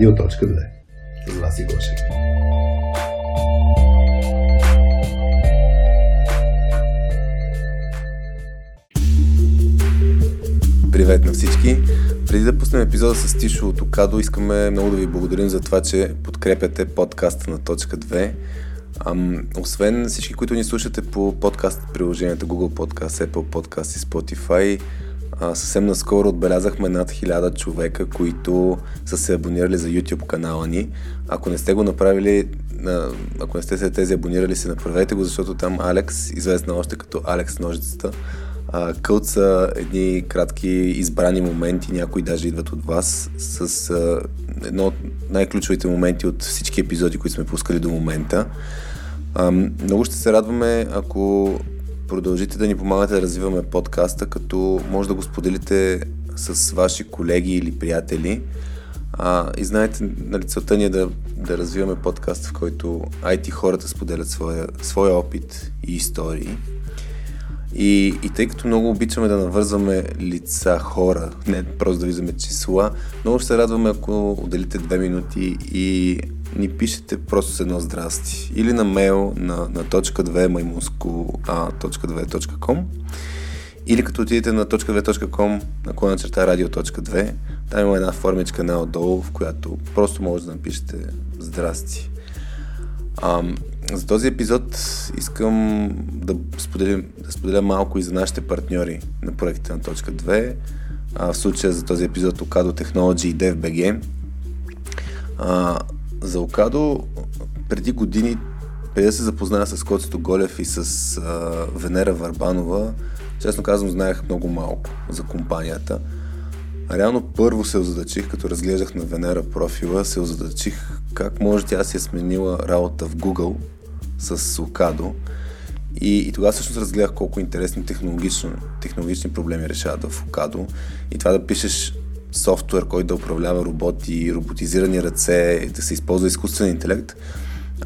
Радио.2 с Васи Гошев. Привет на всички! Преди да пуснем епизода с Тишо от Окадо, искаме много да ви благодарим за това, че подкрепяте подкаста на Точка 2. Ам, освен всички, които ни слушате по подкаст приложенията Google Podcast, Apple Podcast и Spotify, а, съвсем наскоро отбелязахме над 1000 човека, които са се абонирали за YouTube канала ни. Ако не сте го направили, ако не сте се тези абонирали, се направете го, защото там Алекс, известна още като Алекс Ножицата, кълца едни кратки избрани моменти, някои даже идват от вас, с а, едно от най-ключовите моменти от всички епизоди, които сме пускали до момента. А, много ще се радваме, ако продължите да ни помагате да развиваме подкаста, като може да го споделите с ваши колеги или приятели. А, и знаете, нали, целта ни е да, да развиваме подкаст, в който IT хората споделят своя, своя опит и истории. И, и тъй като много обичаме да навързваме лица, хора, не просто да виждаме числа, много ще се радваме, ако отделите две минути и ни пишете просто с едно здрасти. Или на мейл на, на точка 2 maimunsko.2.com или като отидете на .2.com на черта радио.2 там има една формичка отдолу, в която просто може да напишете здрасти. А, за този епизод искам да споделя, да споделя малко и за нашите партньори на проекта на точка 2. А, в случая за този епизод Ocado Technology и DevBG. А, за Окадо преди години, преди да се запозная с Коцето Голев и с а, Венера Варбанова, честно казвам, знаех много малко за компанията. Реално първо се озадачих, като разглеждах на Венера профила, се озадачих как може тя си е сменила работа в Google с Окадо. И, и тогава всъщност разгледах колко интересни технологични проблеми решават в Окадо. И това да пишеш софтуер, който да управлява роботи, роботизирани ръце, да се използва изкуствен интелект.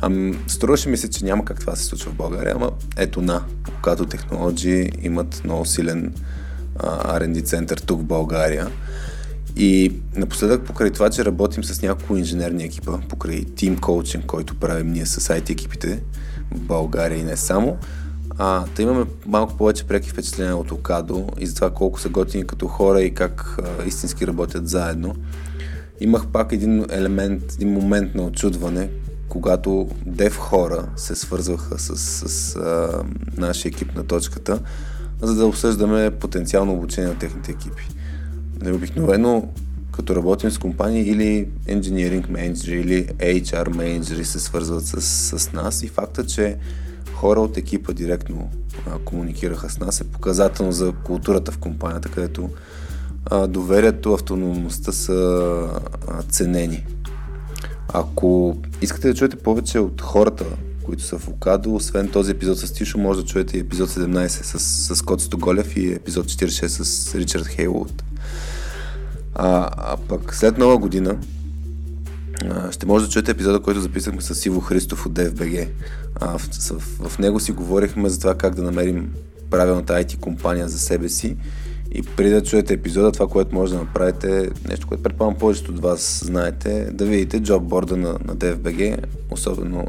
Ам, струваше ми се, че няма как това се случва в България, ама ето на, когато технологии имат много силен а, R&D център тук в България. И напоследък покрай това, че работим с няколко инженерни екипа, покрай Team Coaching, който правим ние с IT екипите в България и не само, а, да имаме малко повече преки впечатления от Окадо и за това колко са готини като хора и как а, истински работят заедно. Имах пак един елемент, един момент на очудване, когато дев хора се свързваха с, с а, нашия екип на точката, за да обсъждаме потенциално обучение на техните екипи. Обикновено, като работим с компании или engineering менеджери или HR менеджери се свързват с, с нас и факта, че хора от екипа директно а, комуникираха с нас е показателно за културата в компанията, където а, доверието, автономността са а, ценени. Ако искате да чуете повече от хората, които са в Окадо, освен този епизод с Тишо, може да чуете и епизод 17 с, с Кот Стоголев и епизод 46 с Ричард Хейлуд. А, а пък след нова година ще може да чуете епизода, който записахме с Иво Христов от DFBG. А, в, в, в него си говорихме за това как да намерим правилната IT компания за себе си. И преди да чуете епизода, това, което може да направите, нещо, което предполагам повечето от вас знаете, да видите джобборда на, на DFBG, особено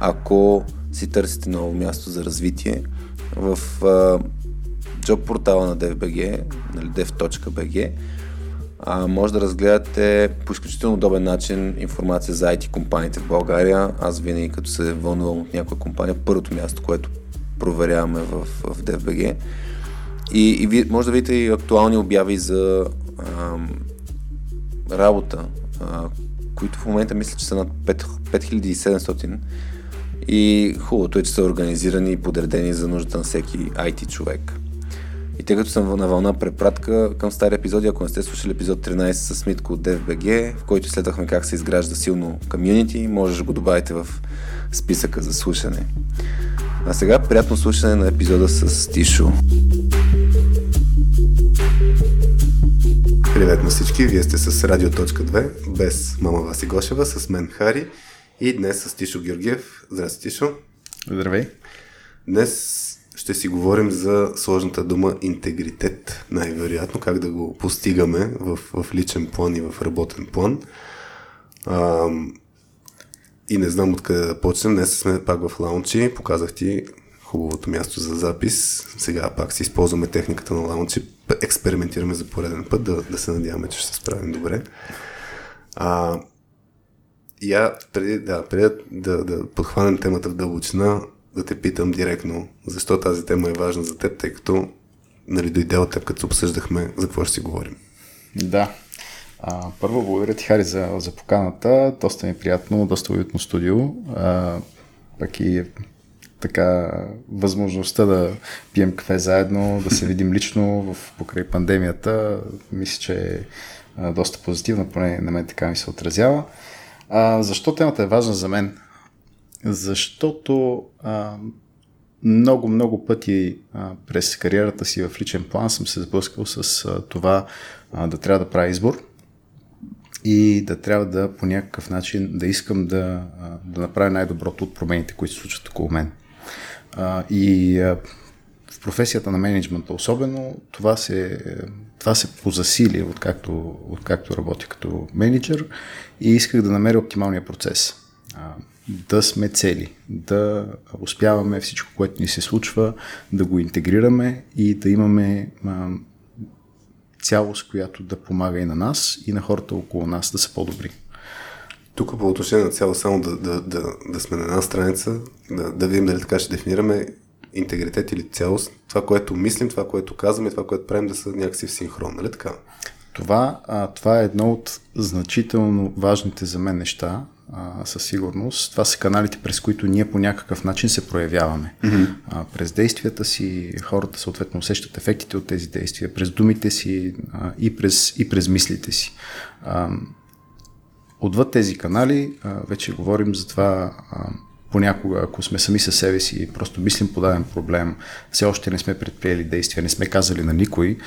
ако си търсите ново място за развитие. В джоб портала на DFBG, нали, dev.bg, а, може да разгледате по изключително удобен начин информация за IT компаниите в България. Аз винаги като се вълнувам от някоя компания, първото място, което проверяваме в, в DFBG. И, и ви, може да видите и актуални обяви за а, работа, а, които в момента мисля, че са над 5, 5700 и хубавото е, че са организирани и подредени за нуждата на всеки IT човек. И тъй като съм на вълна препратка към стари епизоди, ако не сте слушали епизод 13 с Митко от DFBG, в който следвахме как се изгражда силно комьюнити, може да го добавите в списъка за слушане. А сега приятно слушане на епизода с Тишо. Привет на всички, вие сте с Радио.2, без мама Васи Гошева, с мен Хари и днес с Тишо Георгиев. Здрасти, Тишо. Здравей. Днес ще си говорим за сложната дума интегритет, най-вероятно, как да го постигаме в, в личен план и в работен план. А, и не знам откъде да почнем. Днес сме пак в лаунчи. Показах ти хубавото място за запис. Сега пак си използваме техниката на лаунчи. Експериментираме за пореден път, да, да се надяваме, че ще се справим добре. А, я, преди, да, преди да, да подхванем темата в дълбочина, да те питам директно, защо тази тема е важна за теб, тъй като нали, дойде от теб, като обсъждахме за какво ще си говорим. Да. А, първо, благодаря ти, Хари, за, за поканата. Доста ми е приятно, доста уютно студио. А, пък и така възможността да пием кафе заедно, да се видим лично в покрай пандемията, мисля, че е доста позитивно, поне на мен така ми се отразява. А, защо темата е важна за мен? Защото много, много пъти през кариерата си в личен план съм се сблъскал с това да трябва да правя избор и да трябва да по някакъв начин да искам да, да направя най-доброто от промените, които се случват около мен. И в професията на менеджмента особено това се, това се позасили откакто, откакто работя като менеджер и исках да намеря оптималния процес. Да сме цели, да успяваме всичко, което ни се случва, да го интегрираме и да имаме а, цялост, която да помага и на нас, и на хората около нас да са по-добри. Тук по отношение на цяло, само да, да, да, да сме на една страница, да, да видим дали така ще дефинираме интегритет или цялост, това, което мислим, това, което казваме, това, което правим да са някакси в синхрон, нали така? Това, а, това е едно от значително важните за мен неща, а, със сигурност. Това са каналите, през които ние по някакъв начин се проявяваме. Mm-hmm. А, през действията си хората съответно усещат ефектите от тези действия, през думите си а, и, през, и през мислите си. А, отвъд тези канали а, вече говорим за това а, понякога, ако сме сами със себе си и просто мислим по даден проблем, все още не сме предприели действия, не сме казали на никой,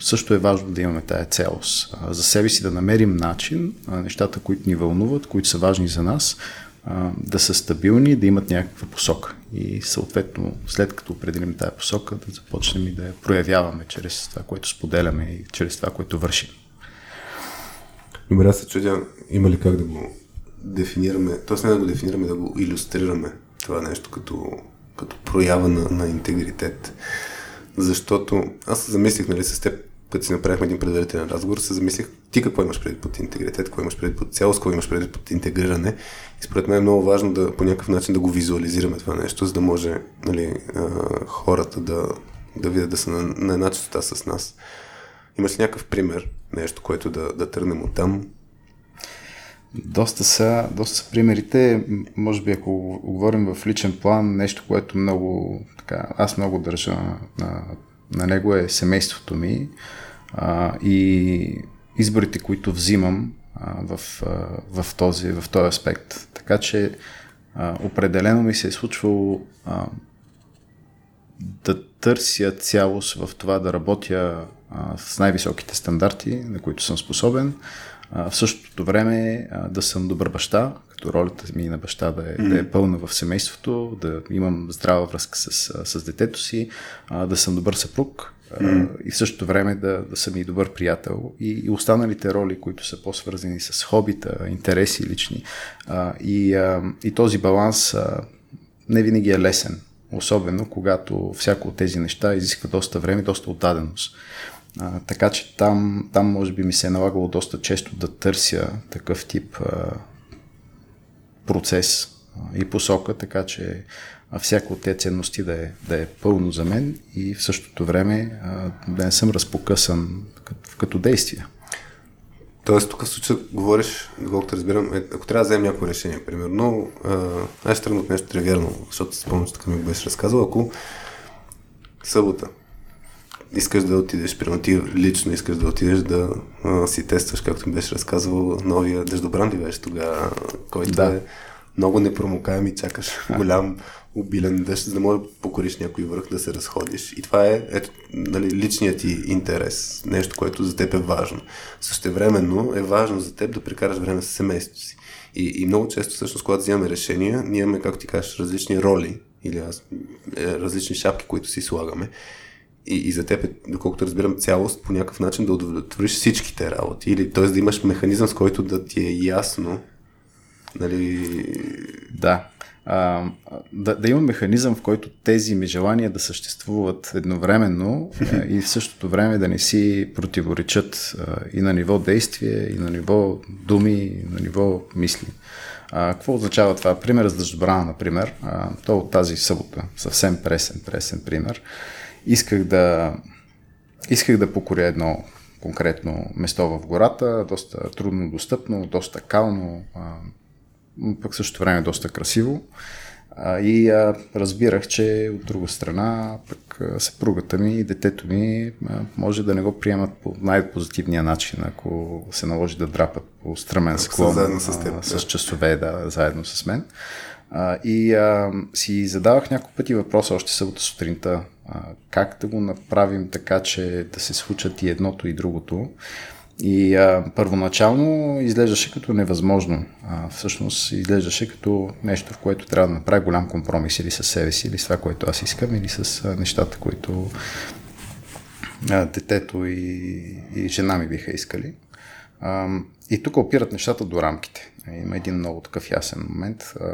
също е важно да имаме тая цялост. А, за себе си да намерим начин, а, нещата, които ни вълнуват, които са важни за нас, да са стабилни, да имат някаква посока. И съответно, след като определим тая посока, да започнем и да я проявяваме чрез това, което споделяме и чрез това, което вършим. Добре, аз се чудя, има ли как да го дефинираме, т.е. не да го дефинираме, да го иллюстрираме това нещо като, като проява на, на интегритет. Защото аз се замислих, нали, с теб, като си направихме един предварителен разговор, се замислих ти какво имаш преди под интегритет, какво имаш преди под цялост, какво имаш преди под интегриране. И според мен е много важно да по някакъв начин да го визуализираме това нещо, за да може нали, хората да, да видят да са на, на една частота с нас. Имаш някакъв пример, нещо, което да, да тръгнем от там, доста са, доста са примерите. Може би ако говорим в личен план, нещо, което много, така, аз много държа на, на, него е семейството ми а, и изборите, които взимам а, в, а, в, този, в този аспект. Така че а, определено ми се е случвало а, да търся цялост в това да работя а, с най-високите стандарти, на които съм способен, а, в същото време а, да съм добър баща, като ролята ми на баща да е, да е пълна в семейството, да имам здрава връзка с, с детето си, а, да съм добър съпруг mm. и в същото време да, да съм и добър приятел. И, и останалите роли, които са по-свързани с хобита, интереси лични. А, и, а, и този баланс а, не винаги е лесен. Особено когато всяко от тези неща изисква доста време, доста отдаденост. А, така че там, там може би ми се е налагало доста често да търся такъв тип а, процес а, и посока, така че всяко от тези ценности да е, да е пълно за мен и в същото време а, да не съм разпокъсан като, като действие. Тоест, тук в случая говориш, доколкото разбирам, е, ако трябва да вземем някакво решение, примерно, аз ще тръгна от нещо тривиално, защото спомням, че така ми беше разказал, ако събота, искаш да отидеш, примерно ти лично искаш да отидеш да а, си тестваш, както ми беше разказвал, новия дъждобран ли беше тогава, който да. е много непромокаем и чакаш голям обилен дъжд, за да можеш да покориш някой връх, да се разходиш. И това е ето, нали, личният ти интерес, нещо, което за теб е важно. Същевременно е важно за теб да прекараш време с семейството си. И, и много често, всъщност, когато взимаме решения, ние имаме, както ти кажеш, различни роли или аз, е, различни шапки, които си слагаме. И, и за теб, е, доколкото разбирам, цялост по някакъв начин да удовлетвориш всичките работи. Или т.е. да имаш механизъм, с който да ти е ясно. Нали... Да. А, да, да има механизъм, в който тези ми желания да съществуват едновременно и в същото време да не си противоречат и на ниво действие, и на ниво думи, и на ниво мисли. А, какво означава това? Пример с дъждобрана, например. А, то от тази събота. Съвсем пресен, пресен пример. Исках да, исках да покоря едно конкретно место в гората, доста трудно достъпно, доста кално, пък също време доста красиво. И а, разбирах, че от друга страна пък съпругата ми и детето ми а, може да не го приемат по най-позитивния начин, ако се наложи да драпат по стръмен склон заедно с, теб, а, с часове, да, заедно с мен. А, и а, си задавах няколко пъти въпроса още събота сутринта, а, как да го направим така, че да се случат и едното и другото. И а, първоначално изглеждаше като невъзможно. А, всъщност изглеждаше като нещо, в което трябва да направя голям компромис или с себе си, или с това, което аз искам, или с а, нещата, които а, детето и, и жена ми биха искали. А, и тук опират нещата до рамките. Има един много такъв ясен момент. А,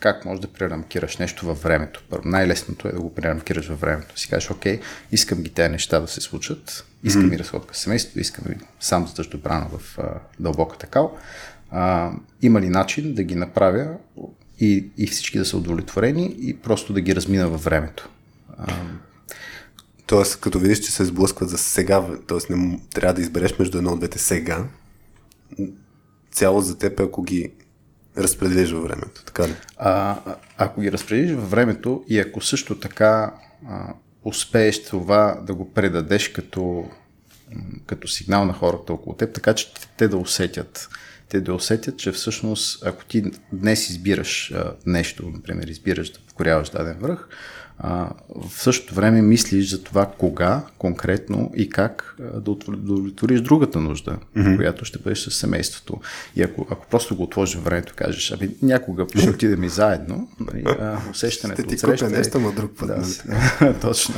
как можеш да прерамкираш нещо във времето. Първо, най-лесното е да го прерамкираш във времето. Си кажеш, окей, искам ги тези неща да се случат, искам mm-hmm. и разходка семейството, искам и сам за тъжда брана в а, дълбоката кал. А, има ли начин да ги направя и, и всички да са удовлетворени и просто да ги размина във времето? А, Тоест, като видиш, че се сблъскват за сега, т.е. не трябва да избереш между едно от двете сега, цяло за теб, ако ги разпределиш във времето, така ли? А, ако ги разпределиш във времето и ако също така а, успееш това да го предадеш като, като сигнал на хората около теб, така че те да усетят. Те да усетят, че всъщност, ако ти днес избираш а, нещо, например, избираш да покоряваш даден връх, а, в същото време мислиш за това кога конкретно и как да удовлетвориш другата нужда, mm-hmm. която ще бъдеш с семейството. И ако, ако просто го отложиш в времето, кажеш, ами някога ще отидем и заедно, нали, а, усещането ще ти среща... нещо, но друг път. Да, нали? точно.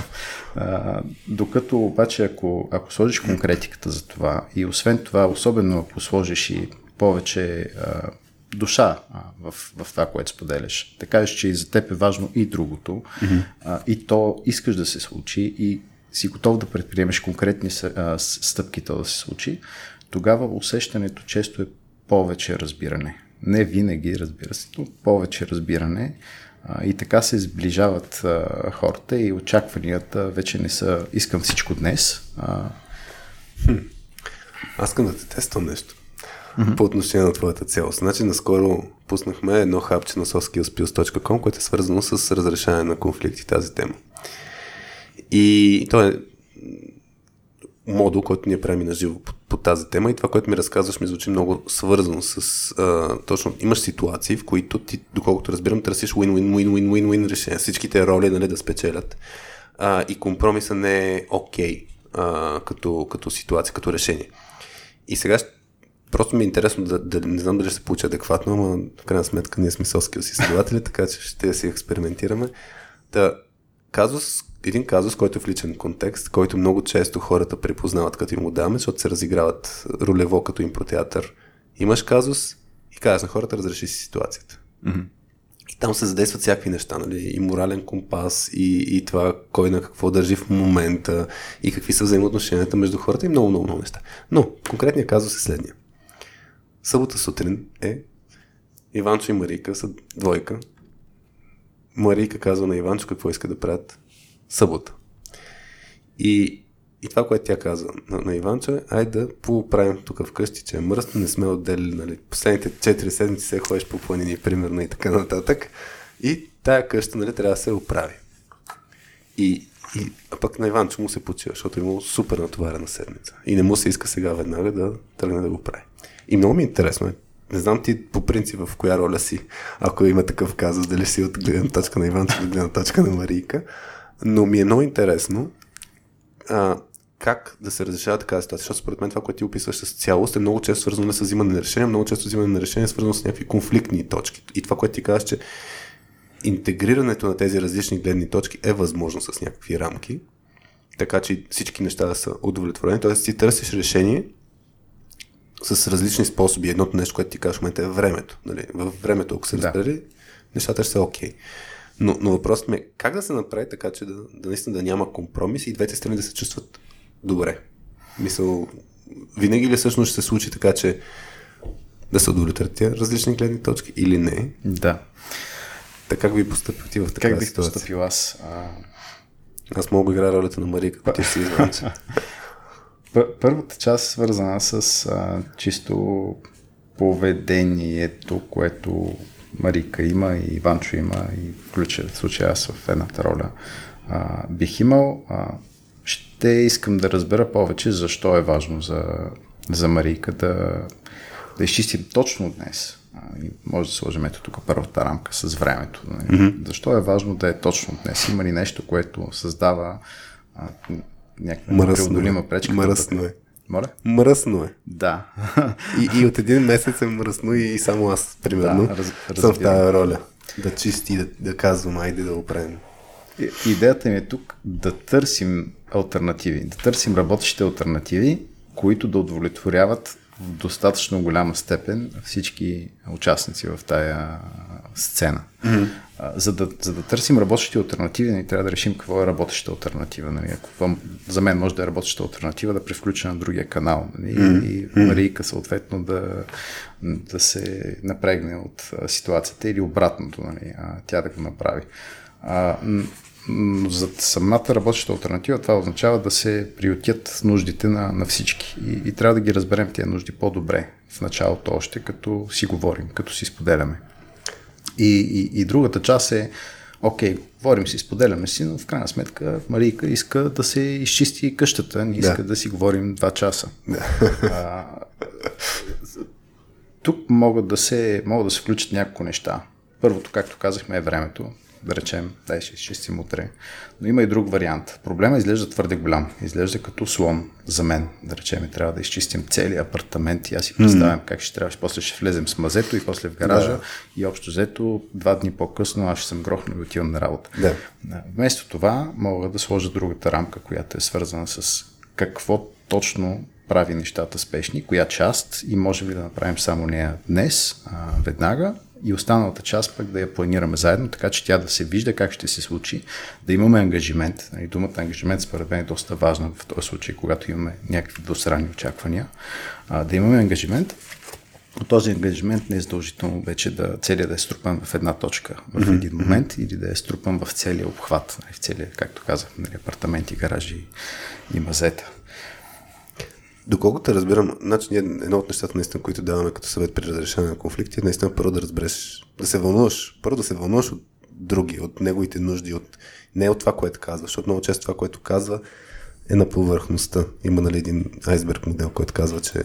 А, докато обаче, ако, ако сложиш конкретиката за това и освен това, особено ако сложиш и повече а, душа а, в, в това, което споделяш. Да кажеш, че и за теб е важно и другото, mm-hmm. а, и то искаш да се случи, и си готов да предприемеш конкретни а, стъпки то да се случи, тогава усещането често е повече разбиране. Не винаги, разбира се, но повече разбиране. А, и така се сближават а, хората и очакванията вече не са искам всичко днес. А... Хм. Аз искам да те тествам нещо mm-hmm. по отношение на твоята цялост. Значи, наскоро пуснахме едно хапче на soskillspills.com, което е свързано с разрешаване на конфликти тази тема. И то е модул, който ние правим на живо по, по тази тема и това, което ми разказваш, ми звучи много свързано с а, точно имаш ситуации, в които ти, доколкото разбирам, търсиш win-win-win-win-win-win решение. Всичките роли нали, да спечелят. А, и компромиса не е окей okay, като, като ситуация, като решение. И сега Просто ми е интересно да, да не знам дали ще се получи адекватно, но в крайна сметка ние сме соски изследователи, така че ще си експериментираме. Да, казус, един казус, който е в личен контекст, който много често хората припознават, като им го даваме, защото се разиграват ролево като импротеатър. Имаш казус и казваш на хората, разреши си ситуацията. Mm-hmm. И там се задействат всякакви неща, нали? И морален компас, и, и това кой на какво държи в момента, и какви са взаимоотношенията между хората, и много, много, много неща. Но конкретният казус е следния. Събота сутрин е Иванчо и Марийка са двойка. Марийка казва на Иванчо какво иска да правят събота. И, и това, което тя каза на, на Иванчо е, айде да поправим тук вкъщи, че е мръсно, не сме отделили, нали, последните 4 седмици се ходиш по планини, примерно и така нататък. И тая къща, нали, трябва да се оправи. И, и а пък на Иванчо му се почива, защото е имало супер натоварена седмица. И не му се иска сега веднага да тръгне да го прави. И много ми е интересно. Не знам ти по принцип в коя роля си, ако има такъв казус, дали си от гледна точка на Иван, от гледна точка на Марийка. Но ми е много интересно а, как да се разрешава такава ситуация. Защото според мен това, което ти описваш с цялост е много често свързано с взимане на решение, много често взимане на решение е свързано с някакви конфликтни точки. И това, което ти казваш, че интегрирането на тези различни гледни точки е възможно с някакви рамки. така че всички неща да са удовлетворени. Тоест ти търсиш решение с различни способи. Едното нещо, което ти кажеш в момента е времето. Нали? Във времето, ако се Да. нещата ще са окей. Но, но въпросът ми е как да се направи така, че да, да наистина да няма компромис и двете страни да се чувстват добре. Мисъл, винаги ли всъщност ще се случи така, че да се удовлетворят различни гледни точки или не? Да. Така как би поступил ти в такава Как бих ситуация? поступил аз? А, Аз мога да играя ролята на Мария, като ти си извънче. Пър- Първата част е свързана с а, чисто поведението, което Марика има и Иванчо има и включа в случая аз в едната роля. А, бих имал, а, ще искам да разбера повече защо е важно за, за Марийка да, да изчистим точно днес. А, и може да сложим ето тук първата рамка с времето. Нали? Mm-hmm. Защо е важно да е точно днес? Има ли нещо, което създава а, някаква Мръсно е. пречка? Мръсно е. Моля? Мръсно е. Да. И, и от един месец е мръсно и само аз, примерно, Да, раз- съм в разбирам. тази роля. Да чисти, да, да казвам, айде да го правим. И- Идеята ми е тук да търсим альтернативи, да търсим работещите альтернативи, които да удовлетворяват в достатъчно голяма степен всички участници в тая сцена. Mm-hmm. За, да, за да търсим работещи альтернативи, ни трябва да решим какво е работеща альтернатива. Нали? Ако, за мен може да е работеща альтернатива да превключа на другия канал. Нали? Mm-hmm. И Марийка съответно да, да се напрегне от ситуацията или обратното, нали? а, тя да го направи. А, но за самата работеща альтернатива това означава да се приютят нуждите на, на всички. И, и трябва да ги разберем тези нужди по-добре в началото още, като си говорим, като си споделяме. И, и, и другата част е, окей, говорим си, споделяме си, но в крайна сметка Марийка иска да се изчисти къщата, не иска да, да си говорим два часа. А, тук могат да, се, могат да се включат няколко неща. Първото, както казахме, е времето. Да речем, дай ще изчистим утре. Но има и друг вариант. Проблема изглежда твърде голям. Изглежда като слон за мен. Да речем, трябва да изчистим целият апартамент и аз си представям mm. как ще трябва. После ще влезем с мазето и после в гаража. Да. И общо взето, два дни по-късно аз ще съм грохнал и отивам на работа. Да. Вместо това мога да сложа другата рамка, която е свързана с какво точно прави нещата спешни, коя част и можем ли да направим само нея днес, а, веднага и останалата част пък да я планираме заедно, така че тя да се вижда как ще се случи, да имаме ангажимент. Нали, думата ангажимент според мен е доста важна в този случай, когато имаме някакви двустранни очаквания. А, да имаме ангажимент, но този ангажимент не е задължително вече да целият да е струпан в една точка в един момент или да е струпан в целия обхват, нали, в целия, както казах, нали, апартаменти, гаражи и мазета. Доколкото разбирам, значи ние едно от нещата, наистина, които даваме като съвет при разрешаване на конфликти, е наистина първо да разбереш, да се вълнуваш, първо да се вълнуваш от други, от неговите нужди, от, не от това, което казва, защото много често това, което казва, е на повърхността. Има нали, един айсберг модел, който казва, че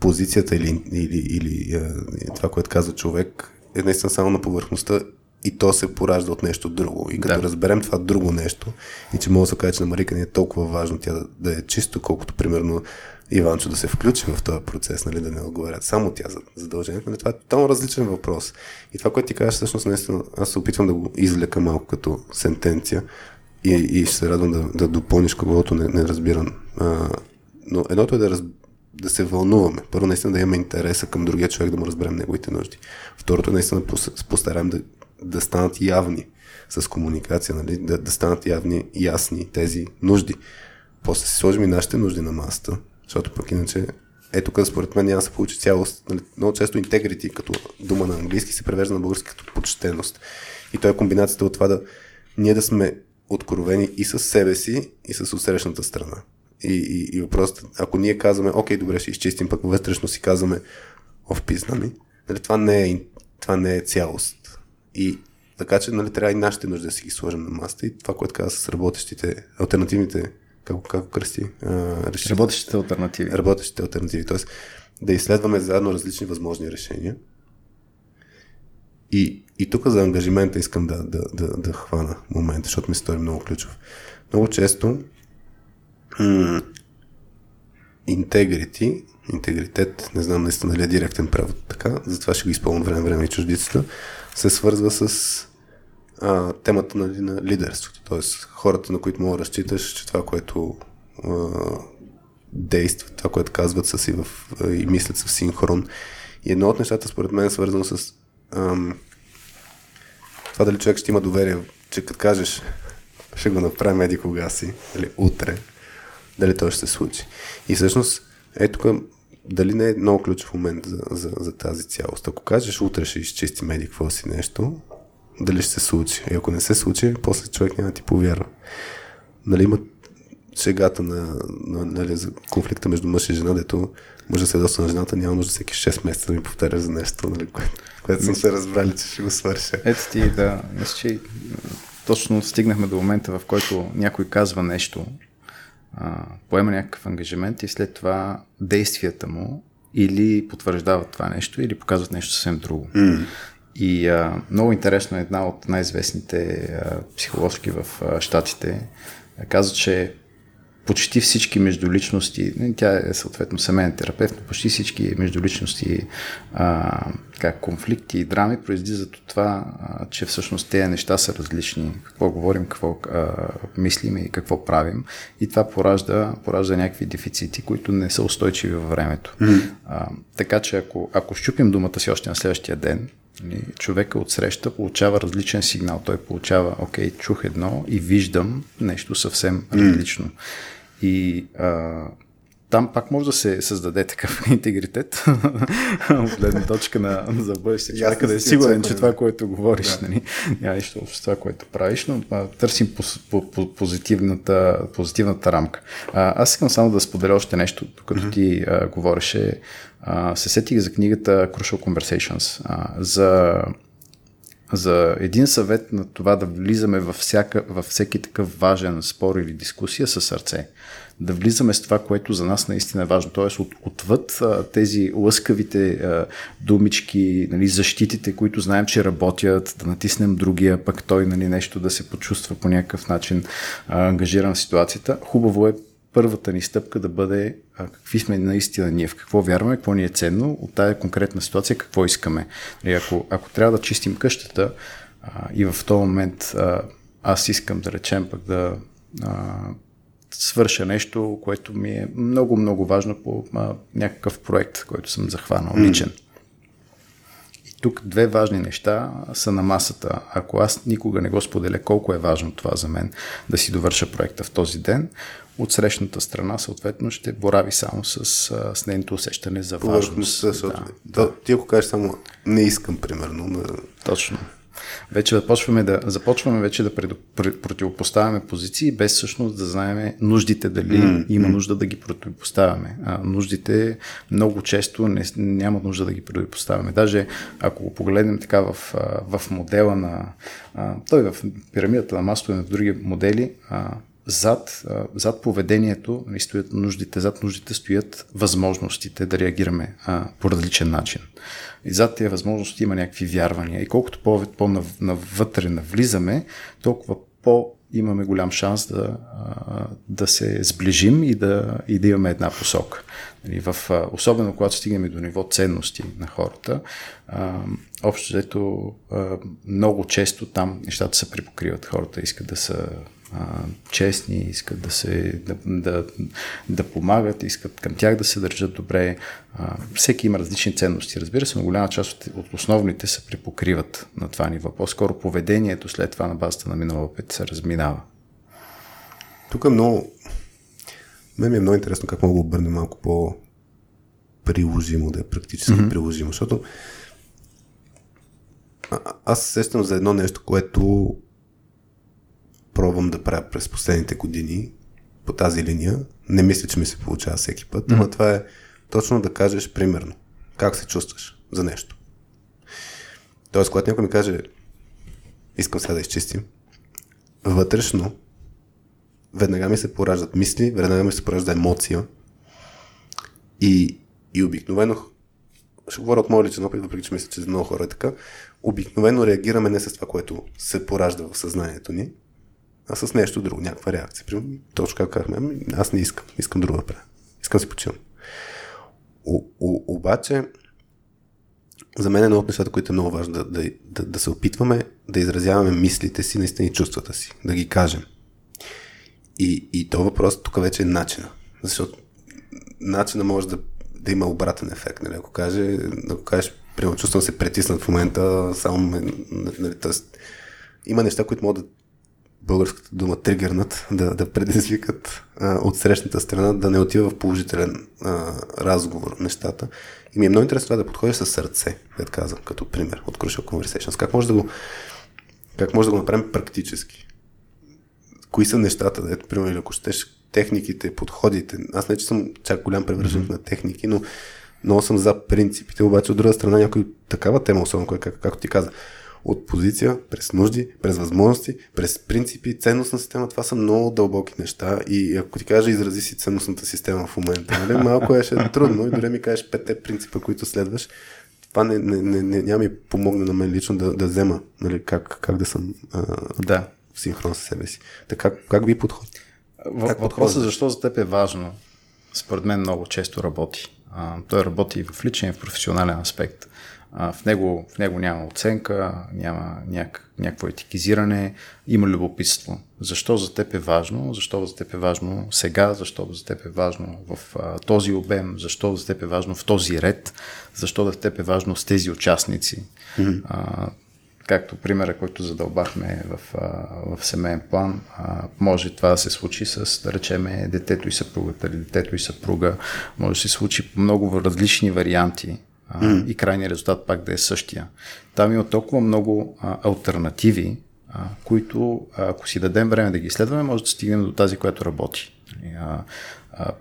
позицията или, или, или е, това, което казва човек, е наистина само на повърхността и то се поражда от нещо друго. И като да. разберем това друго нещо, и че мога да се каже, че на Марика не е толкова важно тя да, да е чисто, колкото примерно Иванчо да се включи в този процес, нали, да не отговарят само тя за задължението. Нали, това е тотално различен въпрос. И това, което ти кажеш, всъщност, наистина, аз се опитвам да го извлека малко като сентенция и, и ще се радвам да, да допълниш когото не, не разбирам. А, но едното е да, раз, да се вълнуваме. Първо, наистина да имаме интереса към другия човек, да му разберем неговите нужди. Второто, наистина да постараем да, да станат явни с комуникация, нали? да, да станат явни, ясни тези нужди. После си сложим и нашите нужди на масата, защото пък иначе е тук според мен няма се получи цялост. Нали? Много често integrity като дума на английски се превежда на български като почтеност. И то е комбинацията от това да ние да сме откровени и с себе си, и с усрещната страна. И, и, и въпросът, ако ние казваме, окей, добре, ще изчистим, пък вътрешно си казваме, пизна ми, нали, това, не е, това не е цялост. И така че нали, трябва и нашите нужди да си ги сложим на масата и това, което каза с работещите, альтернативните, как, как кръсти? Реши, работещите альтернативи. Работещите альтернативи, т.е. да изследваме заедно различни възможни решения. И, и тук за ангажимента искам да, да, да, да хвана момента, защото ми стори много ключов. Много често м- интегрити, интегритет, не знам наистина дали е директен превод така, затова ще го изпълням време време и чуждицата, се свързва с а, темата нали, на лидерството. Тоест хората, на които мога да разчиташ, че това, което а, действат, това, което казват са си в, а, и мислят са в синхрон. И едно от нещата, според мен, е свързано с ам, това дали човек ще има доверие, че като кажеш ще го направим еди кога си, или утре, дали то ще се случи. И всъщност, ето тук дали не е много ключов момент за, за, за тази цялост. Ако кажеш утре ще изчистим еди какво си нещо, дали ще се случи. И ако не се случи, после човек няма ти повярва. Нали има шегата на, на, нали, за конфликта между мъж и жена, дето мъжа се доста на жената, няма нужда всеки 6 месеца да ми повтаря за нещо, нали, което, което съм се разбрали, че ще го свърша. Ето ти да, мисля, че точно стигнахме до момента, в който някой казва нещо, а, поема някакъв ангажимент и след това действията му или потвърждават това нещо, или показват нещо съвсем друго. Mm. И а, много интересно е една от най-известните а, психоложки в а, Штатите. Казва, че почти всички междуличности, тя е съответно семейен терапевт, но почти всички междуличности, а, конфликти и драми произлизат от това, а, че всъщност тези неща са различни. Какво говорим, какво а, мислим и какво правим. И това поражда, поражда някакви дефицити, които не са устойчиви във времето. Mm. А, така че ако, ако щупим думата си още на следващия ден, нали, човека от среща получава различен сигнал. Той получава, окей, чух едно и виждам нещо съвсем mm. различно. И а, там пак може да се създаде такъв интегритет от гледна точка на за бъдеще. Човека да е сигурен, че това, което говориш, да. нали, няма нищо общо с това, което правиш, но а, търсим по, по, по, позитивната, позитивната рамка. А, аз искам само да споделя още нещо, докато mm-hmm. ти а, говореше. А, се сетих за книгата Crucial Conversations, а, за за един съвет на това да влизаме във, всяка, във всеки такъв важен спор или дискусия със сърце. Да влизаме с това, което за нас наистина е важно. Тоест от, отвъд а, тези лъскавите а, думички, нали, защитите, които знаем, че работят, да натиснем другия, пък той нали, нещо да се почувства по някакъв начин а, ангажиран в ситуацията. Хубаво е първата ни стъпка да бъде а, какви сме наистина ние, в какво вярваме, какво ни е ценно, от тази конкретна ситуация какво искаме. Нали, ако, ако трябва да чистим къщата а, и в този момент а, аз искам да речем пък да а, свърша нещо, което ми е много, много важно по а, някакъв проект, който съм захванал личен. Mm. Тук две важни неща са на масата. Ако аз никога не го споделя колко е важно това за мен да си довърша проекта в този ден, от срещната страна съответно ще борави само с, с нейното усещане за важност. Да, да. Ти ако кажеш само не искам, примерно. Да... Точно. Вече започваме да, започваме вече да пред, пред, противопоставяме позиции, без всъщност да знаем нуждите дали mm, има нужда да ги противопоставяме. А, нуждите много често не, няма нужда да ги противопоставяме. Даже ако го погледнем така в, в модела на... А, той в пирамидата на Масло и на други модели, а, зад, зад поведението нали, стоят нуждите, зад нуждите стоят възможностите да реагираме а, по различен начин. И зад тези възможности има някакви вярвания. И колкото по-навътре навлизаме, толкова по имаме голям шанс да, да се сближим и да, и да имаме една посока. Нали, в, особено когато стигнем до ниво ценности на хората, общо взето много често там нещата се припокриват. Хората искат да са а, честни, искат да, се, да, да, да помагат, искат към тях да се държат добре. А, всеки има различни ценности, разбира се, но голяма част от, от основните се припокриват на това ниво. По-скоро поведението след това на базата на минала опит се разминава. Тук е много... Мен ми е много интересно как мога да обърнем малко по приложимо, да е практически mm-hmm. приложимо, защото а, аз сещам за едно нещо, което пробвам да правя през последните години по тази линия. Не мисля, че ми се получава всеки път, mm-hmm. но това е точно да кажеш примерно как се чувстваш за нещо. Тоест, когато някой ми каже искам сега да изчистим, вътрешно веднага ми се пораждат мисли, веднага ми се поражда емоция и, и обикновено ще говоря от моя личен опит, въпреки че мисля, че за много хора е така, обикновено реагираме не с това, което се поражда в съзнанието ни, а с нещо друго, някаква реакция. Примерно, точно как казахме, ами, аз не искам, искам друго да правя. Искам си почивам. обаче, за мен е едно от нещата, които е много важно да, да, да, да се опитваме да изразяваме мислите си, наистина и чувствата си, да ги кажем. И, и то въпрос тук вече е начина. Защото начина може да, да има обратен ефект. Нали? Ако, каже, ако кажеш, примерно, чувствам се притиснат в момента, само нали, тъст. има неща, които могат да българската дума тригърнат, да, да предизвикат а, от срещната страна да не отива в положителен а, разговор нещата. И ми е много интересно това да подходиш с сърце, да казвам, като пример от Crucial Conversations. Как може да го, как може да го направим практически? Кои са нещата, да ето, примерно, ако щеш техниките, подходите. Аз не, че съм чак голям превърженик mm-hmm. на техники, но много съм за принципите, обаче от друга страна някой такава тема, особено как, както ти каза, от позиция, през нужди, през възможности, през принципи, ценностна система. Това са много дълбоки неща и ако ти кажа изрази си ценностната система в момента, нали, малко е ще трудно и дори ми кажеш пете принципа, които следваш, това не, не, не, не, няма ми помогне на мен лично да, да взема нали, как, как да съм а, да. в синхрон с себе си. Така, как ви подходи? Въпросът защо за теб е важно, според мен много често работи. А, той работи и в личен и в професионален аспект. А, в, него, в него няма оценка, няма няк, някакво етикизиране, има любопитство. Защо за теб е важно? Защо за теб е важно сега? Защо за теб е важно в а, този обем? Защо за теб е важно в този ред? Защо за теб е важно с тези участници? Mm-hmm. А, както примера, който задълбахме в, в семейен план, може това да се случи с, да речеме, детето и съпругата или детето и съпруга. Може да се случи по много различни варианти mm. и крайният резултат пак да е същия. Там има толкова много а, альтернативи, а, които, ако си дадем време да ги изследваме, може да стигнем до тази, която работи. А, а,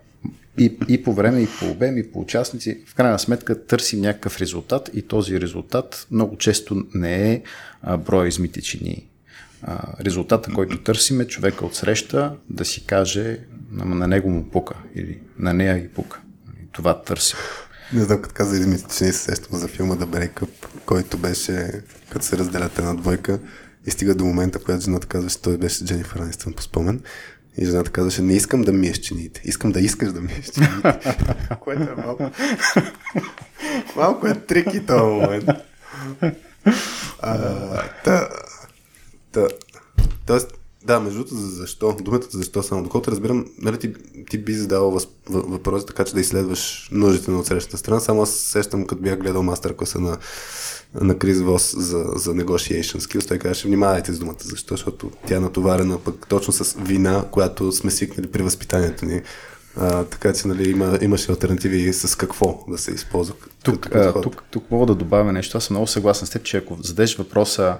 и, и по време, и по обем, и по участници, в крайна сметка търсим някакъв резултат и този резултат много често не е а, броя измити чини. А, резултата, който търсим е човека от среща да си каже на, на него му пука или на нея и пука. Това търсим. Не знам, като каза измити чини, се сещам за филма The Breakup, който беше, като се разделят една двойка и стига до момента, когато жената казва, че той беше Дженифър Анистън по спомен и жената казваше, не искам да миеш чините, искам да искаш да миеш чините. Което е малко... малко е трики този момент. Тоест, да, между другото, за защо? Думата за защо само. Доколкото разбирам, нали ти, ти би задавал въз, въпроси, така че да изследваш нуждите на отсрещната страна. Само аз сещам, като бях гледал мастер класа на на Крис Вос за, за negotiation skills, той казваше, внимавайте с думата, защо? Защото тя е натоварена пък точно с вина, която сме свикнали при възпитанието ни. А, така че нали, има, имаше альтернативи с какво да се използва. Тук, а, тук, тук мога да добавя нещо. Аз съм много съгласен с теб, че ако задеш въпроса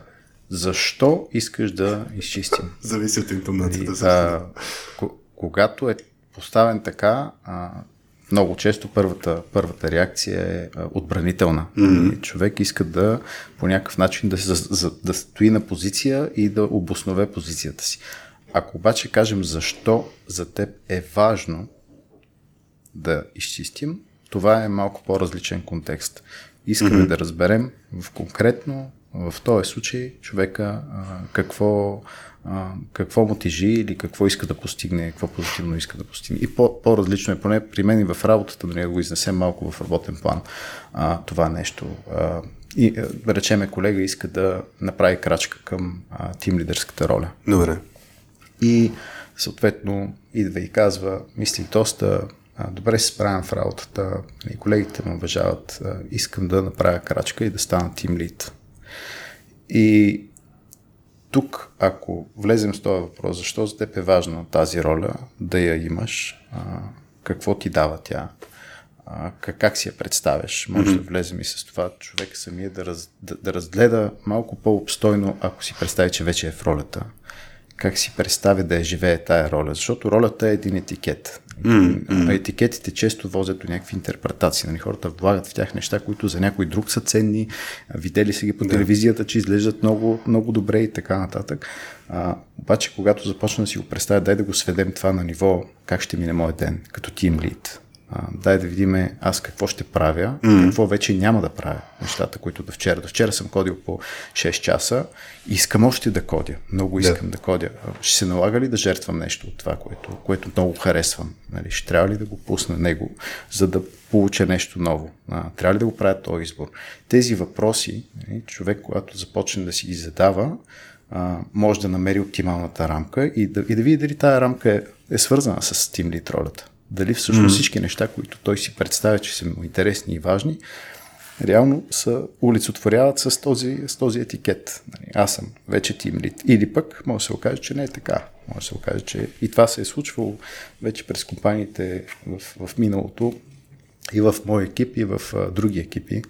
защо искаш да изчистим? Зависи от интонацията. Нали, а, когато е поставен така, а, много често първата, първата реакция е отбранителна. Mm-hmm. Човек иска да по някакъв начин да, за, да стои на позиция и да обоснове позицията си. Ако обаче кажем защо за теб е важно да изчистим, това е малко по-различен контекст. Искаме mm-hmm. да разберем в конкретно, в този случай, човека какво, а, какво му тежи или какво иска да постигне, какво позитивно иска да постигне. И по, по-различно е, поне при мен и в работата, да го изнесем малко в работен план а, това нещо. А, и да речеме колега иска да направи крачка към а, тим лидерската роля. Добре. И съответно идва и казва, мисли доста, а, добре се справям в работата, и колегите ме уважават, а, искам да направя крачка и да стана тим лид. И тук, ако влезем с този въпрос, защо за теб е важна тази роля, да я имаш, а, какво ти дава тя, а, как, как си я представяш, може mm-hmm. да влезем и с това човек самия да, раз, да, да разгледа малко по-обстойно, ако си представи, че вече е в ролята, как си представя да я живее тая роля, защото ролята е един етикет. Mm-hmm. Етикетите често возят до някакви интерпретации. Нали? Хората влагат в тях неща, които за някой друг са ценни. Видели са ги по телевизията, че изглеждат много, много добре и така нататък. А, обаче, когато започна да си го представя, дай да го сведем това на ниво как ще мине моят ден, като тим лид. А, дай да видим аз какво ще правя, mm. какво вече няма да правя. Нещата, които до вчера. До вчера съм кодил по 6 часа. Искам още да кодя. Много искам да, да кодя. Ще се налага ли да жертвам нещо от това, което, което много харесвам? Нали? Ще трябва ли да го пусна него, за да получа нещо ново? А, трябва ли да го правя този избор? Тези въпроси, нали, човек, когато започне да си ги задава, а, може да намери оптималната рамка и да, и да види дали тази рамка е, е свързана с Steam Lead ролята. Дали всъщност mm. всички неща, които той си представя, че са му интересни и важни, реално са улицотворяват с този, с този етикет. Нали, аз съм вече тим лид. Или пък може да се окаже, че не е така. Може да се окаже, че и това се е случвало вече през компаниите в, в миналото и в мой екип, и в а, други екипи,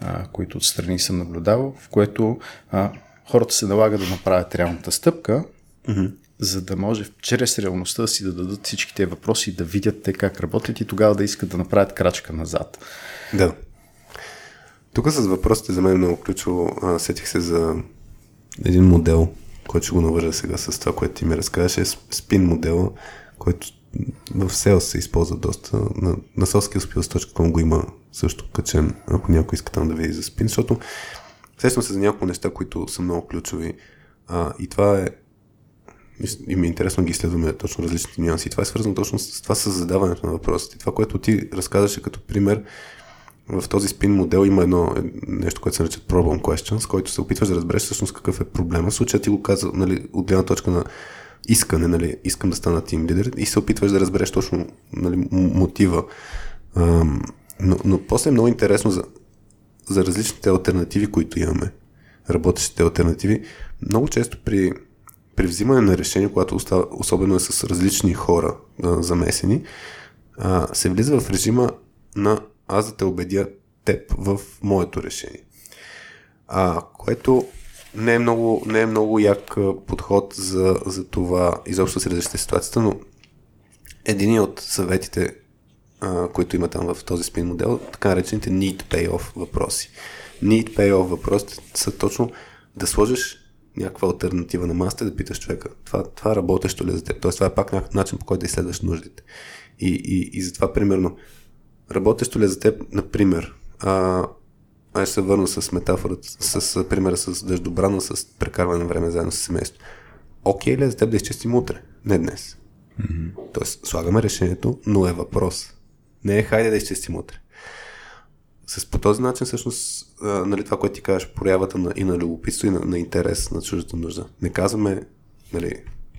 а, които отстрани съм наблюдавал, в което а, хората се налага да направят реалната стъпка, mm-hmm. За да може чрез реалността си да дадат всичките въпроси, да видят те как работят и тогава да искат да направят крачка назад. Да. Тук с въпросите за мен е много ключово. Сетих се за един модел, който ще го навържа сега с това, което ти ми разказваш, е спин модела, който в SEO се използва доста. На, на soskillspills.com го има също качен, ако някой иска там да види за спин, защото Сещам се за няколко неща, които са много ключови. А, и това е. И ми е интересно ги изследваме точно различните нюанси. Това е свързано точно с това с задаването на въпросите. Това, което ти разказваше като пример, в този спин модел има едно нещо, което се нарича problem questions, който се опитваш да разбереш всъщност какъв е проблема. В случая ти го каза нали, от гледна точка на искане, нали, искам да стана тим лидер и се опитваш да разбереш точно нали, мотива. Ам, но, но после е много интересно за за различните альтернативи, които имаме, работещите альтернативи, много често при, при взимане на решение, когато особено е с различни хора а, замесени, а, се влиза в режима на аз да те убедя теб в моето решение. А, което не е много, не е много як подход за, за това изобщо се разрешите ситуацията, но един от съветите, а, които има там в този спин модел, така наречените need payoff въпроси. Need payoff въпросите са точно да сложиш някаква альтернатива на масата и да питаш човека, това, това работещо ли е за теб? Тоест, това е пак някакъв начин, по който да изследваш нуждите. И, и, и затова, примерно, работещо ли е за теб, например, а, аз се върна с метафората, с, с примера с дъждобрана, с прекарване на време заедно с семейство. Окей ли е за теб да изчистим утре? Не днес. Mm-hmm. Тоест, слагаме решението, но е въпрос. Не е хайде да изчистим утре. С по този начин, всъщност, а, нали, това, което ти кажеш, проявата на, и на любопитство, и на, на интерес на чуждата нужда. Не казваме, нали,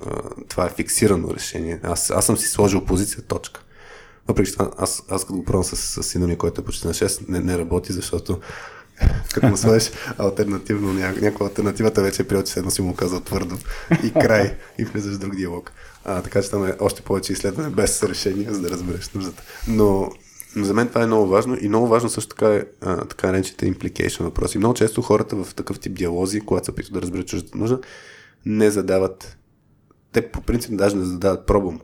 а, това е фиксирано решение. Аз, аз съм си сложил позиция, точка. Въпреки това, аз, аз като го пробвам с, с сина ми, който е почти на 6, не, не работи, защото като му сложиш альтернативно, ня, някаква альтернативата вече е приел, че едно си му казал твърдо и край и влизаш в друг диалог. А, така че там е още повече изследване без решение, за да разбереш нуждата. Но за мен това е много важно и много важно също така е а, така наречените implication въпроси. Много често хората в такъв тип диалози, когато се опитват да разберат чуждата нужда, не задават те по принцип даже не задават пробвам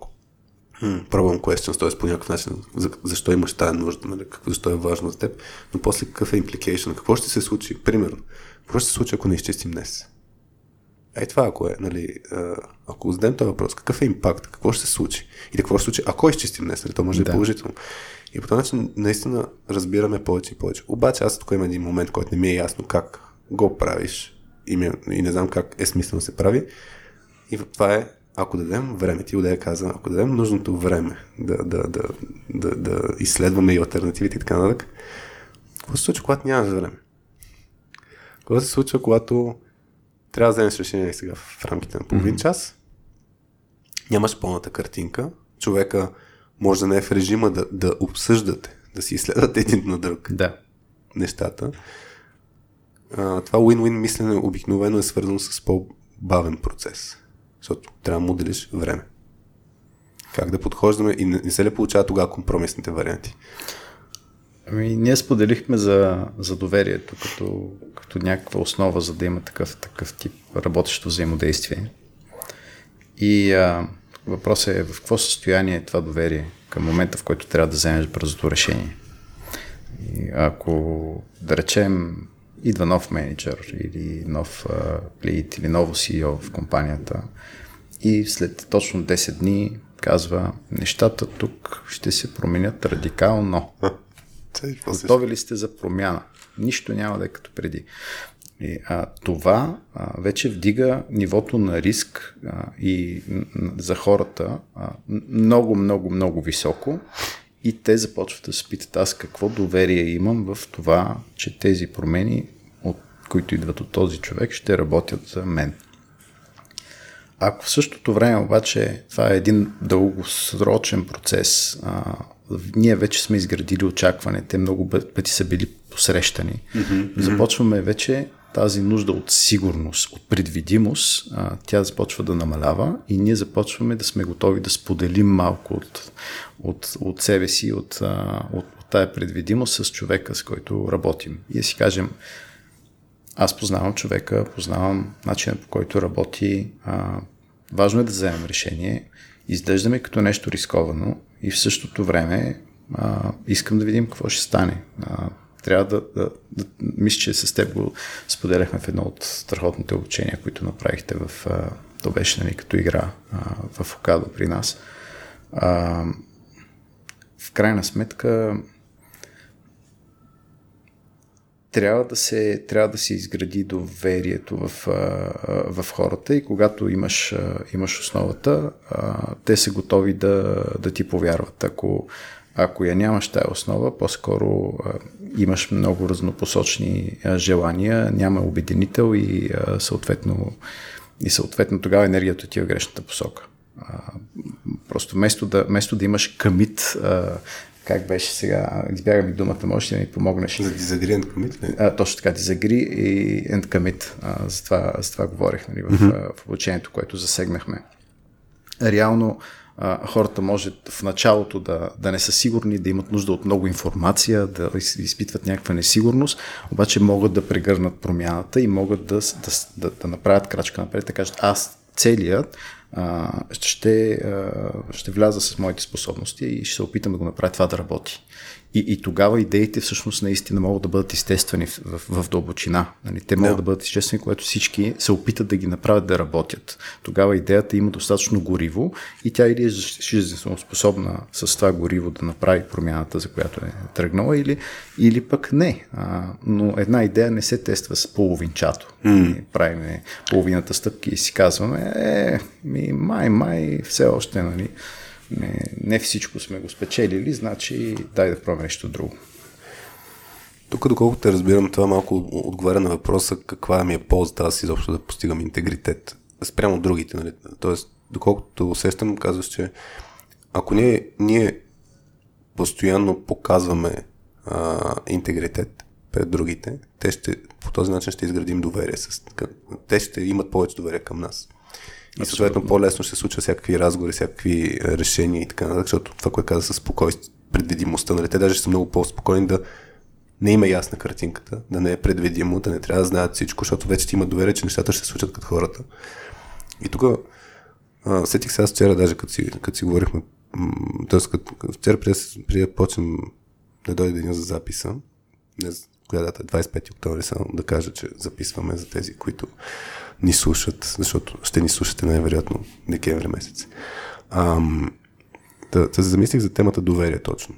Пробвам questions, т.е. по някакъв начин за, защо имаш тази нужда, нали, какво, защо е важно за теб, но после какъв е implication, какво ще се случи, примерно, какво ще се случи, ако не изчистим днес? Ей това, ако е, нали, ако зададем този въпрос, какъв е импакт, какво ще се случи? И какво ще се случи, ако изчистим днес, нали, то може да е положително. И по този начин наистина разбираме повече и повече. Обаче аз тук има един момент, който не ми е ясно как го правиш и, ми, и не знам как е смислено се прави. И това е, ако дадем време, ти да каза, ако дадем нужното време да, да, да, да, да изследваме и альтернативите и така нататък, какво се случва, когато нямаш време? Какво се случва, когато трябва да вземеш решение сега в рамките на половин mm-hmm. час. Нямаш пълната картинка. Човека може да не е в режима да, да обсъждате, да си изследвате един на друг да. нещата. А, това win-win мислене обикновено е свързано с по-бавен процес. Защото трябва да му делиш време. Как да подхождаме и не, не се ли получава тогава компромисните варианти? Ами, ние споделихме за, за доверието като, като някаква основа, за да има такъв, такъв тип работещо взаимодействие. И а, въпросът е в какво състояние е това доверие към момента, в който трябва да вземеш бързото решение. И ако, да речем, идва нов менеджер или нов лид или ново CEO в компанията и след точно 10 дни казва, нещата тук ще се променят радикално. Готови ли сте за промяна? Нищо няма да е като преди. И, а, това а, вече вдига нивото на риск а, и за хората а, много, много, много високо и те започват да се питат аз какво доверие имам в това, че тези промени, от които идват от този човек, ще работят за мен. Ако в същото време обаче това е един дългосрочен процес, а, ние вече сме изградили очакване, те много пъти са били посрещани. Mm-hmm. Започваме вече тази нужда от сигурност, от предвидимост, а, тя започва да намалява и ние започваме да сме готови да споделим малко от, от, от себе си, от, а, от, от тая предвидимост с човека, с който работим. И да си кажем, аз познавам човека, познавам начина по който работи. А, важно е да вземем решение. Изглеждаме като нещо рисковано и в същото време а, искам да видим какво ще стане. А, трябва да, да, да. Мисля, че с теб го споделяхме в едно от страхотните обучения, които направихте в. То беше нали, като игра а, в Окадо при нас. А, в крайна сметка трябва да се, трябва да се изгради доверието в, в хората и когато имаш, имаш основата, те са готови да, да ти повярват. Ако, ако я нямаш тая основа, по-скоро а, имаш много разнопосочни а, желания, няма обединител и а, съответно, и съответно тогава енергията ти е в грешната посока. А, просто вместо да, вместо да имаш къмит, а, как беше сега, избягам ми думата, можеш ли да ми помогнеш? За дизагриент комит ли? А, точно така, disagree и and commit. А, за, това, за това говорих нали, в, mm-hmm. в обучението, което засегнахме. Реално а, хората може в началото да, да не са сигурни, да имат нужда от много информация, да из- изпитват някаква несигурност, обаче могат да прегърнат промяната и могат да, да, да, да направят крачка напред, да кажат аз целият а, ще, а, ще вляза с моите способности и ще се опитам да го направя това да работи. И, и тогава идеите всъщност наистина могат да бъдат изтествани в, в, в дълбочина. Нали? Те могат да. да бъдат изчествани, когато всички се опитат да ги направят да работят. Тогава идеята има достатъчно гориво и тя или е жизненно способна с това гориво да направи промяната, за която е тръгнала, или, или пък не. А, но една идея не се тества с половинчато. Mm. Правим половината стъпки и си казваме, е, ми, май, май, все още, нали, не, не всичко сме го спечелили, значи дай да пробваме нещо друго. Тук, доколкото те разбирам, това малко отговаря на въпроса каква ми е ползата аз изобщо да постигам интегритет спрямо другите. Нали? Тоест, доколкото усещам, казваш, че ако ние, ние постоянно показваме а, интегритет пред другите, те ще, по този начин ще изградим доверие. С, те ще имат повече доверие към нас. И съответно по-лесно ще се случва всякакви разговори, всякакви решения и така нататък, защото това, което каза със спокойствие, предвидимостта, нали? те даже ще са много по-спокойни да не има ясна картинката, да не е предвидимо, да не трябва да знаят всичко, защото вече ти има доверие, че нещата ще се случат като хората. И тук сетих се аз вчера, даже като си, като си говорихме, т.е. вчера преди, да почнем да дойде деня за записа, не коя дата, 25 октомври, само да кажа, че записваме за тези, които ни слушат, защото ще ни слушате най-вероятно декември месец. Ам, да, да се замислих за темата доверие точно.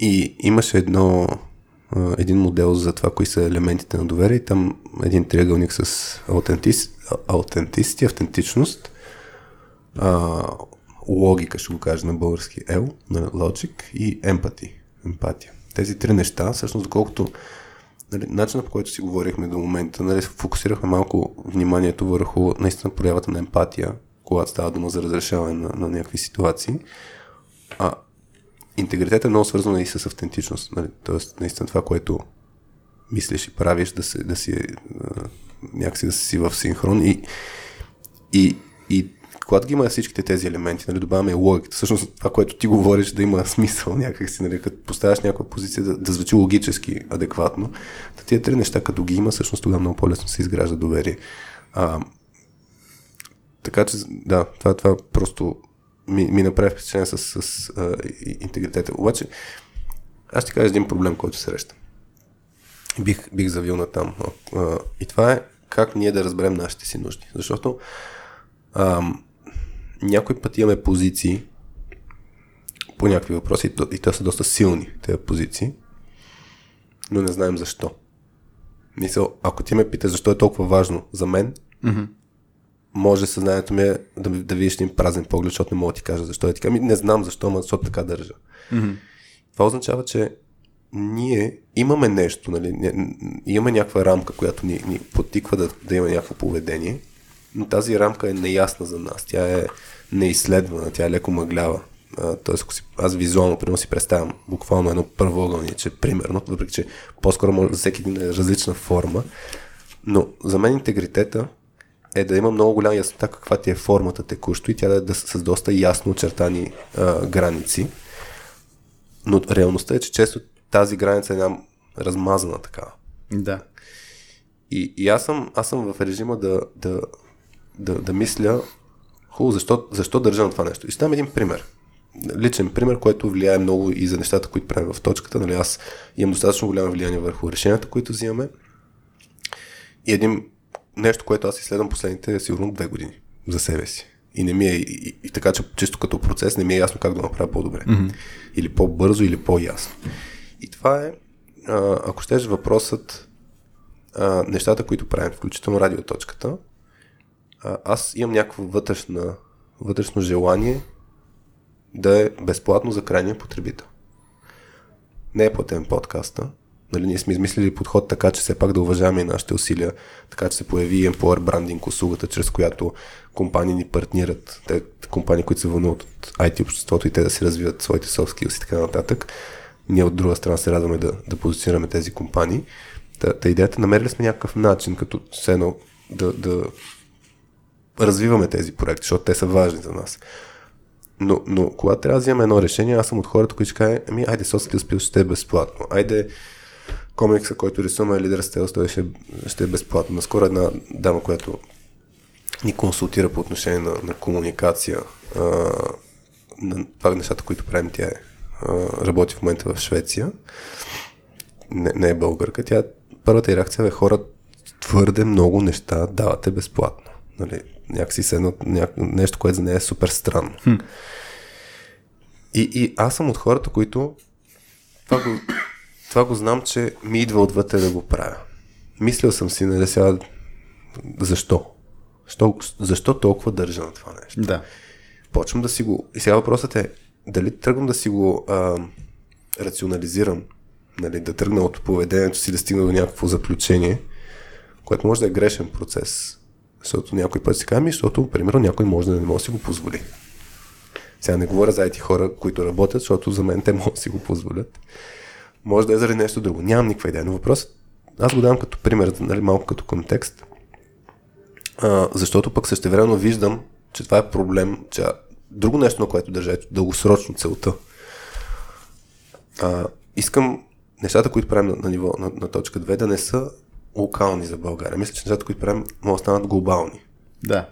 И имаше едно, а, един модел за това, кои са елементите на доверие и там един триъгълник с аутентис, автентичност, а, логика, ще го кажа на български, L, на logic и empathy, емпатия. Тези три неща, всъщност, доколкото нали, начинът по който си говорихме до момента, нали, фокусирахме малко вниманието върху наистина проявата на емпатия, когато става дума за разрешаване на, на някакви ситуации. А интегритет е много свързано и с автентичност. Нали? Тоест, наистина това, което мислиш и правиш, да, се, да си някакси да си в синхрон и, и, и когато ги има всичките тези елементи, нали, добавяме логиката, всъщност това, което ти говориш, да има смисъл някакси, нали, като поставяш някаква позиция да, да звучи логически адекватно, да тия три неща, като ги има, всъщност тогава много по-лесно се изгражда доверие. А, така че, да, това, това просто ми, ми направи впечатление с, с, с а, интегритета. Обаче, аз ще кажа един проблем, който срещам. Бих, бих завил на там. А, и това е как ние да разберем нашите си нужди. Защото ам, някой път имаме позиции по някакви въпроси и, те са доста силни, тези позиции, но не знаем защо. Мисъл, ако ти ме питаш защо е толкова важно за мен, mm-hmm. може съзнанието ми е да, да видиш един празен поглед, защото не мога да ти кажа защо е така. Ами не знам защо, но защото така държа. Mm-hmm. Това означава, че ние имаме нещо, нали, имаме някаква рамка, която ни, ни потиква да, да има някакво поведение, тази рамка е неясна за нас. Тя е неизследвана, тя е леко мъглява. Тоест, ако си, аз визуално, примерно си представям буквално едно първоъгълниче, примерно, въпреки че по-скоро може за всеки един е различна форма, но за мен интегритета е да има много голяма яснота каква ти е формата текущо и тя да е да, с доста ясно очертани а, граници. Но реалността е, че често тази граница е една размазана такава. Да. И, и аз, съм, аз съм в режима да, да, да, да мисля, хубаво, защо, защо държа на това нещо. И ставам един пример. Личен пример, който влияе много и за нещата, които правим в точката. Нали, аз имам достатъчно голямо влияние върху решенията, които взимаме. И един нещо, което аз изследвам последните сигурно две години за себе си. И не ми е, и, и, и така, че чисто като процес не ми е ясно как да направя по-добре. Mm-hmm. Или по-бързо, или по-ясно. И това е, а, ако щеш въпросът, а, нещата, които правим, включително радиоточката, аз имам някакво вътрешна, вътрешно желание да е безплатно за крайния потребител. Не е платен подкаста. Нали, ние сме измислили подход така, че все пак да уважаваме и нашите усилия, така че се появи Employer Branding услугата, чрез която компании ни партнират, те компании, които се вълнуват от IT обществото и те да си развиват своите soft skills и така нататък. Ние от друга страна се радваме да, да позиционираме тези компании. Та, та идеята, намерили сме някакъв начин, като все едно да, да развиваме тези проекти, защото те са важни за нас. Но, но когато трябва да вземем едно решение, аз съм от хората, които ще кажа, ами, айде, Soft Skills ще е безплатно. Айде, комикса, който рисуваме Лидер Стелс, той ще, ще е безплатно. Наскоро една дама, която ни консултира по отношение на, на комуникация, а, на това нещата, които правим, тя е работи в момента в Швеция. Не, не е българка. Тя първата реакция е хора твърде много неща давате безплатно. Нали, някакси се едно, ня... нещо, което за нея е супер странно. Хм. И, и аз съм от хората, които това го, това го знам, че ми идва отвътре да го правя. Мислил съм си, нали сега, защо? Защо, защо толкова държа на това нещо? Да. Почвам да си го... И сега въпросът е, дали тръгвам да си го а, рационализирам, нали, да тръгна от поведението си да стигна до някакво заключение, което може да е грешен процес. Защото някой път си казва, ми, защото, примерно, някой може да не може да си го позволи. Сега не говоря за тези хора, които работят, защото за мен те могат да си го позволят. Може да е заради нещо друго. Нямам никаква идея. Но въпросът, аз го давам като пример, нали, малко като контекст, а, защото пък същевременно виждам, че това е проблем, че друго нещо, на което държа, е дългосрочно целта. А, искам нещата, които правим на, на ниво на, на точка 2, да не са локални за България. Мисля, че нещата, които правим, могат да станат глобални. Да.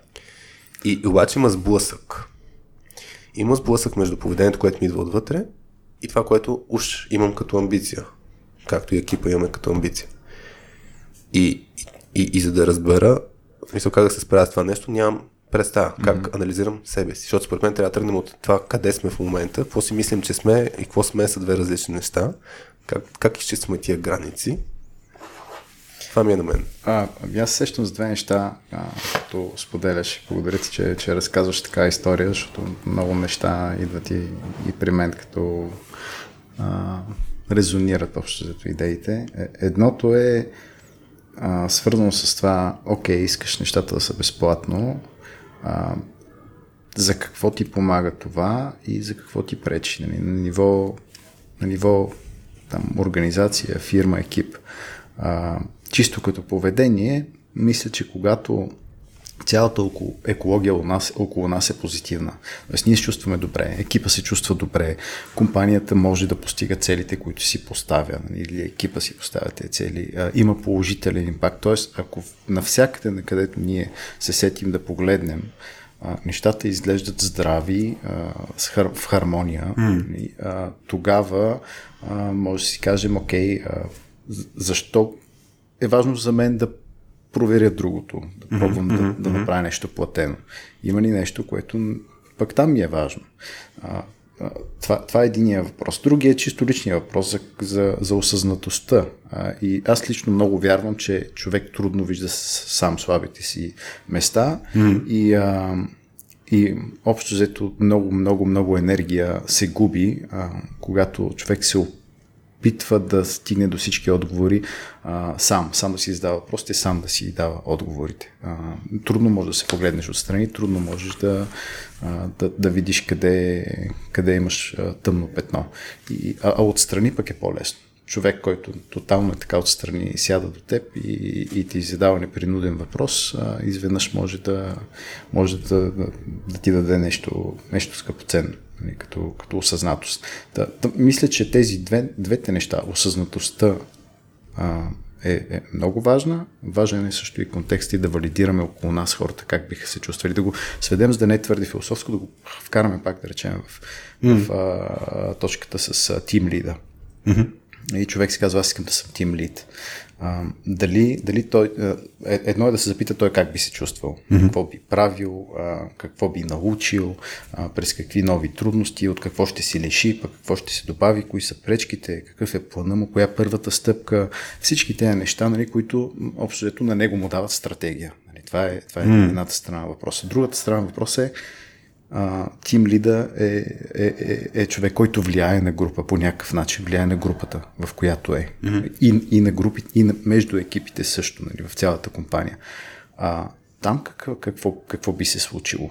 И, обаче има сблъсък. Има сблъсък между поведението, което ми идва отвътре и това, което уж имам като амбиция. Както и екипа имаме като амбиция. И, и, и за да разбера, мисля как да се справя с това нещо, нямам представа как mm-hmm. анализирам себе си. Защото според мен трябва да тръгнем от това къде сме в момента, какво си мислим, че сме и какво сме са две различни неща. Как, как изчистваме тия граници. Това ми е на мен. А, аз сещам с две неща, а, като споделяш. Благодаря ти, че, че разказваш така история, защото много неща идват и, и при мен, като а, резонират общо за идеите. Е, едното е а, свързано с това, окей, искаш нещата да са безплатно, а, за какво ти помага това и за какво ти пречи нали, на ниво, на ниво там, организация, фирма, екип. А, чисто като поведение, мисля, че когато цялата екология около нас, около нас е позитивна. Тоест ние се чувстваме добре, екипа се чувства добре, компанията може да постига целите, които си поставя, нали, или екипа си поставя тези цели, има положителен импакт. Тоест, ако навсякъде, на където ние се сетим да погледнем, нещата изглеждат здрави, в хармония, mm. тогава може да си кажем, окей, защо е важно за мен да проверя другото, да пробвам mm-hmm. да, да направя нещо платено. Има ли нещо, което пък там ми е важно. А, това, това е единия въпрос. Другия е чисто личния въпрос за, за, за осъзнатостта. А, и аз лично много вярвам, че човек трудно вижда сам слабите си места mm. и, а, и общо взето много, много, много енергия се губи, а, когато човек се опитва да стигне до всички отговори а, сам, сам да си задава въпросите, сам да си дава отговорите. А, трудно може да се погледнеш отстрани, трудно можеш да, а, да, да видиш къде, къде имаш а, тъмно петно. И, а, а отстрани пък е по-лесно. Човек, който тотално е така отстрани, сяда до теб и, и ти задава непринуден въпрос, а, изведнъж може да, може да, да, да ти даде нещо, нещо скъпоценно като, като осъзнатост. Да, да, мисля, че тези две, двете неща, осъзнатостта а, е, е много важна. Важен е също и контекст и да валидираме около нас хората как биха се чувствали. Да го сведем, за да не е твърде философско, да го вкараме пак, да речем, в, mm. в а, точката с тим лида. Mm-hmm. И човек си казва, аз искам да съм тим лид. А, дали, дали той, е, едно е да се запита той как би се чувствал, mm-hmm. какво би правил, а, какво би научил, а, през какви нови трудности, от какво ще си лиши, пък какво ще се добави, кои са пречките, какъв е плана му, коя е първата стъпка, всички тези неща, нали, които общо на него му дават стратегия. Нали, това е, това е mm-hmm. едната страна на въпроса. Другата страна на въпроса е тим лида е, е, е, е човек, който влияе на група по някакъв начин, влияе на групата, в която е. Mm-hmm. И, и на групи, и на, между екипите също, нали, в цялата компания. А, там какво, какво, какво би се случило?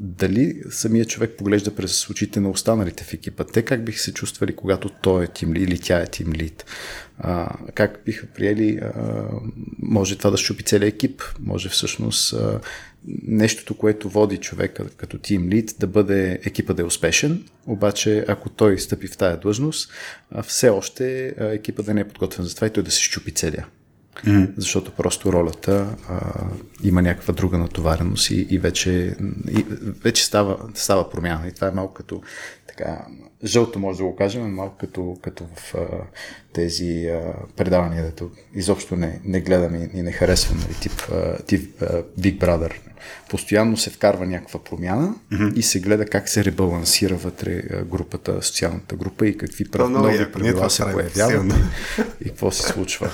Дали самият човек поглежда през очите на останалите в екипа? Те как биха се чувствали, когато той е тим лид или тя е тим лид? А, как биха приели? А, може това да щупи целият екип, може всъщност а, нещото, което води човека като тим лид, да бъде екипа да е успешен, обаче ако той стъпи в тая длъжност, все още екипа да не е подготвен за това и той да се щупи целия. Mm-hmm. Защото просто ролята а, има някаква друга натовареност и, и, вече, и вече става, става промяна. И това е малко като така, жълто може да го кажем, малко като, като в а, тези а, предавания, дето изобщо не, не гледам и, и не харесвам, нали, тип, а, тип а, Big Brother. Постоянно се вкарва някаква промяна mm-hmm. и се гледа как се ребалансира вътре групата, социалната група и какви прав... нови е, правила се появяват и, и какво се случва.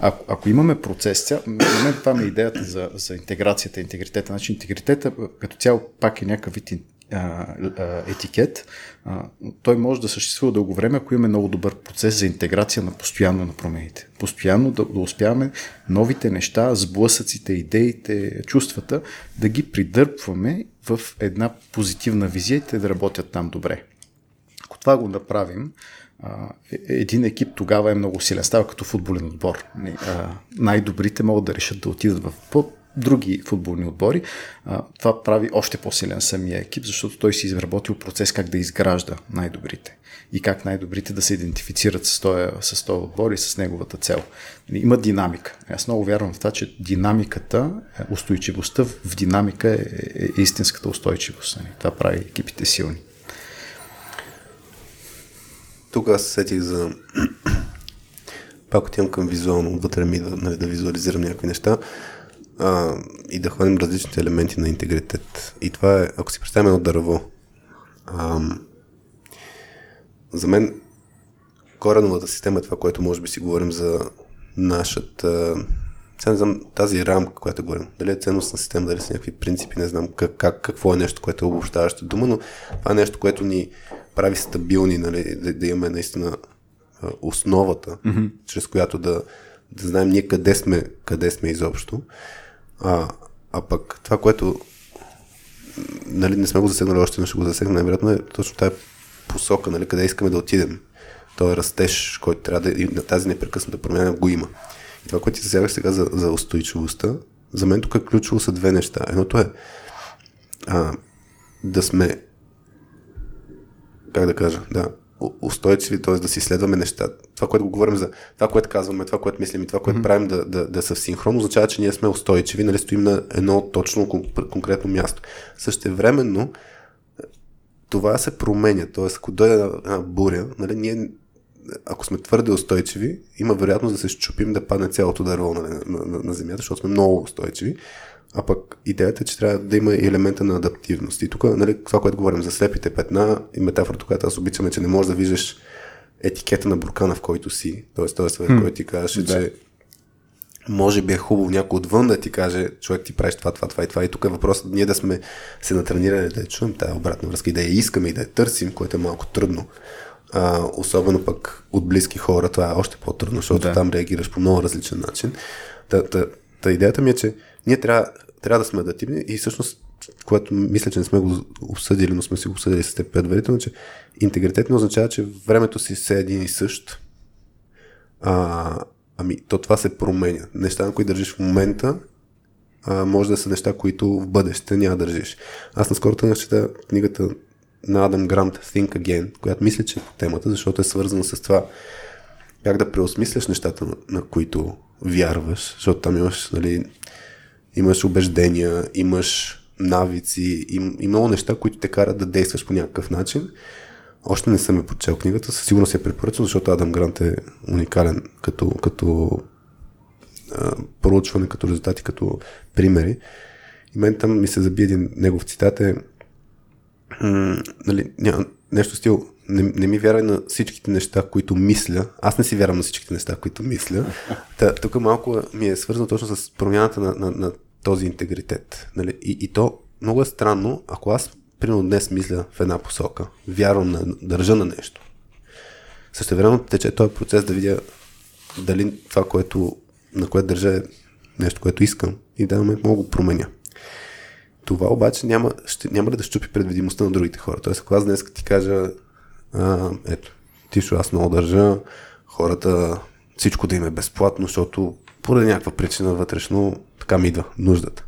Ако, ако имаме процес, ця... на мен това ми е идеята за, за интеграцията, интегритета. Значи интегритета като цяло пак е някакъв вид етикет, той може да съществува дълго време, ако имаме много добър процес за интеграция на постоянно на промените. Постоянно да, да успяваме новите неща, сблъсъците, идеите, чувствата, да ги придърпваме в една позитивна визия и те да работят там добре. Ако това го направим, е, един екип тогава е много силен. Става като футболен отбор. Най-добрите могат да решат да отидат в други футболни отбори. Това прави още по-силен самия екип, защото той си изработил процес как да изгражда най-добрите и как най-добрите да се идентифицират с този, с този отбор и с неговата цел. Нали, има динамика. Аз много вярвам в това, че динамиката, е, устойчивостта в динамика е, е, е истинската устойчивост. Нали. Това прави екипите силни. Тук аз сетих за пак отивам към визуално, вътре ми да, нали, да визуализирам някакви неща а, и да хванем различните елементи на интегритет. И това е, ако си представим едно дърво, а, за мен кореновата система е това, което може би си говорим за нашата сега не знам тази рамка, която говорим. Дали е ценностна система, дали са някакви принципи, не знам как, как, какво е нещо, което е обобщаваща дума, но това е нещо, което ни прави стабилни, нали, да, да имаме наистина основата, mm-hmm. чрез която да, да знаем ние къде сме, къде сме изобщо. А, а пък това, което нали, не сме го засегнали още, но ще го засегнем, най-вероятно е точно тази посока, нали, къде искаме да отидем. Той растеж, който трябва да и на тази непрекъсната промяна го има. И това, което ти засягаш сега за, за устойчивостта, за мен тук е ключово са две неща. Едното е а, да сме как да кажа, да, устойчиви, т.е. да си следваме нещата. Това, което го говорим за това, което казваме, това, което мислим и това, което mm-hmm. правим да, да, да са в синхрон, означава, че ние сме устойчиви, нали, стоим на едно точно конкретно място. Същевременно, това се променя. Т.е. ако дойде една буря, нали, ние ако сме твърде устойчиви, има вероятност да се щупим да падне цялото дърво нали, на, на, на земята, защото сме много устойчиви. А пък идеята е, че трябва да има и елемента на адаптивност. И тук, нали, това, което говорим за слепите петна и метафората, която аз обичам е, че не можеш да виждаш етикета на буркана, в който си. Тоест, този съвет, който ти казваше, да. че може би е хубаво някой отвън да ти каже, човек ти правиш това, това, това и това. И тук е въпросът ние да сме се натренирали да я чуем тази обратна връзка и да я искаме и да я търсим, което е малко трудно. А, особено пък от близки хора, това е още по-трудно, защото да. там реагираш по много различен начин. Та, та, та идеята ми е, че ние трябва, трябва да сме адаптивни и всъщност, което мисля, че не сме го обсъдили, но сме си го обсъдили с теб предварително, че интегритет не означава, че времето си все един и същ. А, ами, то това се променя. Неща, на които държиш в момента, а, може да са неща, които в бъдеще няма да държиш. Аз наскоро тънах чета книгата на Адам Грант Think Again, която мисля, че е по темата, защото е свързана с това как да преосмисляш нещата, на, на които вярваш, защото там имаш, нали, имаш убеждения, имаш навици и, много неща, които те карат да действаш по някакъв начин. Още не съм е прочел книгата, със сигурност я препоръчвам, защото Адам Грант е уникален като, като а, проучване, като резултати, като примери. И мен там ми се заби един негов цитат е нали, ня, нещо стил не, не ми вярвай на всичките неща, които мисля. Аз не си вярвам на всичките неща, които мисля. Та, тук малко ми е свързано точно с промяната на, на, на този интегритет. Нали? И, и то много е странно, ако аз примерно днес мисля в една посока, вярвам, на, държа на нещо. Също време тече този процес да видя дали това, което, на което държа е нещо, което искам и даден момент мога го променя. Това обаче няма, ще, няма ли да щупи предвидимостта на другите хора. Тоест, ако аз днес ти кажа, а, ето, Тишо, аз много държа хората всичко да им е безплатно, защото поради някаква причина вътрешно така ми идва нуждата.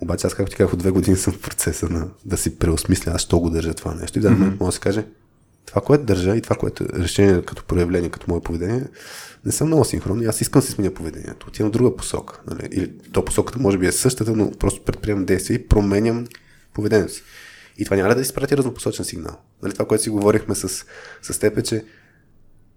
Обаче аз, както ти казах, от две години съм в процеса на да си преосмисля, аз що го държа това нещо. И да, mm-hmm. може да се каже, това, което държа и това, което е решение като проявление, като мое поведение, не са много синхронни. Аз искам да си сменя поведението. Отивам в друга посока. Нали? Или то посоката може би е същата, но просто предприемам действия и променям поведението си. И това няма да изпрати разнопосочен сигнал? Нали, това, което си говорихме с, с теб е, че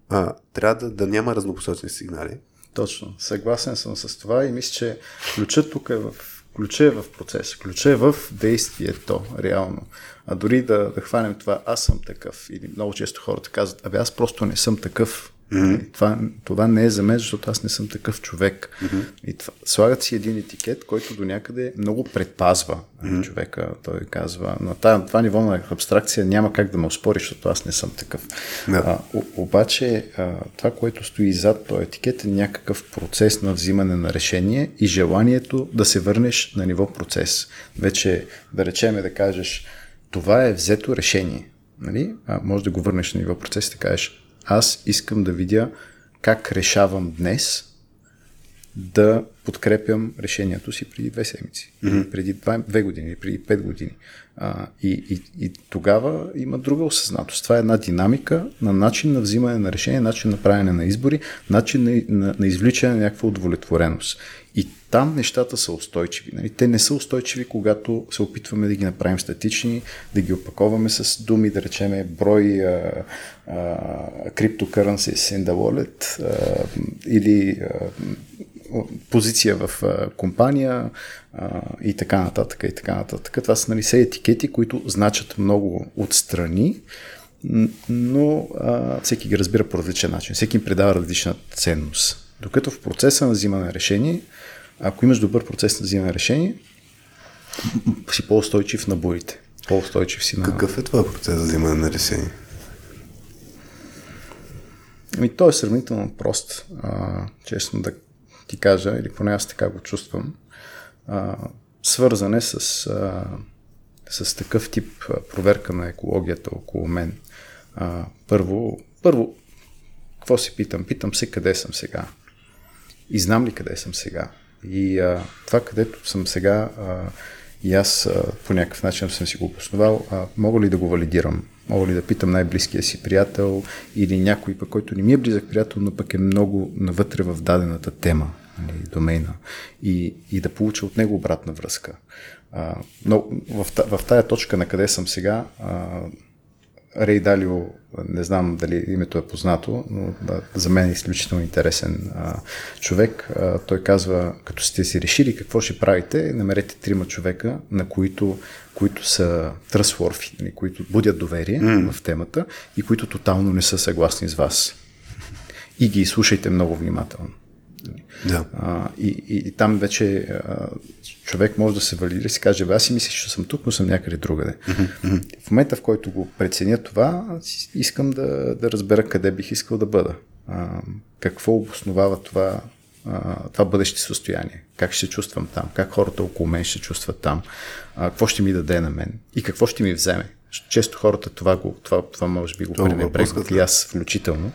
а, трябва да, да няма разнопосочни сигнали. Точно. Съгласен съм с това и мисля, че ключът тук е в Ключа е в процеса, ключа е в действието, реално. А дори да, да хванем това, аз съм такъв, или много често хората казват, абе аз просто не съм такъв, Mm-hmm. Това, това не е за мен, защото аз не съм такъв човек. Mm-hmm. И това, слагат си един етикет, който до някъде много предпазва mm-hmm. човека. Той казва, на това, това ниво на абстракция няма как да ме оспори, защото аз не съм такъв. Yeah. А, обаче а, това, което стои зад този етикет е някакъв процес на взимане на решение и желанието да се върнеш на ниво процес. Вече да речеме да кажеш, това е взето решение. Нали? А, може да го върнеш на ниво процес и да кажеш, аз искам да видя как решавам днес да подкрепям решението си преди две седмици, mm-hmm. преди два, две години, преди пет години. А, и, и, и тогава има друга осъзнатост. Това е една динамика на начин на взимане на решение, начин на правене на избори, начин на, на, на извличане на някаква удовлетвореност. И там нещата са устойчиви. Нали? Те не са устойчиви, когато се опитваме да ги направим статични, да ги опаковаме с думи, да речеме брой cryptocurrencies wallet а, или а, позиция в а, компания а, и така нататък и така нататък. Това са нали, все етикети, които значат много отстрани, но а, всеки ги разбира по различен начин. Всеки им предава различна ценност. Докато в процеса на взимане на решение, ако имаш добър процес на взимане решение, си по-устойчив на боите. По-устойчив си на... Какъв е това процес за взимане на решение? Ами, той е сравнително прост, а, честно да ти кажа, или поне аз така го чувствам. А, свързане с, а, с такъв тип проверка на екологията около мен. А, първо, първо, какво си питам? Питам се къде съм сега. И знам ли къде съм сега. И а, това, където съм сега, а, и аз а, по някакъв начин съм си го обосновал, а, мога ли да го валидирам? Мога ли да питам най-близкия си приятел или някой пък, който не ми е близък приятел, но пък е много навътре в дадената тема, нали, домейна, и, и да получа от него обратна връзка. А, но в, в тая точка, на къде съм сега, а, Рей Далио, не знам дали името е познато, но да, за мен е изключително интересен а, човек. А, той казва, като сте си решили какво ще правите, намерете трима човека, на които, които са тръсворфи, нали, които будят доверие mm. в темата и които тотално не са съгласни с вас. И ги слушайте много внимателно. Да. А, и, и, и там вече а, човек може да се валидира и си каже, аз си мисля, че съм тук, но съм някъде другаде. Mm-hmm. В момента, в който го преценя това, искам да, да разбера къде бих искал да бъда. А, какво обосновава това, а, това бъдеще състояние. Как ще се чувствам там, как хората около мен ще чувстват там, а, какво ще ми даде на мен и какво ще ми вземе. Често хората това, го, това, това може би го пренебрегват и аз включително.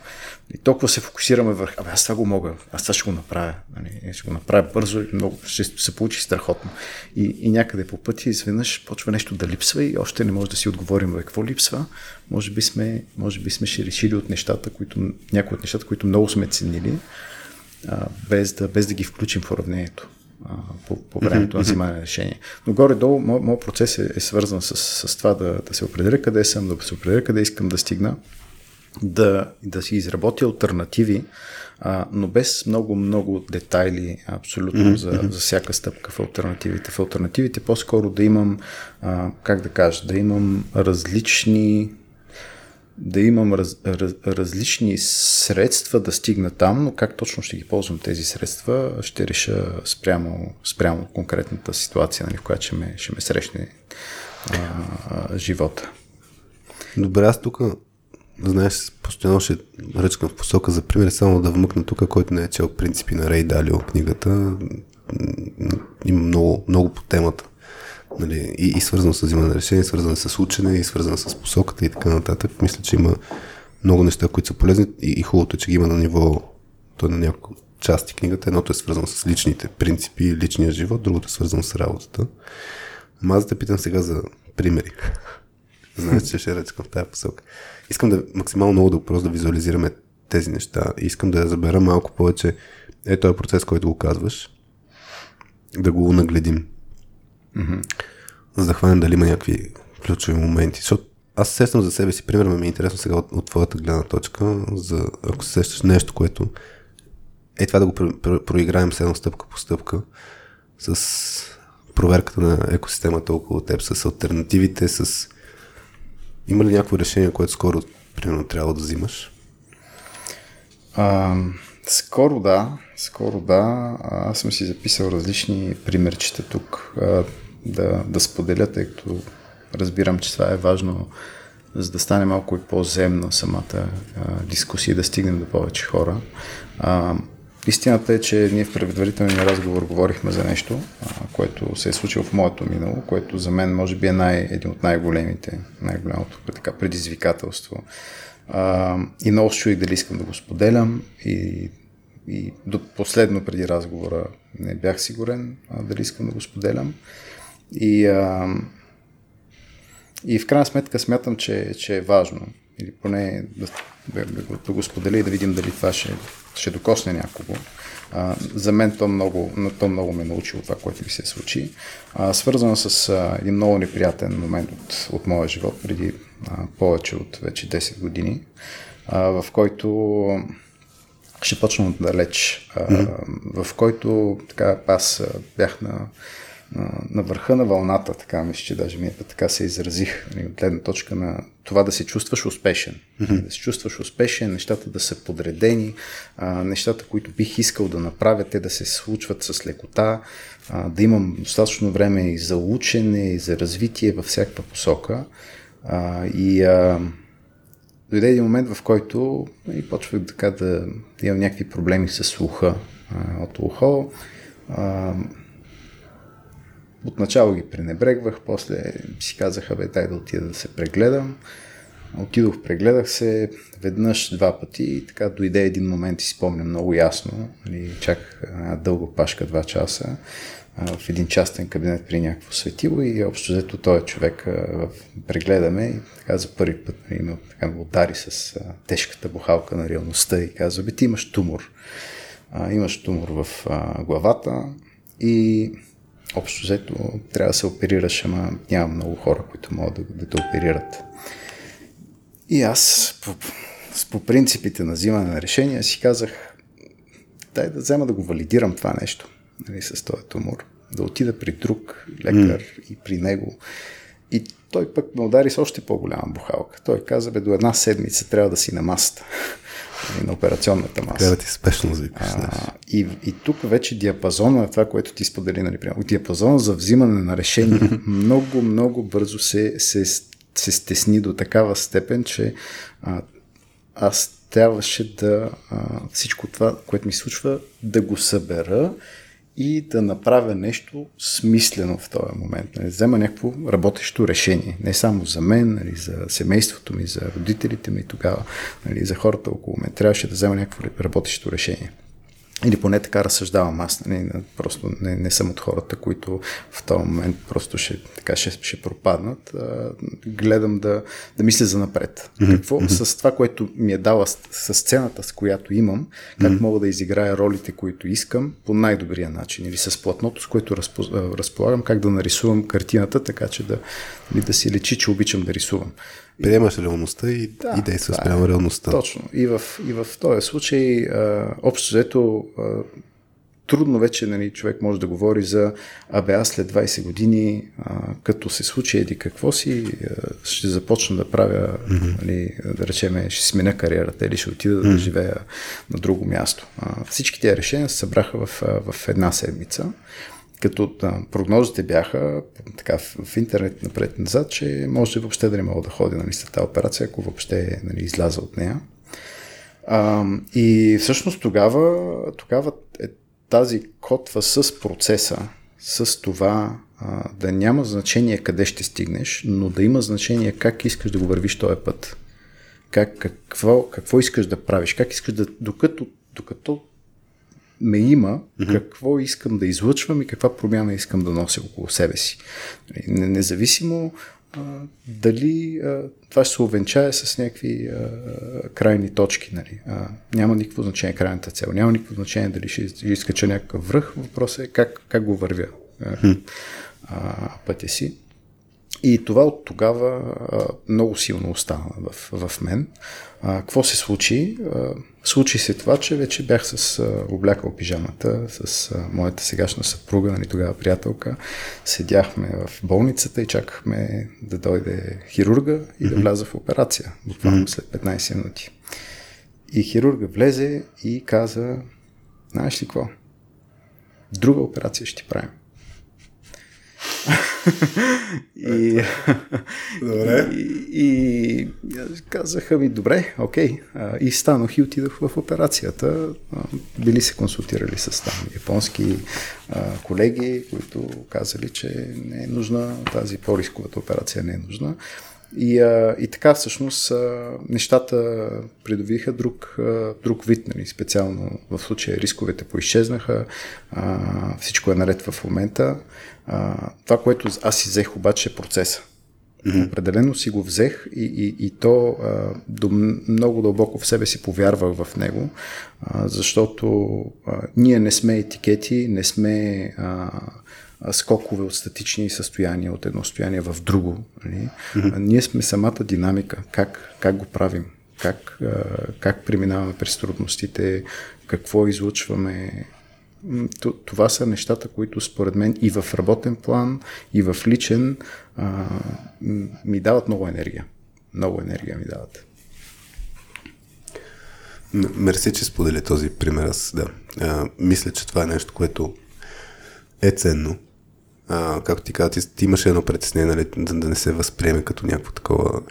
И толкова се фокусираме върху, абе аз това го мога, аз това ще го направя. Нали? Ще го направя бързо и много, ще се получи страхотно. И, и някъде по пътя изведнъж почва нещо да липсва и още не може да си отговорим, бе, какво липсва. Може би сме, може би сме ще решили от нещата, които, някои от нещата, които много сме ценили, а, без, да, без да ги включим в уравнението по, по времето на взимане на решение. Но горе-долу, моят процес е, е свързан с, с това да, да се определя къде съм, да се определя къде искам да стигна, да, да си изработя альтернативи, а, но без много-много детайли абсолютно mm-hmm. за, за всяка стъпка в альтернативите. В альтернативите по-скоро да имам, а, как да кажа, да имам различни да имам раз, раз, различни средства да стигна там, но как точно ще ги ползвам тези средства, ще реша спрямо, спрямо конкретната ситуация, нали, в която ще ме, ще ме срещне а, а, живота. Добре, аз тук, знаеш, постоянно ще ръчкам в посока за пример, само да вмъкна тук, който не е чел принципи на Рей Далио книгата. Има много, много по темата нали, и, и свързано с взимане на решение, свързано с учене и свързано с посоката и така нататък. Мисля, че има много неща, които са полезни и, и хубавото е, че ги има на ниво, той на няколко части книгата. Едното е свързано с личните принципи личния живот, другото е свързано с работата. Ама аз да питам сега за примери. Знаеш, че ще речкам в тази посока. Искам да максимално много да просто да визуализираме тези неща. Искам да забера малко повече е този процес, който го казваш, да го нагледим mm-hmm. за да хванем дали има някакви ключови моменти. Защото аз се сещам за себе си, примерно ми е интересно сега от, от твоята гледна точка, за ако се сещаш нещо, което е това да го проиграем с едно стъпка по стъпка, с проверката на екосистемата около теб, с альтернативите, с... Има ли някакво решение, което скоро, примерно, трябва да взимаш? А, скоро да, скоро да. Аз съм си записал различни примерчета тук да, да споделя, тъй като разбирам, че това е важно, за да стане малко и по-земна самата а, дискусия, да стигнем до повече хора. А, истината е, че ние в предварителния разговор говорихме за нещо, а, което се е случило в моето минало, което за мен може би е най, един от най-големите, най-голямото така, предизвикателство. А, и много се чуих дали искам да го споделям и и до последно преди разговора не бях сигурен а, дали искам да го споделям. И, а, и в крайна сметка смятам, че, че е важно. Или поне да, да, да го споделя и да видим дали това ще, ще докосне някого. А, за мен то много, то много ме научи от това, което ми се случи. А, свързано с а, един много неприятен момент от, от моя живот, преди а, повече от вече 10 години, а, в който ще почна отдалеч, mm-hmm. в който така, аз бях на на върха на вълната, така мисля, че даже ми е така се изразих, нали, от гледна точка на това да се чувстваш успешен. Mm-hmm. Да се чувстваш успешен, нещата да са подредени, а, нещата, които бих искал да направя, те да се случват с лекота, а, да имам достатъчно време и за учене, и за развитие във всякаква посока. А, и а, дойде един момент, в който и нали, почвах така да, да имам някакви проблеми с слуха а, от ухо. А, Отначало ги пренебрегвах, после си казаха, бе, дай да отида да се прегледам. Отидох, прегледах се веднъж, два пъти и така дойде един момент и си спомням много ясно. Нали, чаках една дълга пашка, два часа в един частен кабинет при някакво светило и общо взето този човек прегледаме и така за първи път нали, така удари с тежката бухалка на реалността и казва, бе ти имаш тумор. имаш тумор в главата и общо взето трябва да се оперираш, ама няма много хора, които могат да, да те оперират. И аз по, по принципите на взимане на решения си казах, дай да взема да го валидирам това нещо нали, с този тумор. Да отида при друг лекар mm. и при него. И той пък ме удари с още по-голяма бухалка. Той каза, бе, до една седмица трябва да си на масата. На операционната маса. Трябва да ти спешно звикаш. и, и тук вече диапазона на това, което ти сподели, нали, диапазона за взимане на решение много, много бързо се, се, се стесни до такава степен, че а, аз трябваше да а, всичко това, което ми случва, да го събера и да направя нещо смислено в този момент. Нали, взема някакво работещо решение. Не само за мен, нали, за семейството ми, за родителите ми тогава, нали, за хората около мен. Трябваше да взема някакво работещо решение. Или поне така разсъждавам аз. Не, просто не, не съм от хората, които в този момент просто ще, така, ще, ще пропаднат. А, гледам да, да мисля за напред. Mm-hmm. Какво mm-hmm. с това, което ми е дала с, с сцената, с която имам, как mm-hmm. мога да изиграя ролите, които искам по най-добрия начин. Или с платното, с което разпо, разполагам, как да нарисувам картината, така че да, да си лечи, че обичам да рисувам. Приемаш реалността и, да, и действаш спрямо е, реалността. Точно. И в, и в този случай, а, общо взето, трудно вече нали, човек може да говори за абе аз след 20 години, а, като се случи еди какво си, а, ще започна да правя, mm-hmm. нали, да речеме, ще сменя кариерата или ще отида mm-hmm. да живея на друго място. А, всички тези решения се събраха в, в една седмица като да, прогнозите бяха така, в, интернет напред-назад, че може въобще да не мога да ходя нали, след тази операция, ако въобще нали, изляза от нея. А, и всъщност тогава, тогава е тази котва с процеса, с това а, да няма значение къде ще стигнеш, но да има значение как искаш да го вървиш този път. Как, какво, какво искаш да правиш, как искаш да, докато, докато ме има, mm-hmm. какво искам да излъчвам и каква промяна искам да нося около себе си. Нали, независимо а, дали а, това ще се увенчае с някакви а, крайни точки. Нали. А, няма никакво значение крайната цел, няма никакво значение дали ще изкача някакъв връх. Въпросът е как, как го вървя а, а, пътя си. И това от тогава а, много силно остана в, в мен. А, какво се случи? А, случи се това, че вече бях с а, облякал пижамата с а, моята сегашна съпруга, нали, тогава приятелка. Седяхме в болницата и чакахме да дойде хирурга и да вляза в операция, буквално след 15 минути. И хирурга влезе и каза, знаеш ли какво? Друга операция ще ти правим и, добре. И, и, казаха ми, добре, окей. И станах и отидох в операцията. Били се консултирали с там японски колеги, които казали, че не е нужна тази по-рисковата операция, не е нужна. И, а, и така всъщност а, нещата придобиха друг, а, друг вид, нали, специално в случая рисковете поизчезнаха, а, всичко е наред в момента. А, това, което аз си взех обаче е процеса. Mm-hmm. Определено си го взех и, и, и то а, до, много дълбоко в себе си повярвах в него, а, защото а, ние не сме етикети, не сме а, скокове от статични състояния, от едно състояние в друго. Нали? Ние сме самата динамика, как, как го правим, как, как преминаваме през трудностите, какво излучваме. Това са нещата, които според мен и в работен план, и в личен ми дават много енергия. Много енергия ми дават. Мерси, че сподели този пример. Аз да. А, мисля, че това е нещо, което е ценно а, както ти каза, ти, ти имаше едно притеснение, нали, да, да не се възприеме като някакво такова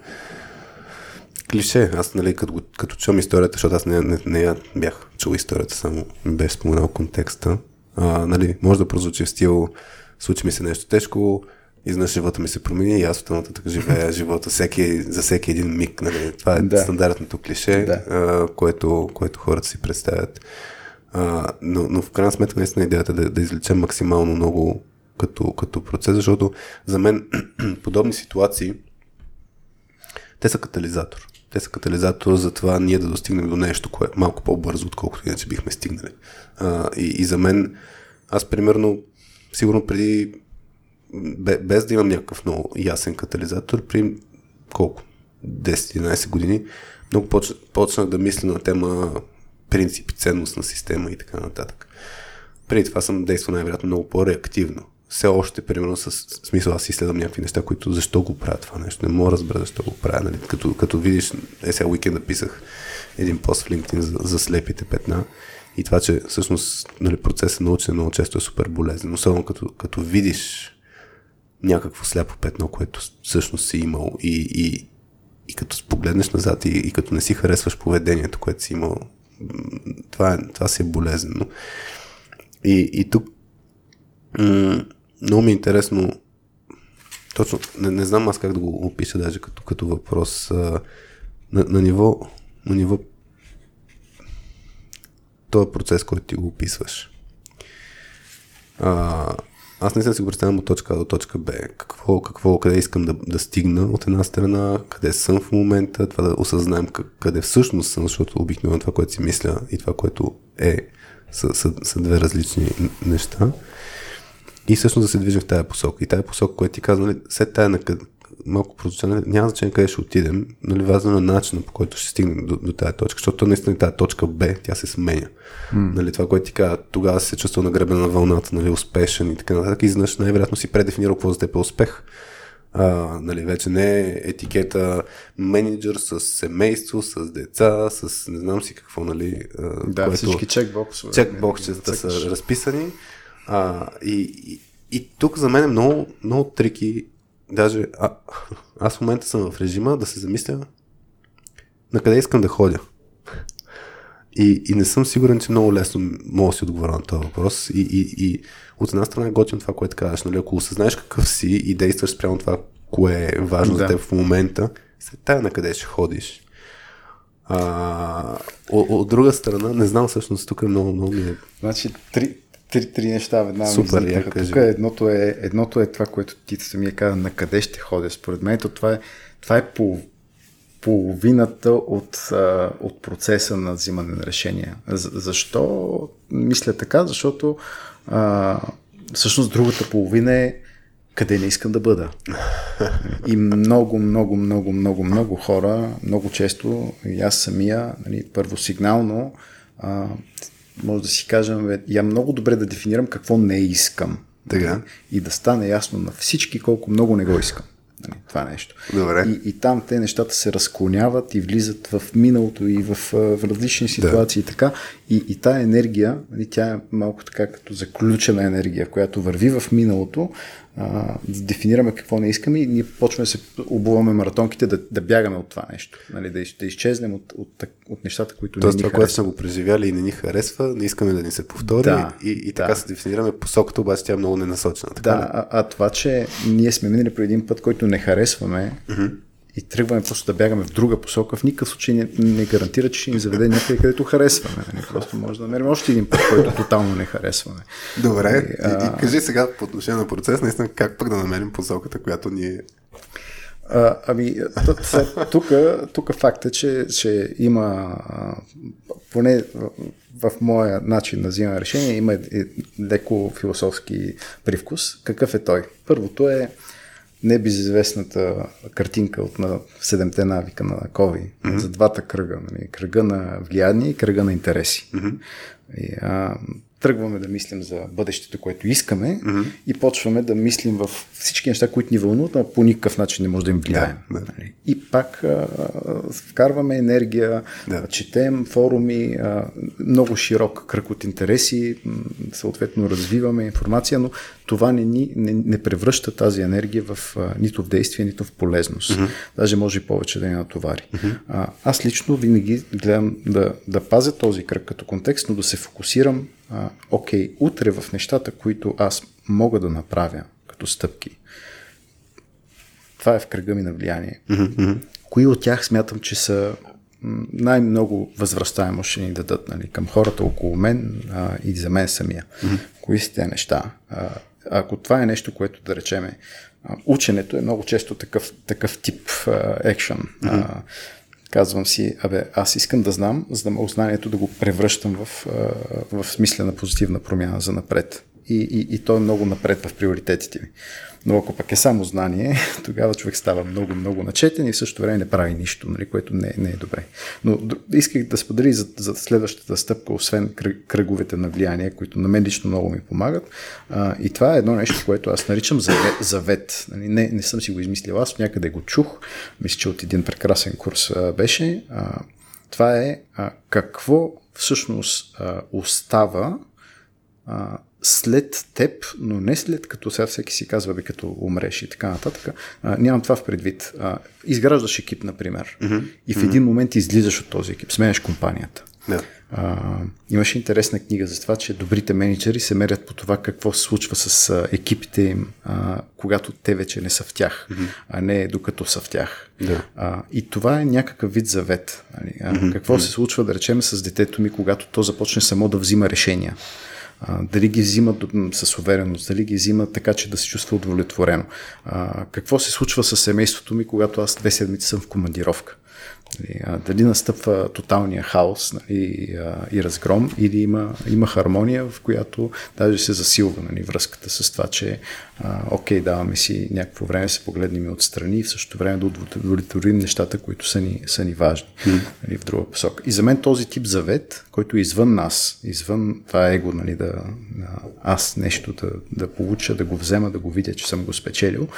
клише. Аз, нали, като, като чувам историята, защото аз не, не, не я бях чул историята, само беше споменал контекста. А, нали, може да прозвучи в стил, случи ми се нещо тежко, изнъж живота ми се промени и аз от нататък живея живота всеки, за всеки един миг. Нали. Това е да. стандартното клише, да. а, което, което хората си представят. А, но, но в крайна сметка наистина идеята е да, да извлечем максимално много като, като процес, защото за мен подобни ситуации те са катализатор. Те са катализатор за това ние да достигнем до нещо, което е малко по-бързо, отколкото иначе бихме стигнали. А, и, и за мен, аз примерно, сигурно преди, без да имам някакъв много ясен катализатор, при колко? 10-11 години, много поч, почнах да мисля на тема принципи, ценност на система и така нататък. Преди това съм действал най-вероятно много по-реактивно. Все още, примерно, с смисъл аз изследвам някакви неща, които защо го правя това нещо. Не мога да разбера защо го правя. Нали? Като, като видиш, е сега уикенд написах един пост в LinkedIn за, за слепите петна и това, че всъщност нали, процесът на учене много често е супер болезнен. Особено като, като видиш някакво сляпо петно, което всъщност си имал и, и, и като погледнеш назад и, и като не си харесваш поведението, което си имал, това, е, това си е болезнено. И, и тук много ми е интересно точно, не, не знам аз как да го опиша даже като, като въпрос а, на, на ниво на ниво този процес, който ти го описваш. А, аз не съм си го представям от точка А до точка Б. Какво, какво, къде искам да, да стигна от една страна, къде съм в момента, това да осъзнаем къде всъщност съм, защото обикновено това, което си мисля и това, което е, са, са, са две различни неща. И всъщност да се движим в тази посока. И тази посока, която ти казва, нали, след тая на малко прозвуча, нали, няма значение къде ще отидем, нали, важно е начина по който ще стигнем до, до тази точка, защото наистина тази точка Б, тя се сменя. Mm. Нали, това, което ти казва, тогава се чувства нагребен на вълната, нали, успешен и така нататък, и знаеш, най-вероятно си предефинирал какво за теб е успех. А, нали, вече не е етикета менеджер с семейство, с деца, с не знам си какво, нали. Да, което, всички чекбоксове. Чекбоксчета са разписани. А, и, и, и тук за мен е много, много трики даже а, аз в момента съм в режима да се замисля на къде искам да ходя. И, и не съм сигурен, че много лесно мога да си отговоря на този въпрос. И, и, и от една страна е готин това, което казваш. Нали? Ако осъзнаеш какъв си и действаш спрямо това, кое е важно да. за теб в момента, след тая на къде ще ходиш. А, от, от друга страна, не знам всъщност, тук е много, много ми е... Значи, три, три, три неща веднага Супер, я Тук едното е, едното е това, което ти самия каза, на къде ще ходя. Според мен това е, това е по, половината от, от процеса на взимане на решения. Защо мисля така? Защото а, всъщност другата половина е къде не искам да бъда. И много, много, много, много, много хора, много често, и аз самия, нали, първо сигнално, а, може да си кажем, я много добре да дефинирам какво не искам. Така. И да стане ясно на всички колко много не го искам. Нали, това нещо. Добре. И, и там те нещата се разклоняват и влизат в миналото и в, в различни ситуации да. и така. И, и тая енергия, нали, тя е малко така като заключена енергия, която върви в миналото, а, да дефинираме какво не искаме и ние почваме да се обуваме маратонките да, да бягаме от това нещо, нали, да, да изчезнем от, от, от, от нещата, които Тоест, не ни това, което сме го преживяли и не ни харесва, не искаме да ни се повтори да, и, и така да. се дефинираме посоката, обаче тя е много ненасочена. Така да, а, а това, че ние сме минали по един път, който не харесваме, mm-hmm и тръгваме просто да бягаме в друга посока, в никакъв случай не, не гарантира, че ще ни заведе някъде, където харесваме. Не, нали? просто може да намерим още един път, който тотално не харесваме. Добре, и, а... и, кажи сега по отношение на процес, наистина как пък да намерим посоката, която ни а, ами, тук, факт е, че, че има, поне в, в моя начин на взимане решение, има леко философски привкус. Какъв е той? Първото е небезизвестната картинка от на седемте навика на Кови mm-hmm. за двата кръга. Нали? Кръга на влияние и кръга на интереси. Mm-hmm. И, а, тръгваме да мислим за бъдещето, което искаме mm-hmm. и почваме да мислим в всички неща, които ни вълнуват, но по никакъв начин не може да им влияем. Да, да. Нали? И пак а, вкарваме енергия, да. четем форуми, а, много широк кръг от интереси, съответно развиваме информация, но това не, ни, не, не превръща тази енергия в а, нито в действие, нито в полезност. Mm-hmm. Даже може и повече да ни натовари. Mm-hmm. А, аз лично винаги гледам да, да пазя този кръг като контекст, но да се фокусирам а, окей, утре в нещата, които аз мога да направя като стъпки. Това е в кръга ми на влияние. Mm-hmm. Кои от тях смятам, че са най-много възвръщаемо ще ни дадат нали, към хората около мен а, и за мен самия. Mm-hmm. Кои са тези неща? А, ако това е нещо, което да речеме, ученето е много често такъв, такъв тип екшен. Mm-hmm. Казвам си, абе, аз искам да знам, за да мога знанието да го превръщам в, в смислена позитивна промяна за напред. и, и, и то е много напред в приоритетите ми. Но ако пък е само знание, тогава човек става много, много начетен и в същото време не прави нищо, нали, което не, не е добре. Но исках да сподели за, за следващата стъпка, освен кръговете на влияние, които на мен лично много ми помагат. А, и това е едно нещо, което аз наричам завет. завет. Нали, не, не съм си го измислил аз, някъде го чух. Мисля, че от един прекрасен курс а, беше. А, това е а, какво всъщност а, остава а, след теб, но не след като сега всеки си казва, бе, като умреш и така нататък. А, нямам това в предвид. А, изграждаш екип, например, mm-hmm. и в един момент излизаш от този екип, сменяш компанията. Да. А, имаше интересна книга за това, че добрите менеджери се мерят по това какво се случва с а, екипите им, а, когато те вече не са в тях, mm-hmm. а не докато са в тях. Да. А, и това е някакъв вид завет. Нали? А, mm-hmm. Какво се случва, да речем, с детето ми, когато то започне само да взима решения дали ги взимат с увереност, дали ги взимат така, че да се чувства удовлетворено. Какво се случва с семейството ми, когато аз две седмици съм в командировка? Нали, дали настъпва тоталния хаос нали, и разгром, или има, има хармония, в която даже се засилва нали, връзката с това, че а, окей, даваме си някакво време, се погледнем и отстрани и в същото време да удовлетворим нещата, които са ни, са ни важни mm. нали, в друга посока. И за мен този тип завет, който е извън нас, извън това его, нали, да, аз нещо да, да получа, да го взема, да го видя, че съм го спечелил,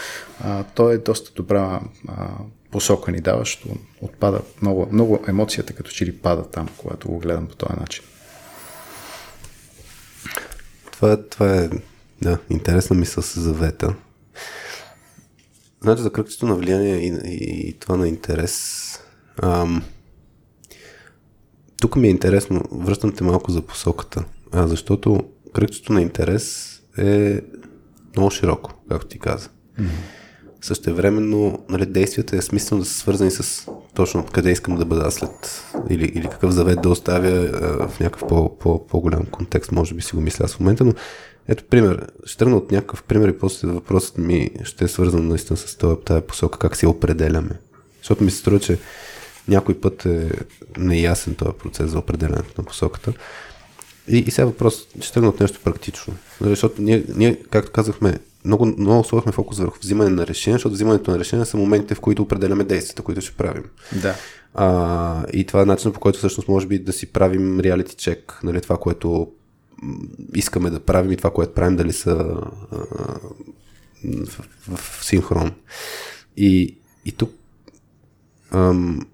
а, то е доста добра а, посока ни дава, защото отпада много, много емоцията като че ли пада там, когато го гледам по този начин. Това, това е да, интересна мисъл с завета. Значи за кръгчето на влияние и, и, и това на интерес. Ам, тук ми е интересно, връщам те малко за посоката, а, защото кръгчето на интерес е много широко, както ти каза. Mm-hmm. Същевременно нали, действията е смислено да са свързани с точно къде искам да бъда след или, или какъв завет да оставя а, в някакъв по, по, по-голям контекст, може би си го мисля аз в момента, но ето пример, ще тръгна от някакъв пример и после въпросът ми ще е свързан наистина с това, тази посока, как си определяме. Защото ми се струва, че някой път е неясен този процес за определянето на посоката. И, и сега въпрос, ще тръгна от нещо практично. Нали, защото ние, ние както казахме, много, много сложихме фокус върху взимане на решения, защото взимането на решения са моментите, в които определяме действията, които ще правим. Да. А, и това е начинът по който всъщност може би да си правим реалити чек, нали, това, което искаме да правим и това, което правим, дали са а, в, в, в синхрон. И, и тук ам,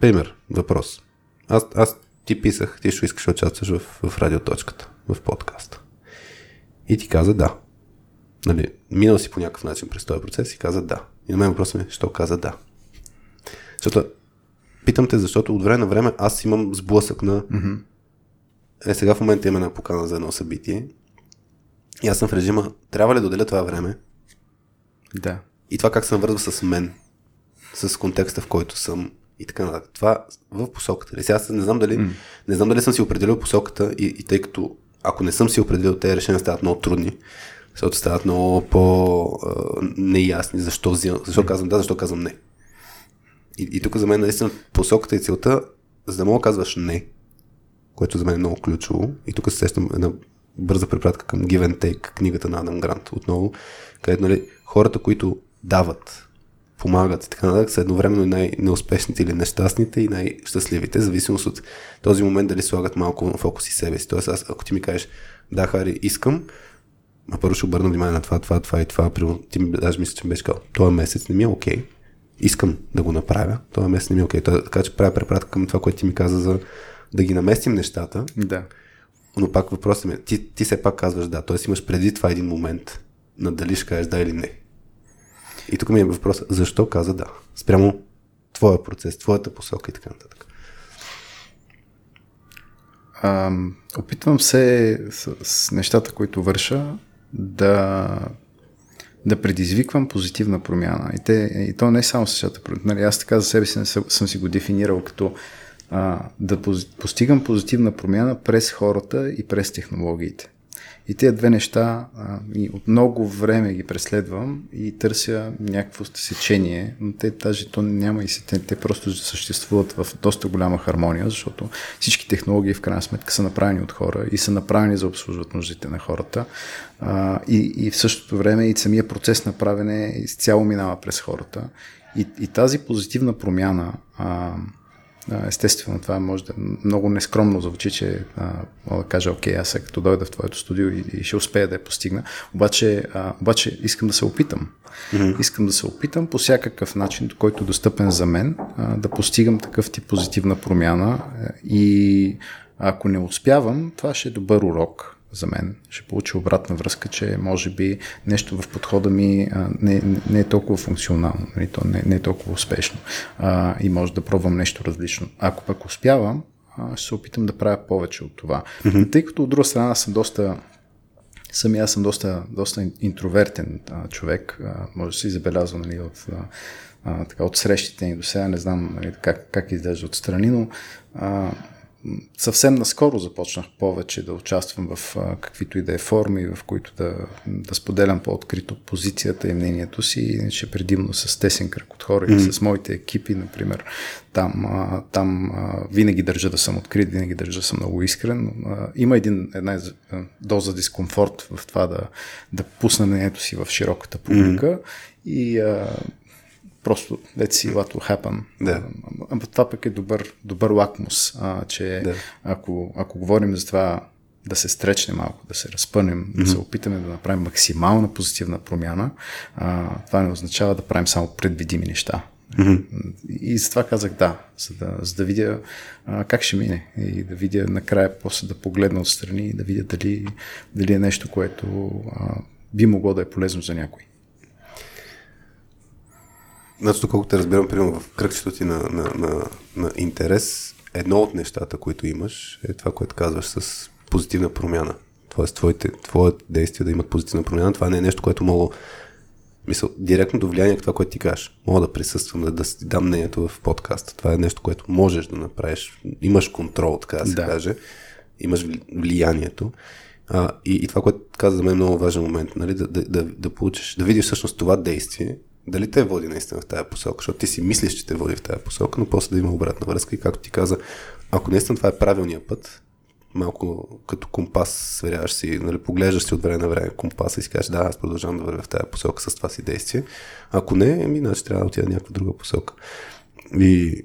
пример, въпрос. Аз, аз ти писах, ти ще искаш да участваш в, в радиоточката, в подкаста. И ти каза да. Нали, минал си по някакъв начин през този процес и каза да. И на мен въпросът ми е, що каза да? Защото питам те, защото от време на време аз имам сблъсък на mm-hmm. е сега в момента имаме една покана за едно събитие и аз съм в режима, трябва ли да отделя това време? Да. И това как се навързва с мен, с контекста, в който съм и така нататък. Това в посоката. Сега аз не знам дали, mm. не знам дали съм си определил посоката и, и тъй като ако не съм си определил, тези решения стават много трудни защото стават много по-неясни защо, защо казвам да, защо казвам не. И, и тук за мен наистина посоката и целта, за да мога казваш не, което за мен е много ключово, и тук се сещам една бърза препратка към Give and Take, книгата на Адам Грант отново, където нали, хората, които дават, помагат и така нататък, са едновременно най-неуспешните или нещастните и най-щастливите, зависимост от този момент дали слагат малко фокус и себе си. Тоест, аз, ако ти ми кажеш, да, Хари, искам, а първо ще обърна внимание на това, това, това и това. Примерно, ти даже мисля, че ми беше казал, този месец не ми е окей. Okay. Искам да го направя. Този месец не ми е окей. Okay. Така че правя препратка към това, което ти ми каза за да ги наместим нещата. Да. Но пак въпросът ми е, ти, ти все пак казваш да, т.е. имаш преди това един момент на дали ще кажеш да или не. И тук ми е въпросът, защо каза да? Спрямо твоя процес, твоята посока и така нататък. А, опитвам се с, с нещата, които върша, да, да предизвиквам позитивна промяна. И, те, и то не е само същата. Нали, аз така за себе си съм, съм си го дефинирал като а, да постигам позитивна промяна през хората и през технологиите. И тези две неща а, и от много време ги преследвам и търся някакво сечение, но те даже то няма и се, те, те просто съществуват в доста голяма хармония, защото всички технологии в крайна сметка са направени от хора и са направени за обслужват нуждите на хората. А, и, и в същото време и самия процес на правене изцяло минава през хората. И, и тази позитивна промяна а, Естествено, това може да много нескромно звучи, че а, мога да кажа, окей, аз като дойда в твоето студио и, и ще успея да я постигна. Обаче, а, обаче искам да се опитам. Mm-hmm. Искам да се опитам по всякакъв начин, който е достъпен за мен, а, да постигам такъв тип позитивна промяна и ако не успявам, това ще е добър урок за мен. Ще получи обратна връзка, че може би нещо в подхода ми а, не, не е толкова функционално, нали, то не, не е толкова успешно а, и може да пробвам нещо различно. Ако пък успявам, а, ще се опитам да правя повече от това. Mm-hmm. Тъй като от друга страна съм доста Сами аз съм доста, доста интровертен а, човек, а, може да си забелязва нали, от, а, така, от срещите ни до сега, не знам нали, как, как изглежда отстрани, но а, съвсем наскоро започнах повече да участвам в каквито и да е форми, в които да, да споделям по-открито позицията и мнението си, иначе предимно с тесен кръг от хора mm-hmm. и с моите екипи, например. Там, там винаги държа да съм открит, винаги държа да съм много искрен. Има един, една доза дискомфорт в това да, да пусна мнението си в широката публика mm-hmm. и а, просто let's see what will happen. Да. А, това пък е добър, добър лакмус, а, че да. ако, ако говорим за това да се стречне малко, да се разпънем, mm-hmm. да се опитаме да направим максимална позитивна промяна, а, това не означава да правим само предвидими неща. Mm-hmm. И затова казах да, за да, за да видя а, как ще мине и да видя накрая после да погледна отстрани и да видя дали, дали е нещо, което а, би могло да е полезно за някой. Значи, колкото те разбирам, примерно в кръгчето ти на, на, на, на интерес, едно от нещата, които имаш, е това, което казваш с позитивна промяна. Тоест, твоите, твоите действия да имат позитивна промяна, това не е нещо, което мога мисъл, директното влияние е това, което ти кажеш. Мога да присъствам, да, да си дам мнението в подкаста. Това е нещо, което можеш да направиш. Имаш контрол, така да се да. каже. Имаш влиянието. А, и, и това, което каза за мен е много важен момент, нали? да, да, да, да получиш, да видиш всъщност това действие дали те води наистина в тази посока, защото ти си мислиш, че те води в тази посока, но после да има обратна връзка и както ти каза, ако наистина това е правилният път, малко като компас сверяваш си, нали, поглеждаш си от време на време компаса и си кажеш, да, аз продължавам да вървя в тази посока с това си действие. Ако не, еми, значи трябва да отида някаква друга посока. И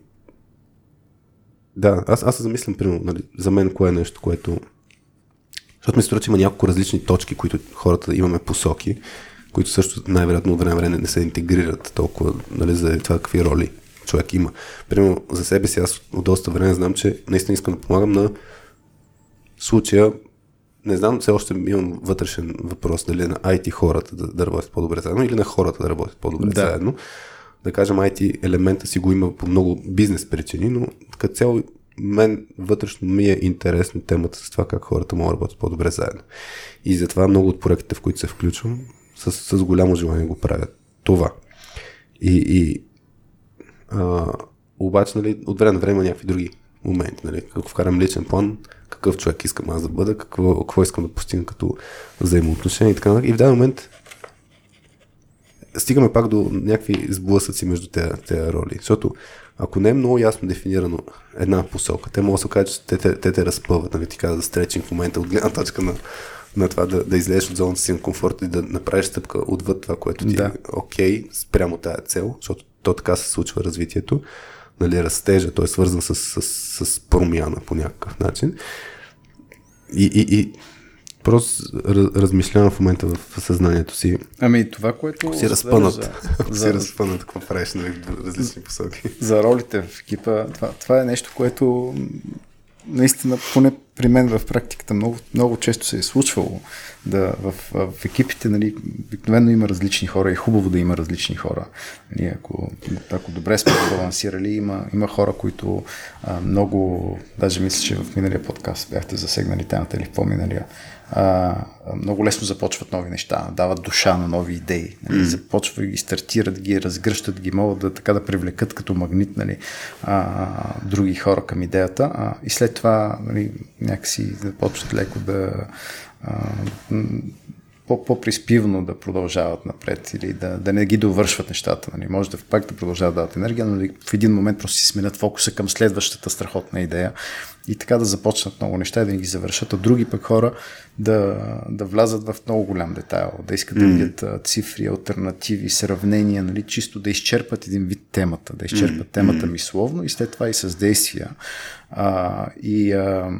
да, аз, аз се замислям, примерно, нали, за мен кое е нещо, което... Защото ми се че има няколко различни точки, които хората имаме посоки които също най-вероятно от време време не се интегрират толкова нали, за това какви роли човек има. Примерно за себе си аз от доста време знам, че наистина искам да помагам на случая не знам, все още имам вътрешен въпрос дали е на IT хората да, да работят по-добре заедно или на хората да работят по-добре да. заедно. Да кажем, IT елемента си го има по много бизнес причини, но като цяло мен вътрешно ми е интересно темата с това как хората могат да работят по-добре заедно. И затова много от проектите, в които се включвам, с, с голямо желание го правят. Това. И, и а, обаче, нали, от време на време има някакви други моменти. Нали, ако вкарам личен план, какъв човек искам аз да бъда, какво, какво искам да постигна като взаимоотношение и така. И в даден момент стигаме пак до някакви сблъсъци между тези, роли. Защото ако не е много ясно дефинирано една посока, те могат да се кажат, че те, те, те те разпъват, нали, ти каза за стречинг в момента от гледна точка на на това да, да излезеш от зоната си на комфорт и да направиш стъпка отвъд това, което ти да. е окей, спрямо тази цел, защото то така се случва развитието. Нали, растежа, той е свързан с, с, с, промяна по някакъв начин. И, и, и просто размишлявам в момента в съзнанието си. Ами това, което... Си разпънат, за, ако си разпънат, какво правиш нали, в различни посоки. За ролите в екипа, това, това е нещо, което наистина, поне при мен в практиката много, много често се е случвало да в, в екипите, нали, обикновено има различни хора и хубаво да има различни хора. Нали, ако, ако добре сме балансирали, има, има хора, които а, много, даже мисля, че в миналия подкаст бяхте засегнали темата или в по-миналия, а, много лесно започват нови неща, дават душа на нови идеи. Нали, mm. Започва и стартират ги, разгръщат ги, могат да, така да привлекат като магнит нали, а, други хора към идеята. А, и след това нали, някакси започват леко да а, по-приспивно да продължават напред или да, да не ги довършват нещата. Нали. Може да пак да продължават да дават енергия, но в един момент просто си сменят фокуса към следващата страхотна идея и така да започнат много неща и да ги завършат, а други пък хора да, да влязат в много голям детайл, да искат да видят цифри, альтернативи, сравнения, нали, чисто да изчерпат един вид темата, да изчерпат темата мисловно и след това и с действия. А, и а,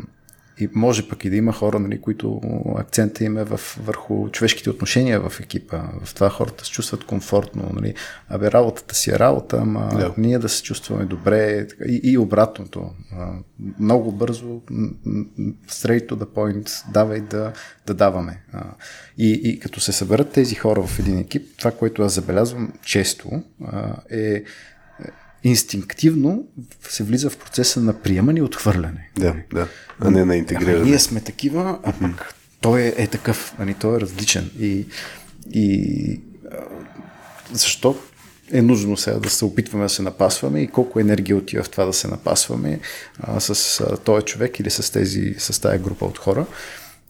и може пък и да има хора, нали, които акцента им е в, върху човешките отношения в екипа. В това хората се чувстват комфортно. Нали. Абе, работата си е работа, ама да. ние да се чувстваме добре и, и обратното. Много бързо, straight to the point, давай да, да даваме. И, и като се съберат тези хора в един екип, това, което аз забелязвам често е инстинктивно се влиза в процеса на приемане и отхвърляне. Да, да. А не на интегриране. Ами, ние сме такива, а пък той е, е такъв, ами той е различен. И, и защо е нужно сега да се опитваме да се напасваме и колко енергия отива в това да се напасваме а, с а, този човек или с, тези, с тази група от хора.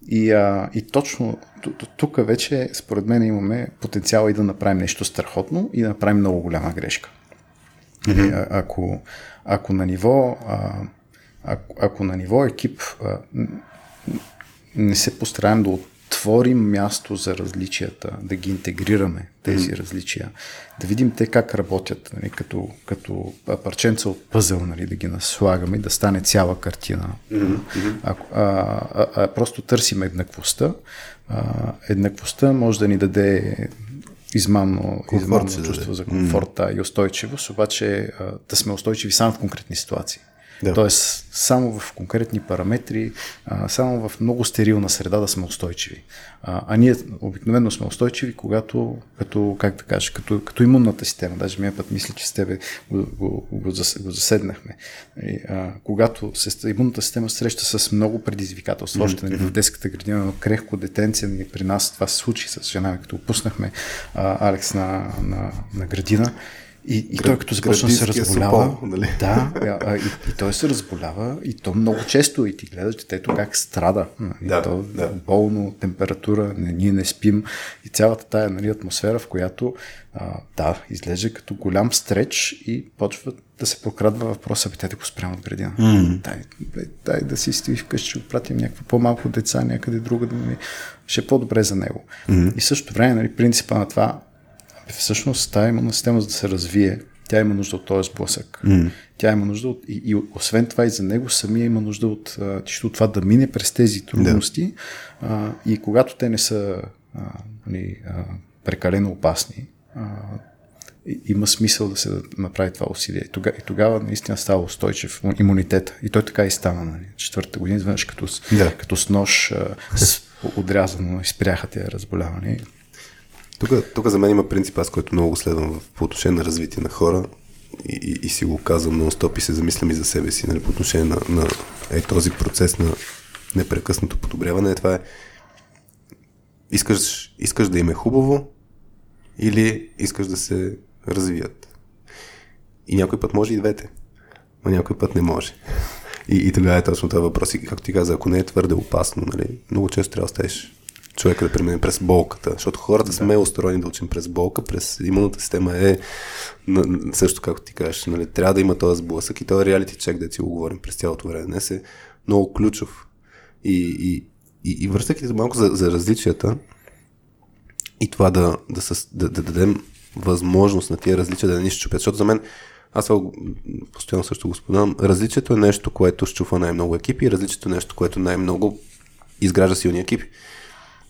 И, а, и точно тук вече, според мен, имаме потенциал и да направим нещо страхотно и да направим много голяма грешка. Mm-hmm. Ако, ако на ниво а, ако, ако на ниво екип а, не се постараем да отворим място за различията, да ги интегрираме тези mm-hmm. различия, да видим те как работят, нали, като, като парченца от пъзел, нали, да ги наслагаме, да стане цяла картина. Mm-hmm. Ако, а, а, а, просто търсим еднаквостта. А, еднаквостта може да ни даде измамно, измамно чувство да за комфорта mm. и устойчивост, обаче да сме устойчиви само в конкретни ситуации. Да. Тоест, само в конкретни параметри, а, само в много стерилна среда да сме устойчиви. А, а ние обикновено сме устойчиви, когато, като, как да кажа, като, като имунната система. Даже ми път мисля, че с тебе го, го, го, го заседнахме. И, а, когато се, имунната система среща с много предизвикателства, mm-hmm. още нали, в детската градина, но крехко детенция, нали, при нас това се случи с жена ми, като опуснахме а, Алекс на, на, на градина. И, и той като започна да се разболява, супол, нали? да, и, и той се разболява и то много често и ти гледаш детето как страда. Нали? Да, то да. болно, температура, не, ние не спим и цялата тая нали, атмосфера, в която а, да, излезе като голям стреч и почва да се прокрадва въпроса, бе, те го спрямо от градина. Mm. Дай, дай, дай, да си стои вкъщи, ще отпратим някакво по-малко деца някъде друга, да ми ще е по-добре за него. Mm. И също време, нали, принципа на това, всъщност тази имунна система, за да се развие, тя има нужда от този сблъсък. Mm. Тя има нужда от. И, и освен това, и за него самия има нужда от, чисто това да мине през тези трудности. Да. А, и когато те не са а, нали, а, прекалено опасни, а, има смисъл да се направи това усилие. И тогава, и тогава наистина става устойчив имунитет. И той така и стана. Нали. Четвърта година, изведнъж като, да. като с нож а, с, отрязано изпряха тези разболявания. Тук, тук за мен има принцип, аз който много следвам в, по отношение на развитие на хора и, и, и си го казвам нон-стоп и се замислям и за себе си, нали, по отношение на, на е, този процес на непрекъснато подобряване. Това е искаш, искаш да им е хубаво или искаш да се развият. И някой път може и двете, но някой път не може. И, и тогава е точно това въпрос. И както ти каза, ако не е твърде опасно, нали, много често трябва да оставиш човека да премине през болката, защото хората да. сме устроени да учим през болка, през имунната система е също както ти кажеш, нали, трябва да има този сблъсък и този реалити чек, да си го говорим през цялото време. Днес е много ключов. И, и, и, и връщайки се малко за, за различията и това да, да, със, да, да дадем възможност на тия различия да не ни щупят, защото за мен аз постоянно също го споменавам, различието е нещо, което щупва най-много екипи и различието е нещо, което най-много изгражда силни екипи.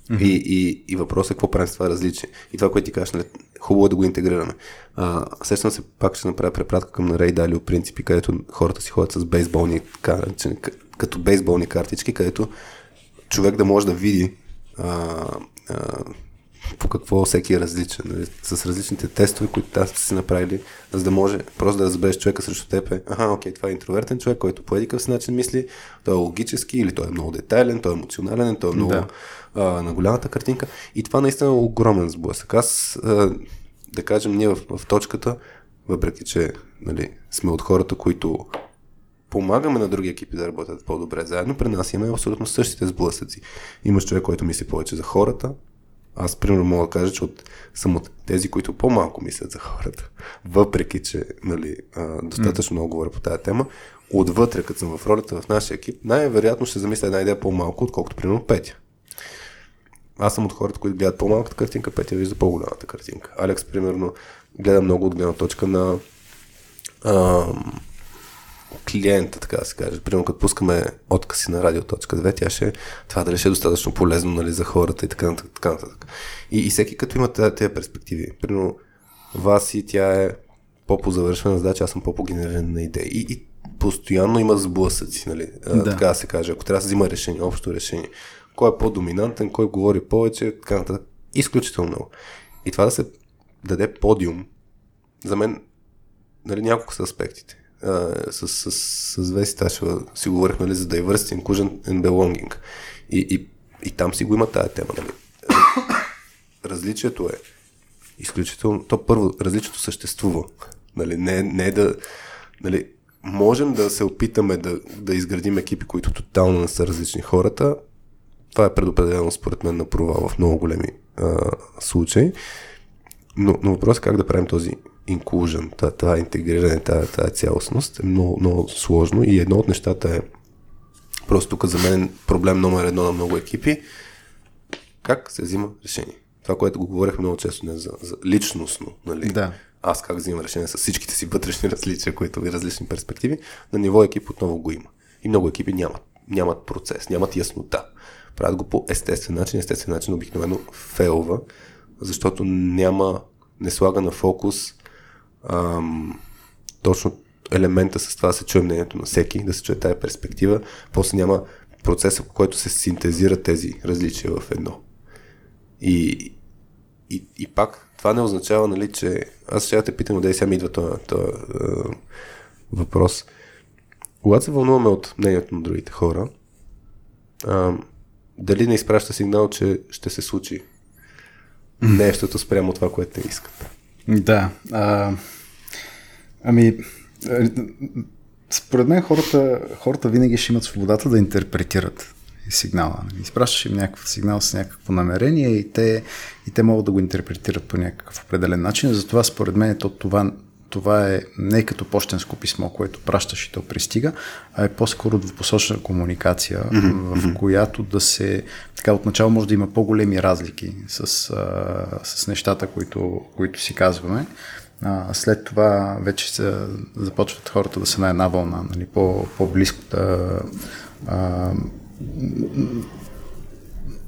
Mm-hmm. И, и, и въпросът е какво правим с това различие. И това, което ти кажеш, нали, хубаво е да го интегрираме. А, сещам се, пак ще направя препратка към на Рей Далио принципи, където хората си ходят с бейсболни, като бейсболни картички, където човек да може да види а, а, по какво всеки е различен. Нали? С различните тестове, които сте си направили, за да може просто да разбереш човека срещу теб е, аха, окей, това е интровертен човек, който по един начин мисли, той е логически или той е много детайлен, той е емоционален, той е много да. а, на голямата картинка. И това наистина е огромен сблъсък. Аз, а, да кажем, ние в, в точката, въпреки че нали, сме от хората, които помагаме на други екипи да работят по-добре заедно, при нас имаме абсолютно същите сблъсъци. Имаш човек, който мисли повече за хората. Аз, примерно, мога да кажа, че от, съм от тези, които по-малко мислят за хората. Въпреки, че нали, достатъчно много говоря по тази тема, отвътре, като съм в ролята в нашия екип, най-вероятно ще замисля една идея по-малко, отколкото, примерно, Петя. Аз съм от хората, които гледат по-малката картинка, Петя вижда по-голямата картинка. Алекс, примерно, гледа много от гледна точка на ам, клиента, така да се каже. Примерно, като пускаме откази на радио.2, тя ще, това дали ще е достатъчно полезно нали, за хората и така нататък. Така. И, и всеки като има тези перспективи. Примерно, Васи, тя е по-позавършена задача, аз съм по-погенериран на идеи. И, и постоянно има сблъсъци, нали? Да. така да се каже. Ако трябва да се взима решение, общо решение. Кой е по-доминантен, кой говори повече, така нататък. Изключително много. И това да се даде подиум, за мен, нали, няколко са аспектите с, с, с, с Веси Ташева си говорихме нали, за diversity, inclusion and belonging. И, и, и там си го има тая тема. Нали. Различието е изключително... То първо, различието съществува. Нали, не, не е да... Нали, можем да се опитаме да, да изградим екипи, които тотално не са различни хората. Това е предопределено според мен на провал в много големи а, случаи. Но, но въпросът е как да правим този inclusion, това интегриране, тази цялостност е много, много сложно и едно от нещата е просто тук за мен проблем номер едно на много екипи как се взима решение. Това, което го говорих много често не за, за личностно, нали? Да. Аз как взимам решение с всичките си вътрешни различия, които ви различни перспективи, на ниво екип отново го има. И много екипи нямат, нямат процес, нямат яснота. Правят го по естествен начин, естествен начин обикновено фейлва, защото няма, не слага на фокус ам, точно елемента с това да се чуе мнението на всеки, да се чуе тая перспектива, после няма процеса, по който се синтезират тези различия в едно. И, и, и пак, това не означава, нали, че... Аз ще те питам, къде сега ми идва този, този е, въпрос. Когато се вълнуваме от мнението на другите хора, а, дали не изпраща сигнал, че ще се случи нещото спрямо това, което те искат? Да. А, ами, е, според мен хората, хората винаги ще имат свободата да интерпретират сигнала. Изпращаш им някакъв сигнал с някакво намерение и те, и те могат да го интерпретират по някакъв определен начин. Затова според мен то, това, това е не като почтенско писмо, което пращаш и то пристига, а е по-скоро двупосочна комуникация, mm-hmm. в която да се... Така отначало може да има по-големи разлики с, а, с нещата, които, които си казваме. А, след това вече се, започват хората да са на една вълна, нали, по, по-близко да, а,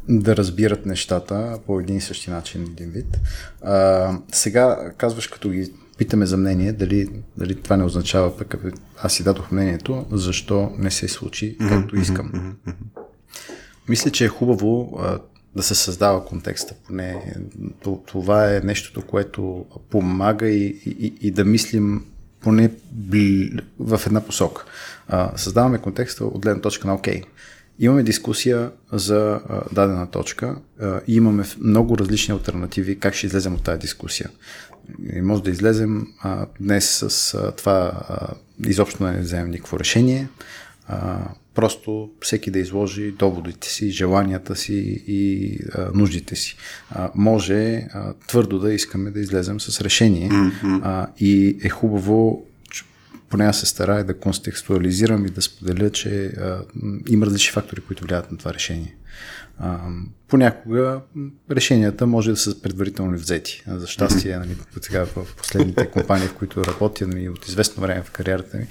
да разбират нещата по един и същи начин, един вид. А, сега казваш, като ги питаме за мнение, дали, дали това не означава пък, аз си дадох мнението, защо не се случи както искам. Мисля, че е хубаво да се създава контекста. Поне това е нещото, което помага и, и, и да мислим поне в една посока. Създаваме контекста от гледна точка на окей. Имаме дискусия за дадена точка и имаме много различни альтернативи как ще излезем от тази дискусия. И може да излезем днес с това изобщо не вземем никакво решение, просто всеки да изложи доводите си, желанията си и а, нуждите си. А, може а, твърдо да искаме да излезем с решение mm-hmm. а, и е хубаво поне аз се старая да контекстуализирам и да споделя, че а, има различни фактори, които влияят на това решение. А, понякога решенията може да са предварително взети. За щастие, нали, сега в последните компании, в които работя нали, от известно време в кариерата ми,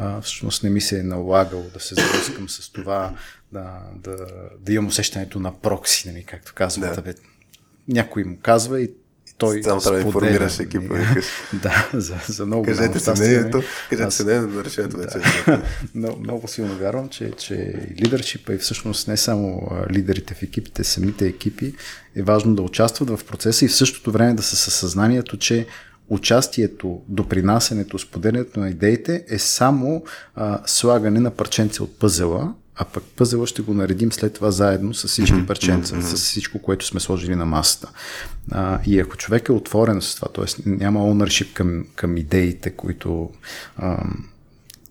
а, всъщност не ми се е налагало да се запускам с това, да, да, да имам усещането на прокси, нали, както казват. Да. Някой му казва и той Само трябва да информираш екипа. да, за, за много Кажете се мнението, кажете се мнението на решението вече. много, много силно вярвам, че, че лидершипа и всъщност не само лидерите в екипите, самите екипи е важно да участват в процеса и в същото време да са със съзнанието, че участието, допринасенето, споделянето на идеите е само а, слагане на парченце от пъзела, а пък пъзела ще го наредим след това заедно с всички парченца, mm-hmm. с всичко, което сме сложили на масата. А, и ако човек е отворен с това, т.е. няма ownership към, към идеите, които а,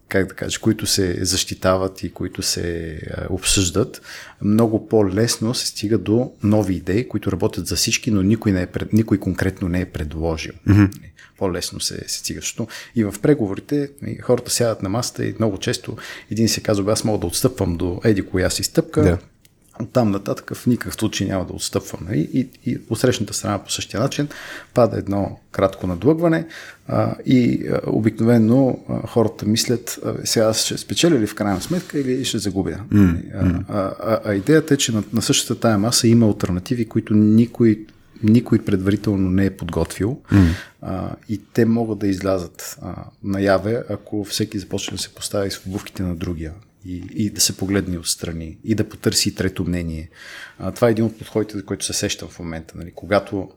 как да кажа, които се защитават и които се обсъждат, много по-лесно се стига до нови идеи, които работят за всички, но никой, не е, никой конкретно не е предложил. Mm-hmm. По-лесно се, се стига. Защото и в преговорите хората сядат на масата и много често един се казва, аз мога да отстъпвам до еди коя си стъпка, от там нататък в никакъв случай няма да отстъпваме. Нали? И, и от срещната страна по същия начин пада едно кратко надлъгване а, и а, обикновено а, хората мислят а, сега ще спечеля ли в крайна сметка или ще загубя. Mm, а, а, а, а идеята е, че на, на същата тая маса има альтернативи, които никой никой предварително не е подготвил mm. а, и те могат да излязат а, наяве, ако всеки започне да се постави в обувките на другия и, и да се погледне отстрани и да потърси трето мнение. А, това е един от подходите, за който се сещам в момента. Нали? Когато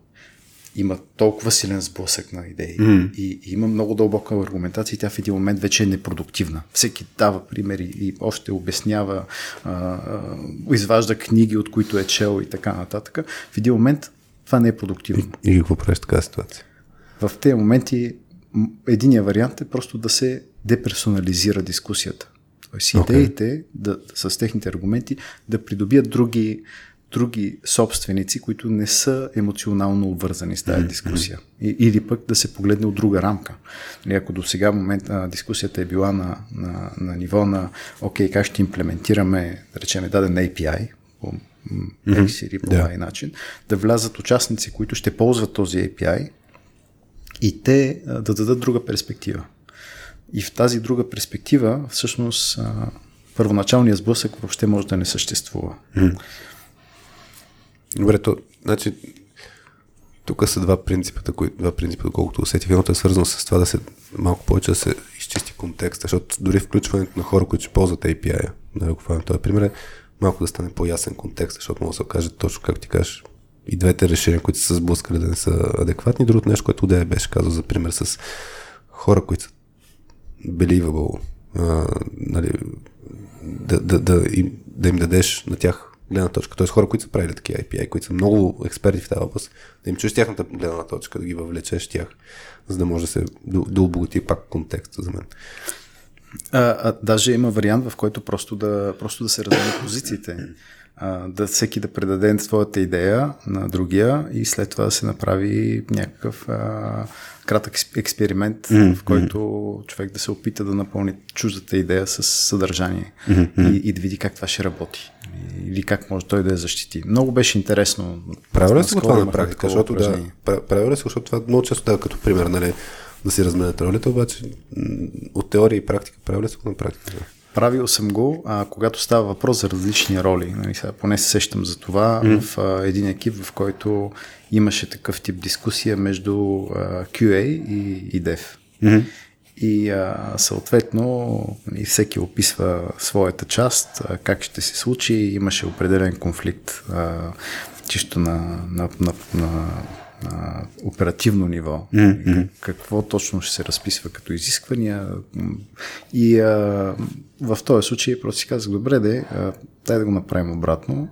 има толкова силен сблъсък на идеи mm. и, и има много дълбока аргументация и тя в един момент вече е непродуктивна. Всеки дава примери и още обяснява, а, а, изважда книги, от които е чел и така нататък. В един момент това не е продуктивно. И, и какво правиш така ситуация? В тези моменти единия вариант е просто да се деперсонализира дискусията. Тоест okay. идеите да, с техните аргументи да придобият други, други собственици, които не са емоционално обвързани с тази дискусия. И, или пък да се погледне от друга рамка. И нали, ако до сега момента дискусията е била на, на, на ниво на окей, как ще имплементираме, да речем, даден API, mm-hmm. по yeah. начин, да влязат участници, които ще ползват този API и те да дадат друга перспектива. И в тази друга перспектива, всъщност, първоначалният сблъсък въобще може да не съществува. Добре, то, значи, тук са два принципа, кои, два принципа, колкото усетих. Едното е свързано с това да се малко повече да се изчисти контекста, защото дори включването на хора, които ще ползват API, да го това този пример, е малко да стане по-ясен контекст, защото може да се окаже точно как ти кажеш и двете решения, които са сблъскали да не са адекватни. Другото нещо, което Удея беше казал, за пример с хора, които са believable, а, нали, да, да, да, им, да им дадеш на тях гледна точка. Т.е. хора, които са правили такива API, които са много експерти в тази област, да им чуеш тяхната гледна точка, да ги въвлечеш тях, за да може да се да обогати пак контекст за мен. А, а, даже има вариант, в който просто да, просто да се разделят позициите. А, да всеки да предаде своята идея на другия и след това да се направи някакъв а, кратък експеримент, mm-hmm. в който човек да се опита да напълни чуждата идея с съдържание mm-hmm. и, и да види как това ще работи или как може той да я защити. Много беше интересно. Правилно ли си това на практика? Защото, да, правилно ли си, защото това много често дава като пример, нали, да си разменят ролите, обаче от теория и практика правилно ли си го на практика? Правил съм го, а, когато става въпрос за различни роли. Нали, сега поне се сещам за това mm. в а, един екип, в който имаше такъв тип дискусия между а, QA и, и Dev. Mm-hmm. И а, съответно и всеки описва своята част, а, как ще се случи. Имаше определен конфликт а, чисто на, на, на, на на оперативно ниво. Mm-hmm. Какво точно ще се разписва като изисквания. И а, в този случай просто си казах, добре, де, а, дай да го направим обратно.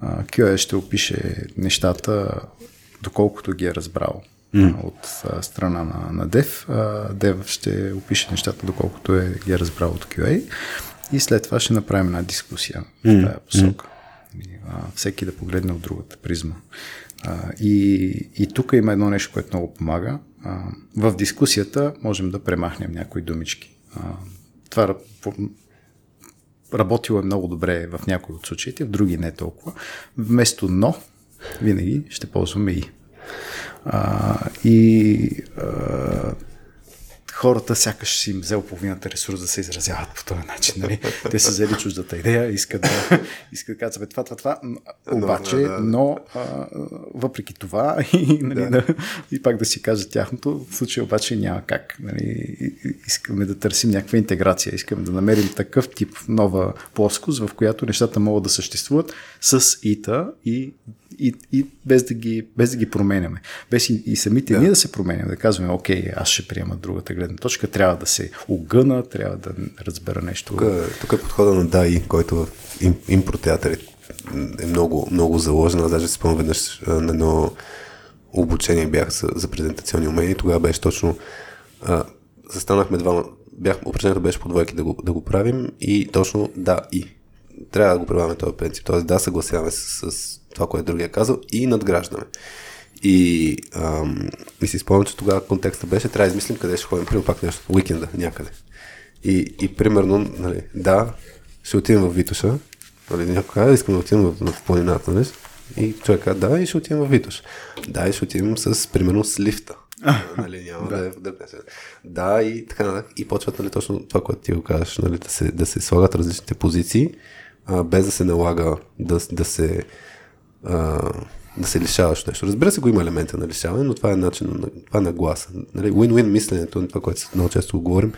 А, QA ще опише нещата доколкото ги е разбрал mm. от а, страна на, на Dev. А, Dev ще опише нещата доколкото е, ги е разбрал от QA и след това ще направим една дискусия mm. в тази посока. Mm. Всеки да погледне от другата призма. И, и тук има едно нещо, което много помага. А, в дискусията можем да премахнем някои думички. А, това работило е много добре в някои от случаите, в други не толкова. Вместо но, винаги ще ползваме и. А, и а, хората сякаш си им взел половината ресурс да се изразяват по този начин. Нали? Те са взели чуждата идея, искат да, искат да кажат това, това, това, обаче, но, да, да. но а, въпреки това и, нали, да. Да, и пак да си кажа тяхното, в случай обаче няма как. Нали? Искаме да търсим някаква интеграция, искаме да намерим такъв тип нова плоскост, в която нещата могат да съществуват с ИТА и и, и без, да ги, без да ги променяме. Без и, и самите да. ние да се променяме, да казваме, окей, аз ще приема другата гледна точка, трябва да се огъна, трябва да разбера нещо. Тук, тук е подхода на ДАИ, който в импротеатър е много, много заложен. Аз даже спомням веднъж на едно обучение бях за, за презентационни умения тогава беше точно а, застанахме двама, бях, упражнението беше по двойки да го, да го правим и точно да и. Трябва да го прилагаме този принцип. Тоест да, съгласяваме с, с това, което другия е казал и надграждаме. И, ам, и си спомням, че тогава контекста беше, трябва да измислим къде ще ходим, примерно пак нещо, уикенда някъде. И, и примерно, нали, да, ще отидем в Витоша, нали, някой казва, искам да отидем в, в планината, нали? И човек казва, да, и ще отидем в Витош. Да, и ще отидем с, примерно, с лифта. нали, няма да, да, да, да, и така нататък. И почват, нали, точно това, което ти го казваш, нали, да се, да се слагат различните позиции, а, без да се налага да, да се а, да се лишаваш нещо. Разбира се, го има елемента на лишаване, но това е начин, на, това е на гласа. Нали, win-win мисленето, това, което много често го говорим,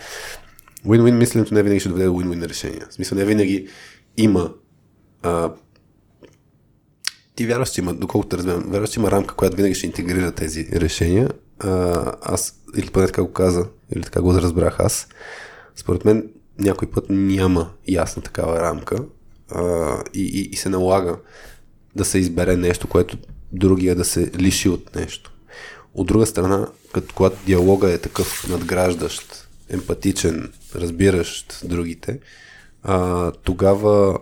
win-win мисленето не винаги ще доведе до win-win решения. В смисъл, не винаги има а, ти вярваш, че има, доколкото разбирам, вярваш, че има рамка, която винаги ще интегрира тези решения. А, аз, или поне така го каза, или така го разбрах аз, според мен някой път няма ясна такава рамка а, и, и, и се налага да се избере нещо, което другия да се лиши от нещо. От друга страна, като когато диалога е такъв надграждащ, емпатичен, разбиращ другите, а, тогава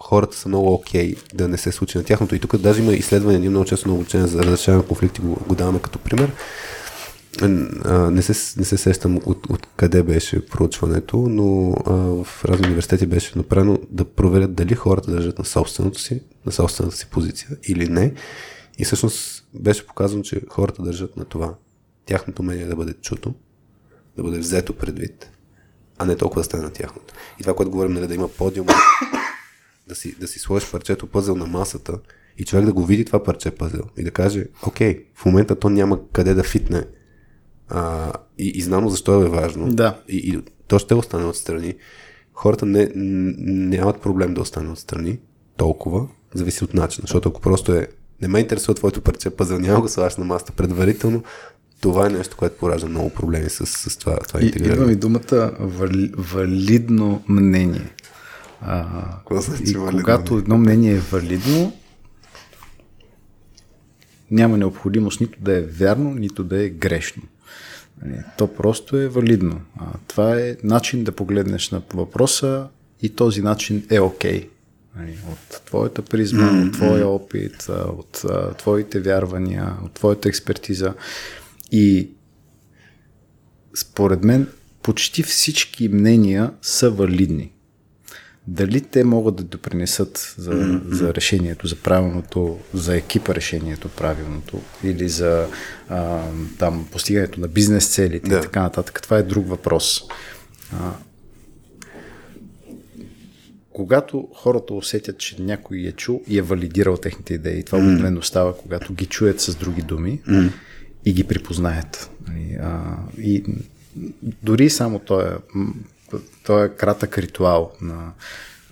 хората са много окей okay да не се случи на тяхното. И тук даже има изследвания, ние много често на обучение за разрешаване на конфликти го, го даваме като пример. Не се, не се сещам от, от къде беше проучването, но а, в разни университети беше направено да проверят дали хората държат на собственото си, на собствената си позиция или не. И всъщност беше показано, че хората държат на това тяхното мнение да бъде чуто, да бъде взето предвид, а не толкова да стане на тяхното. И това, което говорим, нали, да има подиум, да си, да си сложиш парчето пъзел на масата и човек да го види това парче пъзел и да каже, окей, в момента то няма къде да фитне а, и, и знам защо е важно. Да. И, и то ще остане отстрани. Хората не, нямат проблем да остане отстрани толкова, зависи от начина, защото ако просто е не ме интересува твоето парче пъзел, няма го слагаш на масата предварително, това е нещо, което поражда много проблеми с, с това, това интегриране. Идва ми думата вали, валидно мнение. А, значи и когато едно мнение е валидно, няма необходимост нито да е вярно, нито да е грешно. Нали, то просто е валидно. А, това е начин да погледнеш на въпроса и този начин е окей. Okay. Нали, от твоята призма, mm-hmm. от твоя опит, от твоите вярвания, от твоята експертиза. И според мен почти всички мнения са валидни дали те могат да допринесат за, mm-hmm. за решението, за правилното, за екипа решението правилното или за а, там, постигането на бизнес целите yeah. и така нататък. Това е друг въпрос. А, когато хората усетят, че някой е чул и е валидирал техните идеи, това mm-hmm. обикновено става, когато ги чуят с други думи mm-hmm. и ги припознаят. Нали, а, и дори само този този е кратък ритуал на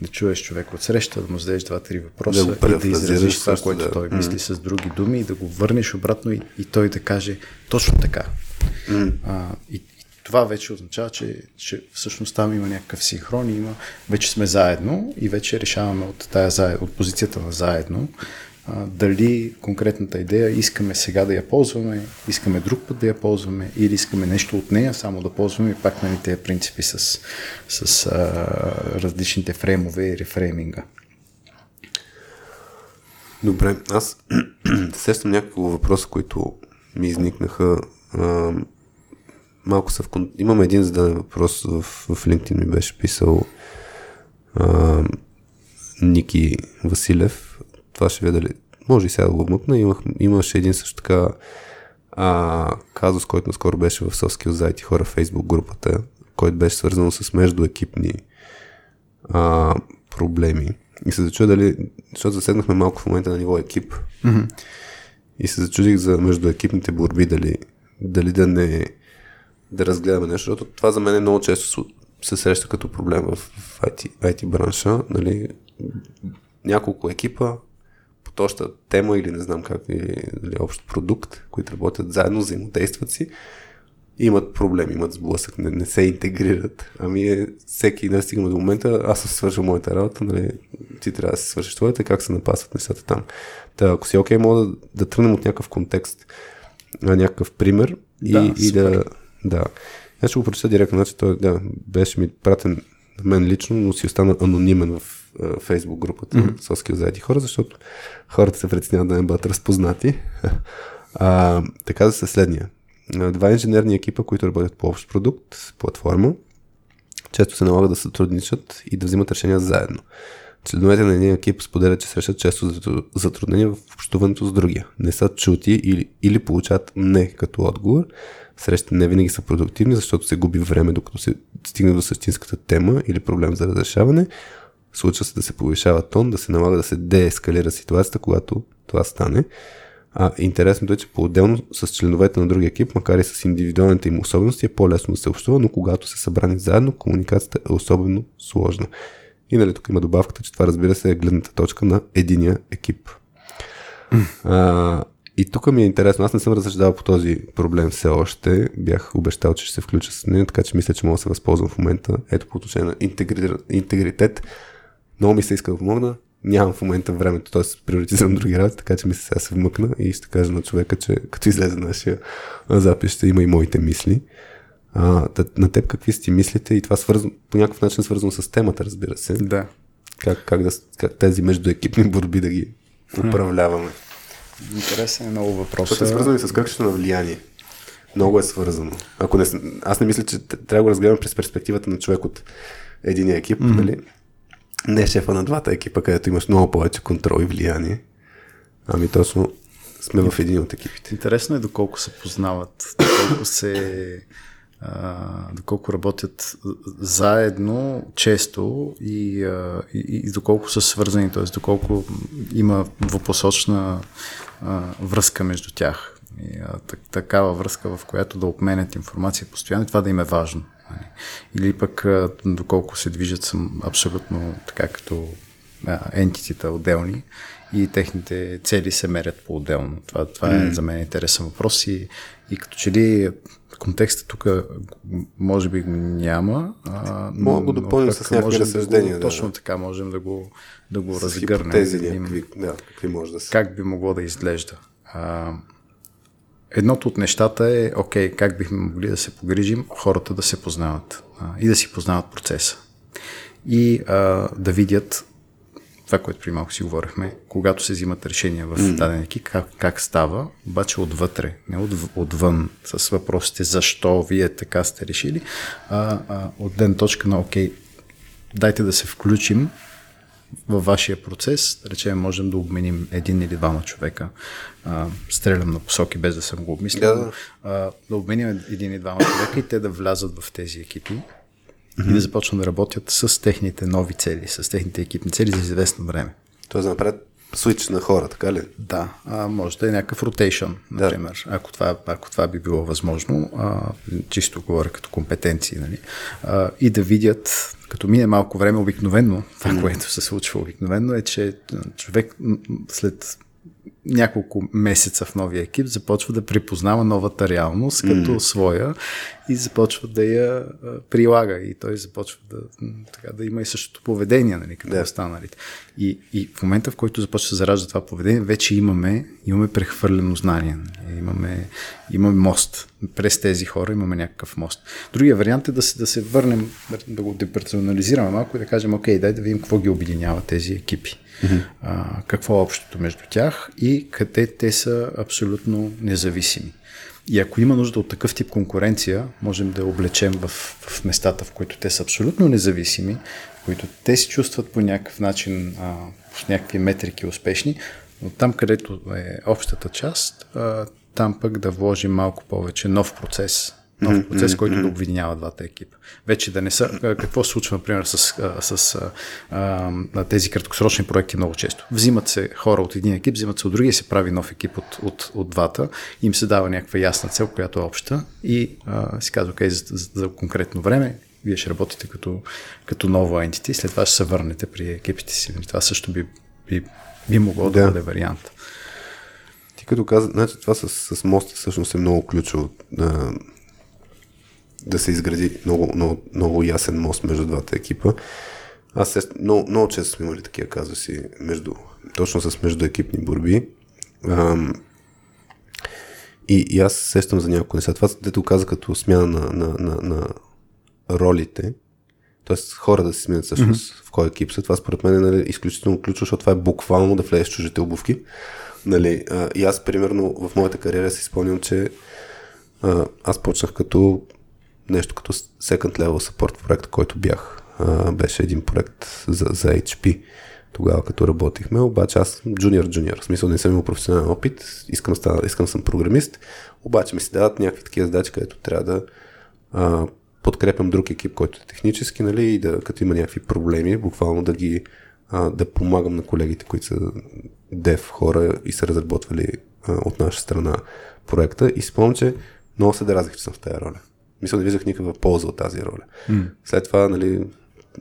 да чуеш човек от среща, да му зададеш два-три въпроса да и да изразиш това, което да. той мисли mm. с други думи и да го върнеш обратно и, и той да каже точно така. Mm. А, и, и това вече означава, че, че всъщност там има някакъв синхрон, има, вече сме заедно и вече решаваме от, тая, от позицията на заедно дали конкретната идея искаме сега да я ползваме, искаме друг път да я ползваме или искаме нещо от нея само да ползваме и пак на нали, тези принципи с, с а, различните фреймове и рефрейминга. Добре, аз сещам няколко въпроса, които ми изникнаха. А, малко са в... Имам един зададен въпрос в, в LinkedIn ми беше писал а, Ники Василев това ще видя дали. Може и сега да го вмъкна. Имах, имаше един също така а, казус, който наскоро беше в Соски Зайти хора в Facebook групата, който беше свързан с междуекипни а, проблеми. И се зачудя дали, защото заседнахме малко в момента на ниво екип. Mm-hmm. И се зачудих за междуекипните борби, дали, дали да не да разгледаме нещо, защото това за мен е много често се среща като проблем в IT, IT бранша. Нали, няколко екипа, точна тема или не знам как, или, или общ продукт, които работят заедно, взаимодействат си, имат проблеми, имат сблъсък, не, не се интегрират. Ами е, всеки да стигна до момента, аз съм свършил моята работа, нали, ти трябва да се свършиш твоята, как се напасват нещата там. Та, ако си окей, okay, мога да, да тръгнем от някакъв контекст, на някакъв пример и, да, и да, да. Аз ще го прочета директно, значи той да, беше ми пратен на мен лично, но си остана анонимен в фейсбук групата mm-hmm. Соски заети хора, защото хората се притесняват да не бъдат разпознати. а, така да се следния. Два инженерни екипа, които работят по общ продукт, платформа, често се налага да сътрудничат и да взимат решения заедно. Членовете на един екип споделят, че срещат често затруднения в общуването с другия. Не са чути или, или получават не като отговор. Срещите не винаги са продуктивни, защото се губи време, докато се стигне до същинската тема или проблем за разрешаване. Случва се да се повишава тон, да се налага да се деескалира ситуацията, когато това стане. А, интересното е, че по-отделно с членовете на другия екип, макар и с индивидуалните им особености, е по-лесно да се общува, но когато се събрани заедно, комуникацията е особено сложна. И нали, тук има добавката, че това разбира се е гледната точка на единия екип. А, и тук ми е интересно, аз не съм разсъждавал по този проблем все още. Бях обещал, че ще се включа с нея, така че мисля, че мога да се възползвам в момента. Ето по отношение на интегри... интегритет. Много ми се иска да помогна. Нямам в момента времето, т.е. приоритизирам други работи, така че мисля сега се вмъкна и ще кажа на човека, че като излезе нашия запис, ще има и моите мисли. А, на теб какви си мислите и това свързано, по някакъв начин свързано с темата, разбира се. Да. Как, как, да, как тези междуекипни борби да ги управляваме. Интересен е много въпрос. Това е свързано и с качеството на влияние. Много е свързано. Ако не, аз не мисля, че трябва да го разгледам през перспективата на човек от един екип, mm-hmm. нали? Не шефа на двата екипа, където имаш много повече контрол и влияние. Ами точно сме в един от екипите. Интересно е доколко се познават, доколко се доколко работят заедно често и, а, и, и доколко са свързани, т.е. доколко има двупосочна а, връзка между тях. И, а, так, такава връзка, в която да обменят информация постоянно и това да им е важно. Нали. Или пък доколко се движат съм абсолютно така като ентитите отделни и техните цели се мерят по-отделно. Това, това е за мен интересен въпрос и, и като че ли контекста тук може би няма. А, Мога го допълня с някакви разсъждения. Да, точно така можем да го, да го разгърнем. Тези някакви, да, какви може да са. Как би могло да изглежда. А, едното от нещата е, окей, как бихме могли да се погрижим хората да се познават а, и да си познават процеса. И а, да видят това, което при малко си говорихме, когато се взимат решения в mm. даден екип, как, как става, обаче отвътре, не от, отвън, с въпросите защо вие така сте решили, а, а от ден точка на окей, дайте да се включим във вашия процес, да речем, можем да обменим един или двама човека. А, стрелям на посоки, без да съм го обмислил. Да, а, да обменим един или двама човека и те да влязат в тези екипи mm-hmm. и да започнат да работят с техните нови цели, с техните екипни цели за известно време. Тоест да направят свич на хора, така ли? Да, а, може да е някакъв ротейшн, например, да. ако, това, ако това би било възможно, а, чисто говоря като компетенции, нали? а, и да видят, като мине малко време, обикновено, това, което се случва обикновено е, че човек след няколко месеца в новия екип започва да припознава новата реалност като mm. своя и започва да я прилага и той започва да, така, да има и същото поведение, нали, като yeah. останалите. И, и в момента, в който започва да заражда това поведение, вече имаме, имаме прехвърлено знание. Нали, имаме, имаме мост. През тези хора имаме някакъв мост. Другия вариант е да се, да се върнем, да го деперсонализираме малко и да кажем, окей, дай да видим какво ги обединява тези екипи. А, какво е общото между тях и къде те са абсолютно независими. И ако има нужда от такъв тип конкуренция, можем да я облечем в, в местата, в които те са абсолютно независими, в които те се чувстват по някакъв начин, а, с някакви метрики успешни, но там, където е общата част, а, там пък да вложим малко повече нов процес, нов процес, mm-hmm. който да обвинява двата екипа. Вече да не са. Какво се случва, например, с, с а, а, тези краткосрочни проекти много често? Взимат се хора от един екип, взимат се от другия, се прави нов екип от, от, от двата, им се дава някаква ясна цел, която е обща и а, си казва, окей, за, за, за конкретно време вие ще работите като, като ново entity, след това ще се върнете при екипите си. Това също би, би, би могло да, да бъде вариант. Ти като каза, значи това с, с моста всъщност е много ключово да се изгради много, много, много ясен мост между двата екипа. Аз се, много, много често сме имали такива казуси между, точно с междуекипни борби. Ам, И, и аз се сещам за няколко неща. Това, дето каза като смяна на, на, на, на ролите, т.е. хора да се сменят всъщност mm-hmm. в кой екип са, това според мен е нали, изключително ключово, защото това е буквално да влезеш в чужите обувки. Нали, а, и аз, примерно, в моята кариера си спомням, че а, аз почнах като нещо като second level support проект, който бях. А, беше един проект за, за HP тогава, като работихме, обаче аз съм джуниор-джуниор, в смисъл не съм имал професионален опит, искам, стана, искам съм програмист, обаче ми се дават някакви такива задачи, където трябва да а, подкрепям друг екип, който е технически, нали, и да, като има някакви проблеми, буквално да ги а, да помагам на колегите, които са дев хора и са разработвали а, от наша страна проекта. И спомням, че много се дразих, че съм в тази роля. Мисля, не виждах никаква полза от тази роля. Mm. След това, нали,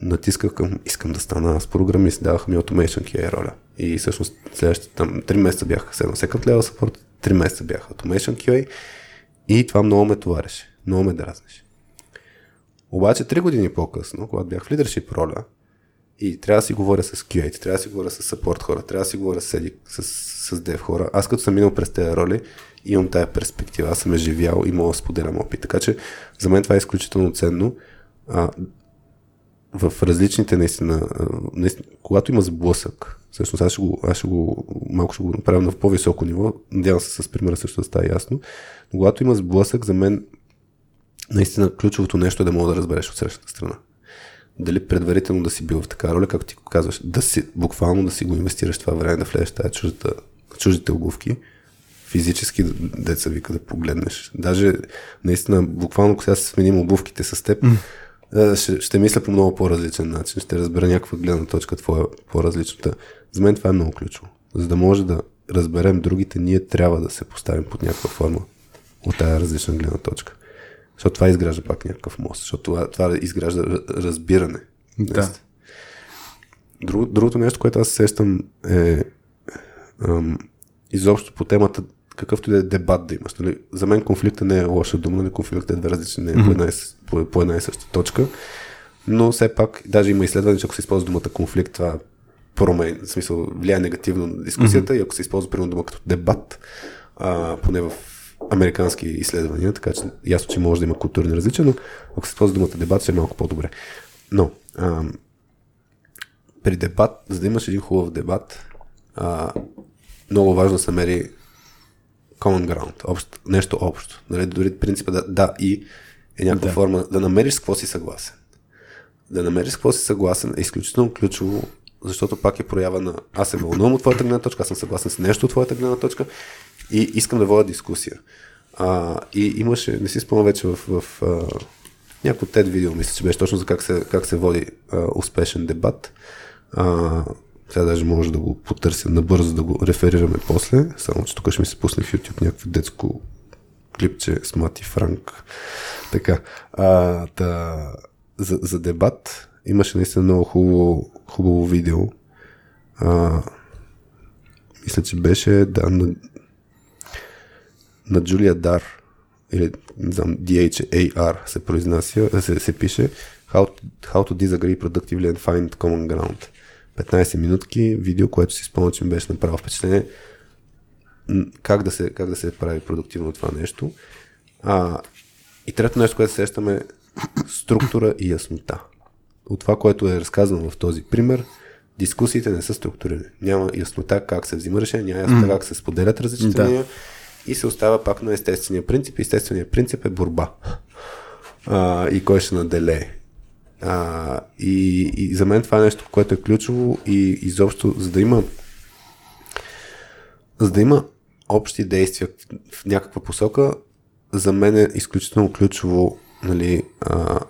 натисках към искам да стана аз програмист, даваха ми Automation QA роля. И всъщност следващите там 3 месеца бях с едно second level support, 3 месеца бях Automation QA и това много ме товареше, много ме дразнеше. Обаче 3 години по-късно, когато бях в лидершип роля и трябва да си говоря с QA, трябва да си говоря с support хора, трябва да си говоря с, с, с dev хора, аз като съм минал през тези роли, имам тая перспектива, аз съм е живял и мога да споделям опит. Така че за мен това е изключително ценно. А, в различните наистина, наистина, когато има сблъсък, всъщност аз ще го, аз ще го малко ще го направя на по-високо ниво, надявам се с примера също да става ясно, но когато има сблъсък, за мен наистина ключовото нещо е да мога да разбереш от срещната страна. Дали предварително да си бил в така роля, както ти казваш, да си, буквално да си го инвестираш това време, да влезеш тази чуждата, чуждите обувки, физически деца вика да погледнеш. Даже наистина, буквално, ако сега се сменим обувките с теб, mm ще, ще мисля по много по-различен начин, ще разбера някаква гледна точка твоя по-различната. За мен това е много ключово. За да може да разберем другите, ние трябва да се поставим под някаква форма от тази различна гледна точка. Защото това изгражда пак някакъв мост, защото това, това изгражда разбиране. Да. Друг, другото нещо, което аз сещам е ам, изобщо по темата какъвто и да е дебат да имаш. Нали? За мен конфликта не е лоша дума, нали? конфликта е две различни, не е по, една, по, по една и съща точка. Но все пак, даже има изследване, че ако се използва думата конфликт, това промен, в смисъл, влияе негативно на дискусията mm-hmm. и ако се използва примерно дума като дебат, а, поне в американски изследвания, така че ясно, че може да има културни различия, но ако се използва думата дебат, ще е малко по-добре. Но а, при дебат, за да имаш един хубав дебат, а, много важно да се мери common ground, общ, нещо общо. Нали, дори принципа да, да и е някаква да. форма да намериш с какво си съгласен. Да намериш с какво си съгласен е изключително ключово, защото пак е проява на аз се вълнувам от твоята гледна точка, аз съм съгласен с нещо от твоята гледна точка и искам да водя дискусия. А, и имаше, не си спомням вече в, в а, някакво TED видео, мисля, че беше точно за как се, как се води а, успешен дебат. А, сега даже може да го потърся набързо, да го реферираме после, само че тук ще ми се пусне в YouTube някакво детско клипче с Мати Франк. Така. А, та, за, за дебат имаше наистина много хубаво, хубаво видео. А, мисля, че беше да, на, на Джулия Дар или не знам, DHAR се произнася, се, се пише How, how to disagree productively and find common ground. 15 минутки видео, което си спомня, че ми беше направило впечатление как да се, как да се прави продуктивно това нещо. А, и трето нещо, което сещаме структура и яснота. От това, което е разказано в този пример, дискусиите не са структурирани. Няма яснота как се взима решение, няма яснота mm. как се споделят различните мнения да. И се остава пак на естествения принцип. Естественият принцип е борба. А, и кой ще наделее. А, и, и за мен това е нещо, което е ключово и изобщо, за да има за да има общи действия в някаква посока, за мен е изключително ключово, нали, а,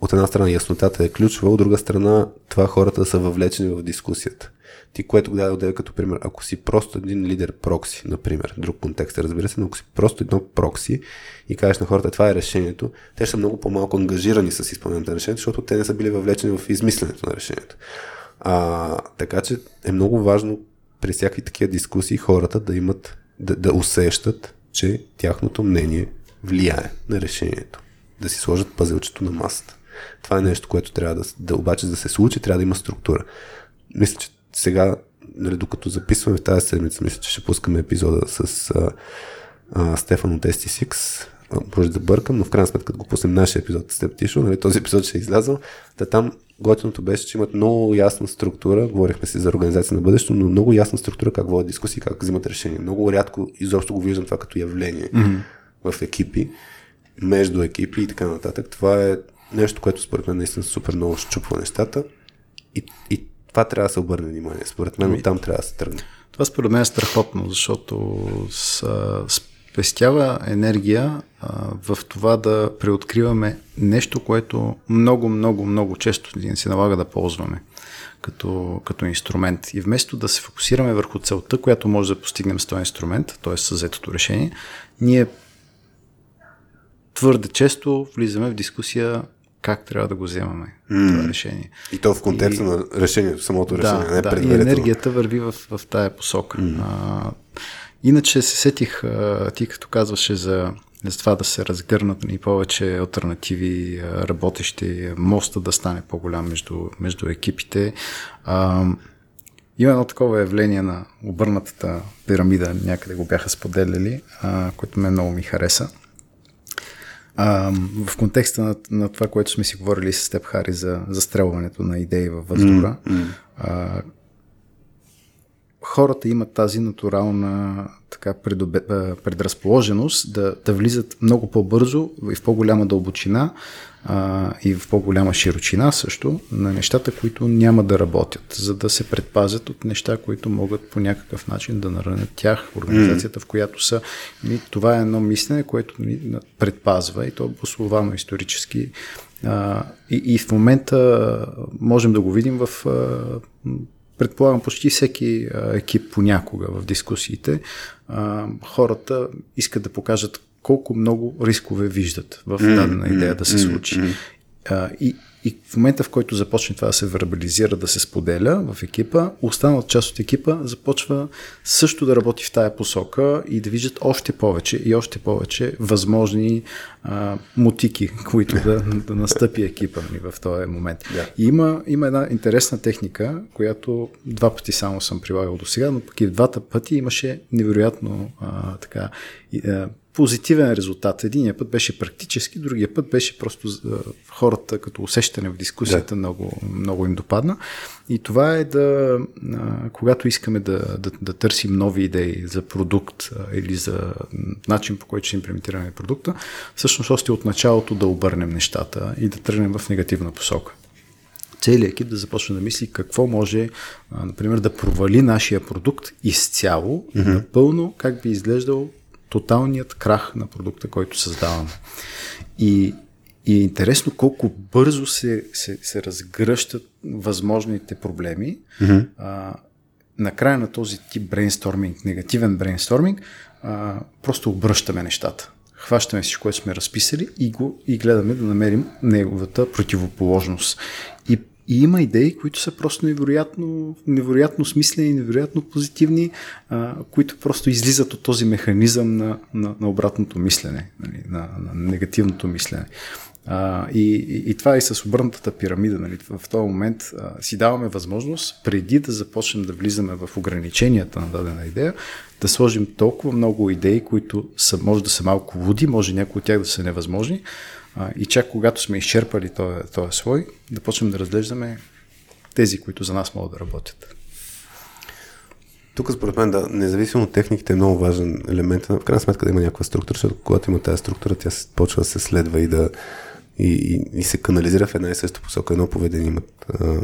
от една страна яснотата е ключова, от друга страна това хората са въвлечени в дискусията. Ти, което го даде като пример, ако си просто един лидер прокси, например, друг контекст, разбира се, но ако си просто едно прокси и кажеш на хората, това е решението, те са много по-малко ангажирани с изпълнението на решението, защото те не са били въвлечени в измисленето на решението. А, така че е много важно при всякакви такива дискусии хората да имат, да, да усещат, че тяхното мнение влияе на решението. Да си сложат пазилчето на масата. Това е нещо, което трябва да, да обаче да се случи, трябва да има структура. Мисля, че сега, нали, докато записваме в тази седмица, мисля, че ще пускаме епизода с а, а, Стефан от ST6, може да бъркам, но в крайна сметка, като го пуснем нашия епизод с Тептишо, нали, този епизод ще е излязъл, да там готиното беше, че имат много ясна структура, говорихме си за организация на бъдещето, но много ясна структура как водят дискусии, как взимат решения. Много рядко изобщо го виждам това като явление mm-hmm. в екипи, между екипи и така нататък. Това е нещо, което според мен наистина супер много щупва нещата и, и това трябва да се обърне внимание. Според мен ами, там трябва да се тръгне. Това според мен е страхотно, защото с, спестява енергия а, в това да преоткриваме нещо, което много, много, много често ни се налага да ползваме като, като инструмент. И вместо да се фокусираме върху целта, която може да постигнем с този инструмент, т.е. с взетото решение, ние твърде често влизаме в дискусия как трябва да го вземаме mm. това решение. И то в контекста и, на решението, самото решение, да, не да, И енергията върви в, в тая посока. Mm. А, иначе се сетих, ти като казваше за, за това да се разгърнат и повече альтернативи, работещи, моста да стане по-голям между, между екипите. А, има едно такова явление на обърнатата пирамида, някъде го бяха споделяли, а, което ме много ми хареса. А, в контекста на, на това, което сме си говорили с теб, Хари, за застрелването на идеи във въздуха, mm-hmm. а, хората имат тази натурална така предобе, предразположеност да, да влизат много по-бързо и в по-голяма дълбочина а, и в по-голяма широчина също на нещата, които няма да работят, за да се предпазят от неща, които могат по някакъв начин да наранят тях, организацията, в която са. И това е едно мислене, което ни предпазва и то е обословано исторически. А, и, и в момента можем да го видим в предполагам почти всеки екип понякога в дискусиите, хората искат да покажат колко много рискове виждат в дадена идея да се случи. А, и, и в момента, в който започне това да се вербализира, да се споделя в екипа, останалата част от екипа започва също да работи в тая посока и да виждат още повече и още повече възможни а, мутики, които да, да настъпи екипа ми в този момент. Yeah. И има, има една интересна техника, която два пъти само съм прилагал до сега, но пък и двата пъти имаше невероятно а, така а, позитивен резултат. Единия път беше практически, другия път беше просто хората като усещане в дискусията да. много, много им допадна. И това е да, когато искаме да, да, да търсим нови идеи за продукт или за начин по който ще имплементираме продукта, всъщност още от началото да обърнем нещата и да тръгнем в негативна посока целият екип да започне да мисли какво може, например, да провали нашия продукт изцяло, mm-hmm. напълно, как би изглеждал тоталният крах на продукта, който създаваме. И, и е интересно колко бързо се, се, се разгръщат възможните проблеми. Mm-hmm. А, накрая на този тип брейнсторминг, негативен брейнсторминг, а, просто обръщаме нещата. Хващаме всичко, което сме разписали и, го, и гледаме да намерим неговата противоположност. И има идеи, които са просто невероятно, невероятно смислени, невероятно позитивни, а, които просто излизат от този механизъм на, на, на обратното мислене, нали, на, на негативното мислене. А, и, и, и това е и с обърнатата пирамида. Нали. В този момент а, си даваме възможност, преди да започнем да влизаме в ограниченията на дадена идея, да сложим толкова много идеи, които са, може да са малко луди, може някои от тях да са невъзможни, и чак когато сме изчерпали този, този слой, да почнем да разглеждаме тези, които за нас могат да работят. Тук според мен, да, независимо от техниките е много важен елемент. В крайна сметка да има някаква структура, защото когато има тази структура, тя почва да се следва и да и, и, и се канализира в една и съща посока. Едно поведение имат а,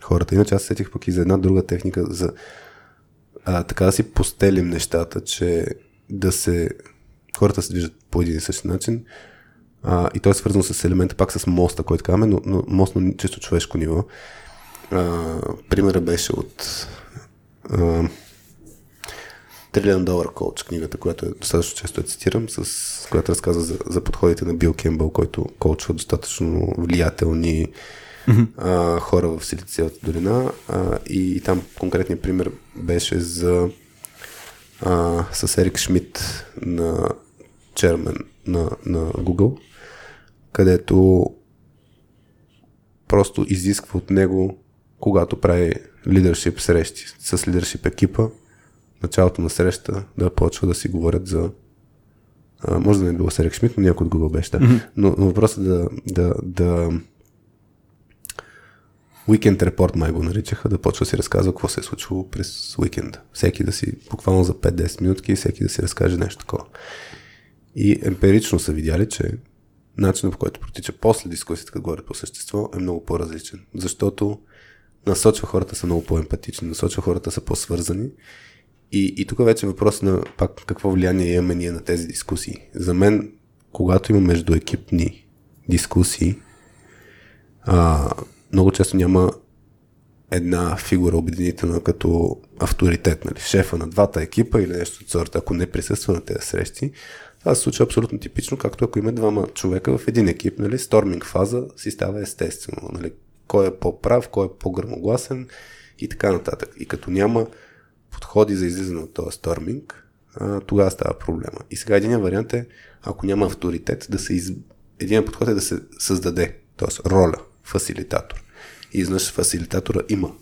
хората. Иначе аз сетих пък и за една друга техника, за а, така да си постелим нещата, че да се хората се движат по един и същи начин, а, и то е свързано с елемента, пак с моста, който казваме, но, но мост на чисто човешко ниво. А, примера беше от а, Трилион долар коуч, книгата, която е достатъчно често я цитирам, с която разказва за, за подходите на Бил Кембъл, който коучва достатъчно влиятелни mm-hmm. а, хора в Силициевата долина. А, и, и там конкретният пример беше за а, с Ерик Шмидт на чермен на, на Google, където просто изисква от него, когато прави лидершип срещи с лидершип екипа, началото на среща да почва да си говорят за А, може да не е било Серик Шмидт, но някой от Google беше. Да. Mm-hmm. Но, но въпросът е да, да, да Weekend Report май го наричаха, да почва да си разказва какво се е случило през уикенда. Всеки да си, буквално за 5-10 минутки, всеки да си разкаже нещо такова. И емпирично са видяли, че начинът по който протича после дискусията, като говорят по същество, е много по-различен. Защото насочва хората са много по-емпатични, насочва хората са по-свързани. И, и тук вече е въпрос на пак какво влияние имаме ние на тези дискусии. За мен, когато има междуекипни дискусии, а, много често няма една фигура обединителна като авторитет, нали? шефа на двата екипа или нещо от сорта, ако не присъства на тези срещи. Това се случва абсолютно типично, както ако има двама човека в един екип, нали? сторминг фаза си става естествено. Нали? Кой е по-прав, кой е по-грамогласен и така нататък. И като няма подходи за излизане от този сторминг, тогава става проблема. И сега един вариант е, ако няма авторитет, да се из... един подход е да се създаде, т.е. роля, фасилитатор. И изнъж фасилитатора има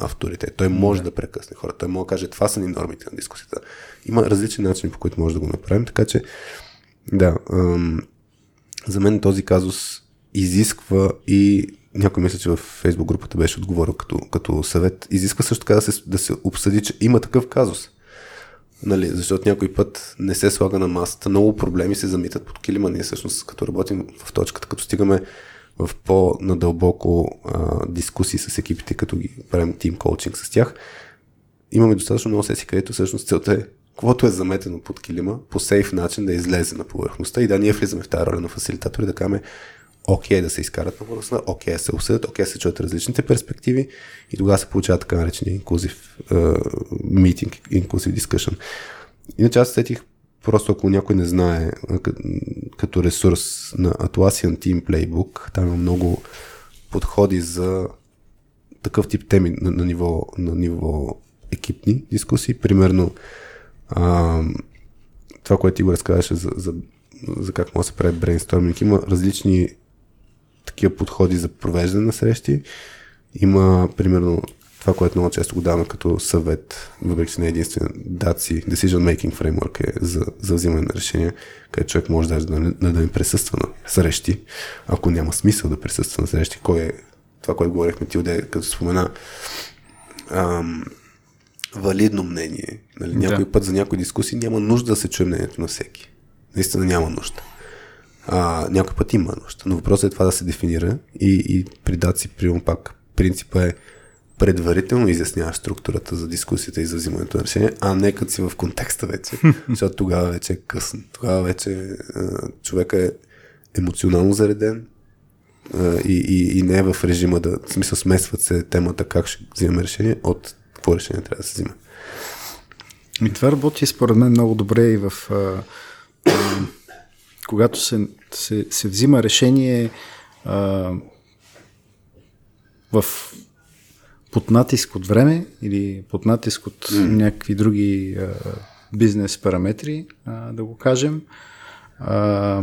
авторитет. Той може да. прекъсне хората. Той може да каже, това са ни нормите на дискусията. Има различни начини, по които може да го направим, така че да, ам, за мен този казус изисква и някой мисля, че в фейсбук групата беше отговорил като, като съвет, изисква също така да се, да се обсъди, че има такъв казус. Нали, защото някой път не се слага на масата, много проблеми се замитат под килима. Ние всъщност като работим в точката, като стигаме в по-надълбоко а, дискусии с екипите, като ги правим тим коучинг с тях, имаме достатъчно много сесии, където всъщност целта е каквото е заметено под килима, по сейф начин да излезе на повърхността. И да ние влизаме в тази роля на фасилитатори, да кажем окей okay, да се изкарат на повърхността, окей okay, да се обсъдят, окей okay, да се чуят различните перспективи. И тогава се получава така наречения инклюзив митинг, инклюзив дискъшн. Иначе аз сетих Просто ако някой не знае като ресурс на Atlassian Team Playbook, там има много подходи за такъв тип теми на, на, ниво, на ниво екипни дискусии. Примерно а, това, което ти го разказваше за, за, за как може да се прави брейнсторминг. Има различни такива подходи за провеждане на срещи. Има, примерно, това, което много често го даваме като съвет, въпреки че не е единствен, DATSI, Decision Making Framework е за, за взимане на решения, където човек може даже да, да, да не присъства на срещи, ако няма смисъл да присъства на срещи. Кой е това, което говорихме ти, като спомена ам, валидно мнение. Нали? Някой да. път за някои дискусии няма нужда да се чуе мнението на всеки. Наистина няма нужда. А, някой път има нужда. Но въпросът е това да се дефинира и, и при DATSI, приемам пак, принципа е предварително изясняваш структурата за дискусията и за взимането на решение, а не като си в контекста вече, защото тогава вече е късно. Тогава вече а, човека е емоционално зареден а, и, и, и не е в режима да, в смисъл смесват се темата как ще взимаме решение от какво решение трябва да се взима. И това работи според мен много добре и в а, а, когато се, се, се взима решение а, в под натиск от време или под натиск от mm. някакви други а, бизнес параметри, а, да го кажем. А,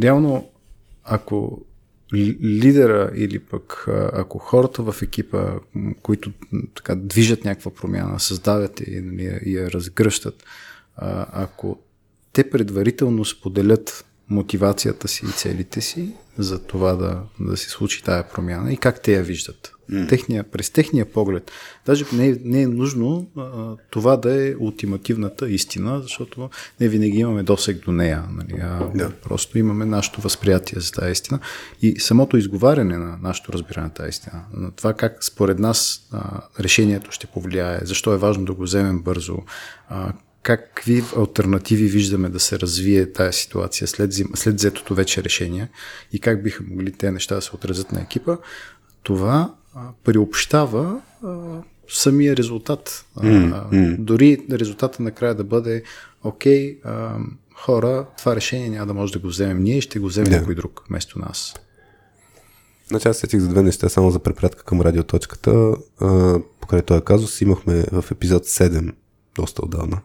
реално, ако лидера или пък ако хората в екипа, които така движат някаква промяна, създават и, нали, и я разгръщат, ако те предварително споделят мотивацията си и целите си за това да, да се случи тая промяна и как те я виждат. Mm. Техния, през техния поглед. Даже не е, не е нужно а, това да е ултимативната истина, защото не винаги имаме досег до нея. Нали? А, yeah. Просто имаме нашето възприятие за тази истина и самото изговаряне на нашето разбиране на тази истина. На това как според нас а, решението ще повлияе, защо е важно да го вземем бързо, а, какви альтернативи виждаме да се развие тази ситуация след, след взетото вече решение и как биха могли тези неща да се отразят на екипа, това а, приобщава а, самия резултат. Mm, mm. Дори резултата накрая да бъде окей, а, хора, това решение няма да може да го вземем ние, ще го вземе yeah. някой друг вместо нас. Значи аз сетих за две неща, само за препратка към радиоточката. покрай този казус имахме в епизод 7 доста отдавна.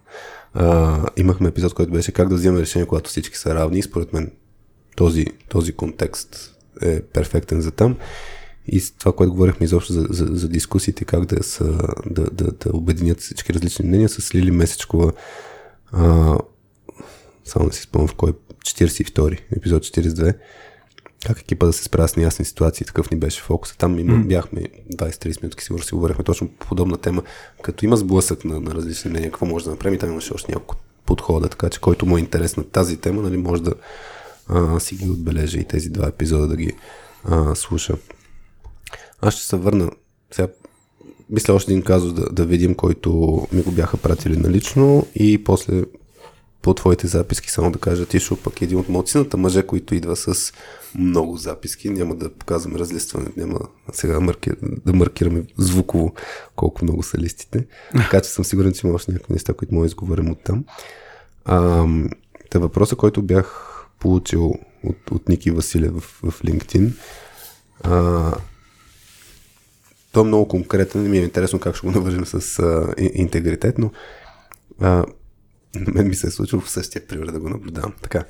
А, имахме епизод, който беше как да вземем решение, когато всички са равни. Според мен този, този контекст е перфектен за там. и това, което говорихме изобщо за, за, за дискусиите, как да, са, да, да, да обединят всички различни мнения, с Лили Месечкова, а, само да си спомням в кой 42 епизод 42, как екипа да се справя с неясни ситуации, такъв ни беше фокус. Там има, mm. бяхме 20-30 минути, сигурно си говорихме точно по подобна тема, като има сблъсък на, на различни мнения, какво може да направим и там имаше още няколко подхода, така че който му е интерес на тази тема, нали, може да а, си ги отбележа и тези два епизода да ги а, слуша. Аз ще се върна сега мисля още един казус да, да видим, който ми го бяха пратили налично и после по твоите записки само да кажа, Тишо пък един от малцината мъже, които идва с много записки. Няма да показваме разлистване, няма сега маркир, да маркираме звуково колко много са листите. Така че съм сигурен, че има още някакви неща, които мога да изговорим от там. Та въпроса, който бях получил от, от Ники Василев в, LinkedIn, а, той е много конкретен, ми е интересно как ще го навържем с а, интегритет, но а, мен ми се е случило в същия пример да го наблюдавам. Така,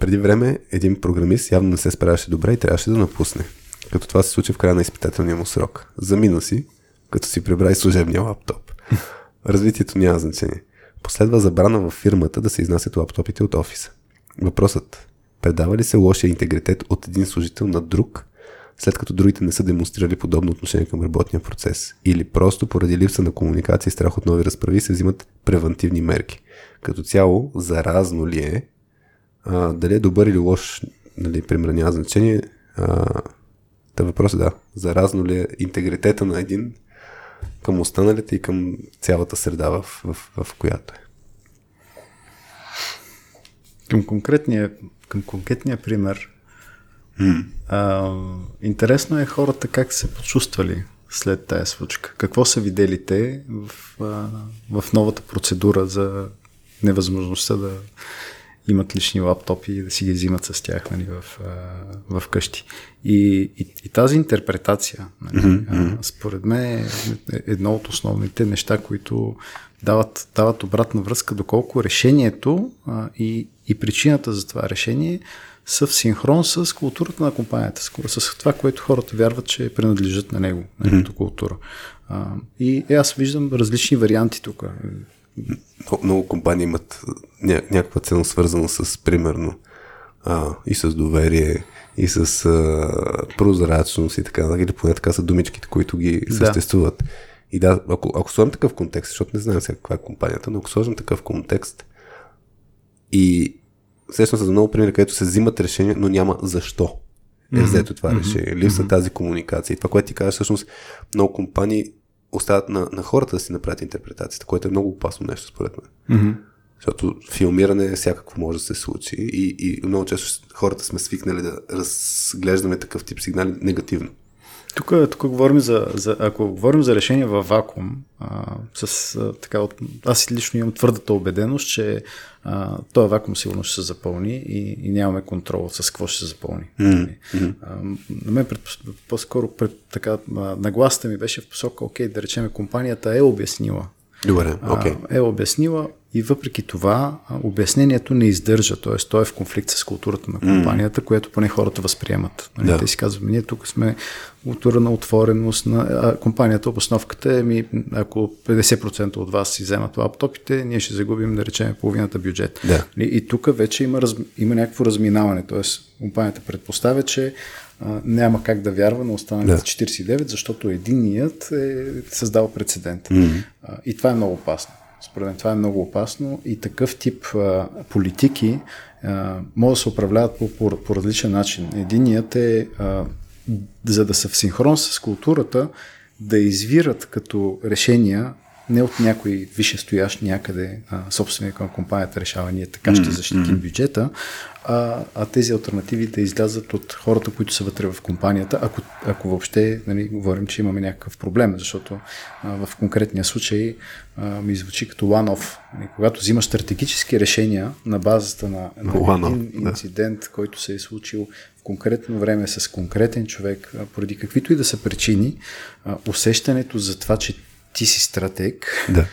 преди време един програмист явно не се справяше добре и трябваше да напусне. Като това се случи в края на изпитателния му срок. Замина си, като си прибра и служебния лаптоп. Развитието няма значение. Последва забрана в фирмата да се изнасят лаптопите от офиса. Въпросът. Предава ли се лошия интегритет от един служител на друг, след като другите не са демонстрирали подобно отношение към работния процес? Или просто поради липса на комуникация и страх от нови разправи се взимат превентивни мерки? Като цяло, заразно ли е а, дали е добър или лош, нали, пример няма значение. А, та въпросът е да, заразно ли е интегритета на един към останалите и към цялата среда, в, в, в която е. Към конкретния, към конкретния пример, mm. а, интересно е хората как се почувствали след тая случка. Какво са видели те в, а, в новата процедура за невъзможността да имат лични лаптопи и да си ги взимат с тях нали, в, в къщи. И, и, и тази интерпретация, нали, mm-hmm. според мен е едно от основните неща, които дават, дават обратна връзка, доколко решението а, и, и причината за това решение са в синхрон с културата на компанията, с, с това, което хората вярват, че принадлежат на него, на mm-hmm. култура. А, и е, аз виждам различни варианти тук. Много, компании имат ня, някаква цена свързана с, примерно, а, и с доверие, и с а, прозрачност и така, или поне така са думичките, които ги да. съществуват. И да, ако, ако сложим такъв контекст, защото не знам сега каква е компанията, но ако сложим такъв контекст и сещам се за много примери, където се взимат решения, но няма защо е взето това mm-hmm. решение. Липса mm-hmm. тази комуникация. И това, което ти казваш, всъщност много компании оставят на, на хората да си направят интерпретацията, което е много опасно нещо, според мен. Mm-hmm. Защото филмиране всякакво може да се случи и, и много често хората сме свикнали да разглеждаме такъв тип сигнали негативно. Тук, тук говорим за, за, ако говорим за решение във вакуум, а, с, а, така, от, аз лично имам твърдата убеденост, че а, този вакуум сигурно ще се запълни и, и нямаме контрол с какво ще се запълни. Mm-hmm. А, на мен пред, по-скоро пред, така, нагласата ми беше в посока, окей, да речем, компанията е обяснила. Добре, okay. е обяснила и въпреки това обяснението не издържа, т.е. той е в конфликт с културата на компанията, mm. което поне хората възприемат. Нали? Да. Те си казват, ние тук сме култура на отвореност, на а, компанията, обосновката е, ми, ако 50% от вас си вземат лаптопите, ние ще загубим, да речем, половината бюджет. Да. И, и тук вече има, раз, има някакво разминаване, т.е. компанията предпоставя, че а, няма как да вярва на останалите да. 49, защото единият е създал прецедент. Mm. А, и това е много опасно. Според мен това е много опасно и такъв тип а, политики а, могат да се управляват по, по, по различен начин. Единият е, а, за да са в синхрон с културата, да извират като решения не от някой висшестоящ някъде а, собственик на компанията решава ние така ще защитим бюджета, а, а тези альтернативи да излязат от хората, които са вътре в компанията, ако, ако въобще нали, говорим, че имаме някакъв проблем, защото а, в конкретния случай а, ми звучи като one-off. Когато взимаш стратегически решения на базата на, на един инцидент, да. който се е случил в конкретно време с конкретен човек, поради каквито и да са причини, усещането за това, че ти си стратег да.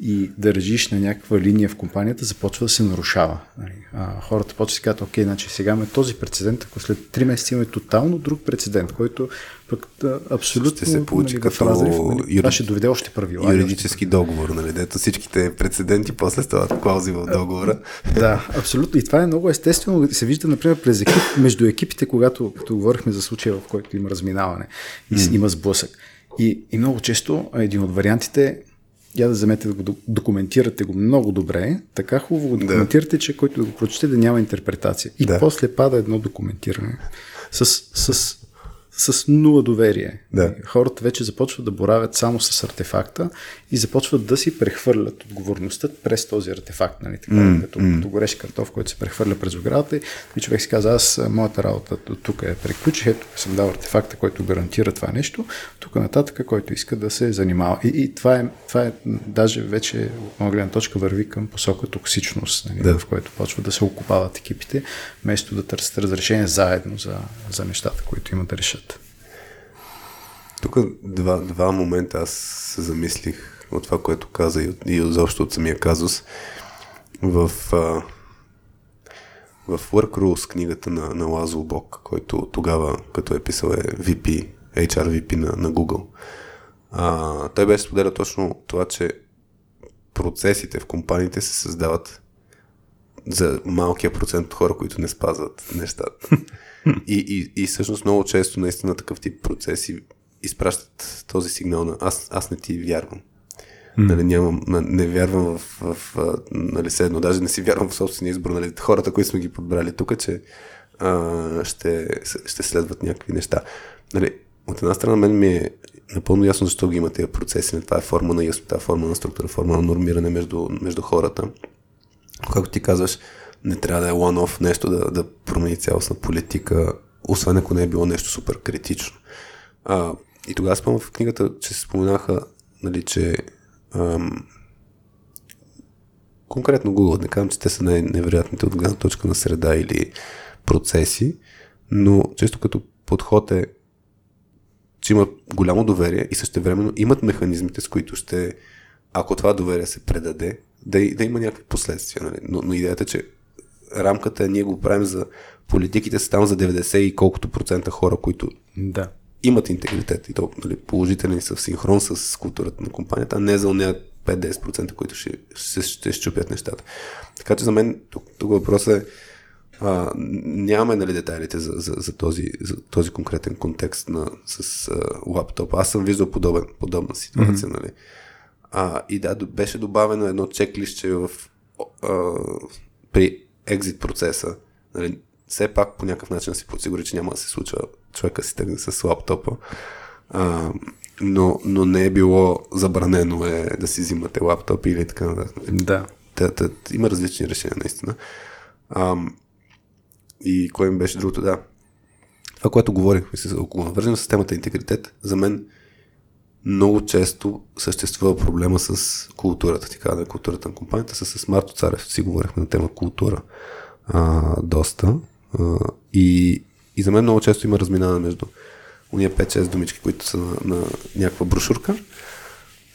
и държиш на някаква линия в компанията, започва да се нарушава. Нали? А, хората почват да си казват, окей, значи сега имаме този прецедент, ако след 3 месеца имаме тотално друг прецедент, който пък да, абсолютно ще се получи нали, като разрив, нали? юри... ще доведе още правила. Юридически договор, нали? Дето всичките прецеденти после стават клаузи в договора. Да, абсолютно. И това е много естествено. Se вижда, например, през екип, между екипите, когато като говорихме за случая, в който има разминаване и mm. има сблъсък. И, и много често един от вариантите я да вземете да го документирате го много добре, така хубаво го документирате, да. че който да го прочете да няма интерпретация. И да. после пада едно документиране с, с с нула доверие. Да. Хората вече започват да боравят само с артефакта и започват да си прехвърлят отговорността през този артефакт. Нали? Така, mm, като, mm. като горещ картоф, който се прехвърля през оградата и човек си каза, аз моята работа тук е приключих, ето съм дал артефакта, който гарантира това нещо, тук нататък, който иска да се занимава. И, и това, е, това е даже вече от моя гледна точка върви към посока токсичност, нали? да. в което почват да се окупават екипите, вместо да търсят разрешение заедно за, за нещата, които имат да решат. Тук два, два момента аз се замислих от това, което каза и, от, и изобщо от самия казус. В, а, в Work Rules, книгата на, на Лазо Бок, който тогава, като е писал е VP, HR VP на, на Google, а, той беше споделя точно това, че процесите в компаниите се създават за малкия процент от хора, които не спазват нещата. И, и, и всъщност много често наистина такъв тип процеси изпращат този сигнал на аз, аз не ти вярвам. Mm. Нали, нямам, не вярвам в, в, в нали, седно, даже не си вярвам в собствения избор. Нали, хората, които сме ги подбрали тук, че а, ще, ще следват някакви неща. Нали, от една страна, мен ми е напълно ясно защо ги има тези процеси. Това е форма на яснота, форма на структура, форма на нормиране между, между хората. Както ти казваш, не трябва да е one-off нещо да, да промени цялостна политика, освен ако не е било нещо супер критично. А, и тогава спомням в книгата, че се споменаха, нали, че ам, конкретно Google, не казвам, че те са най-невероятните от гледна точка на среда или процеси, но често като подход е, че имат голямо доверие и същевременно имат механизмите, с които ще, ако това доверие се предаде, да, да има някакви последствия. Нали? Но, но идеята е, че рамката ние го правим за политиките са там за 90 и колкото процента хора, които да имат интегритет и то нали, положителни са в синхрон с културата на компанията, а не за уния 5-10%, които ще, ще, ще щупят нещата. Така че за мен тук, тук въпросът е а, нямаме нали, детайлите за, за, за, този, за този конкретен контекст на, с а, лаптоп. Аз съм виждал подобен, подобна ситуация. Mm-hmm. Нали. А, и да, беше добавено едно чеклище в, а, при екзит процеса. Нали, все пак по някакъв начин си подсигури, че няма да се случва човека си тръгне с лаптопа. А, но, но не е било забранено е да си взимате лаптоп или така нататък. Да. Та, та, има различни решения, наистина. А, и кое ми беше другото, да. Това, което говорихме се около навържена с темата интегритет, за мен много често съществува проблема с културата, така да културата на компанията, с Марто Царев си говорихме на тема култура а, доста. А, и и за мен много често има разминаване между уния 5-6 думички, които са на, на някаква брошурка,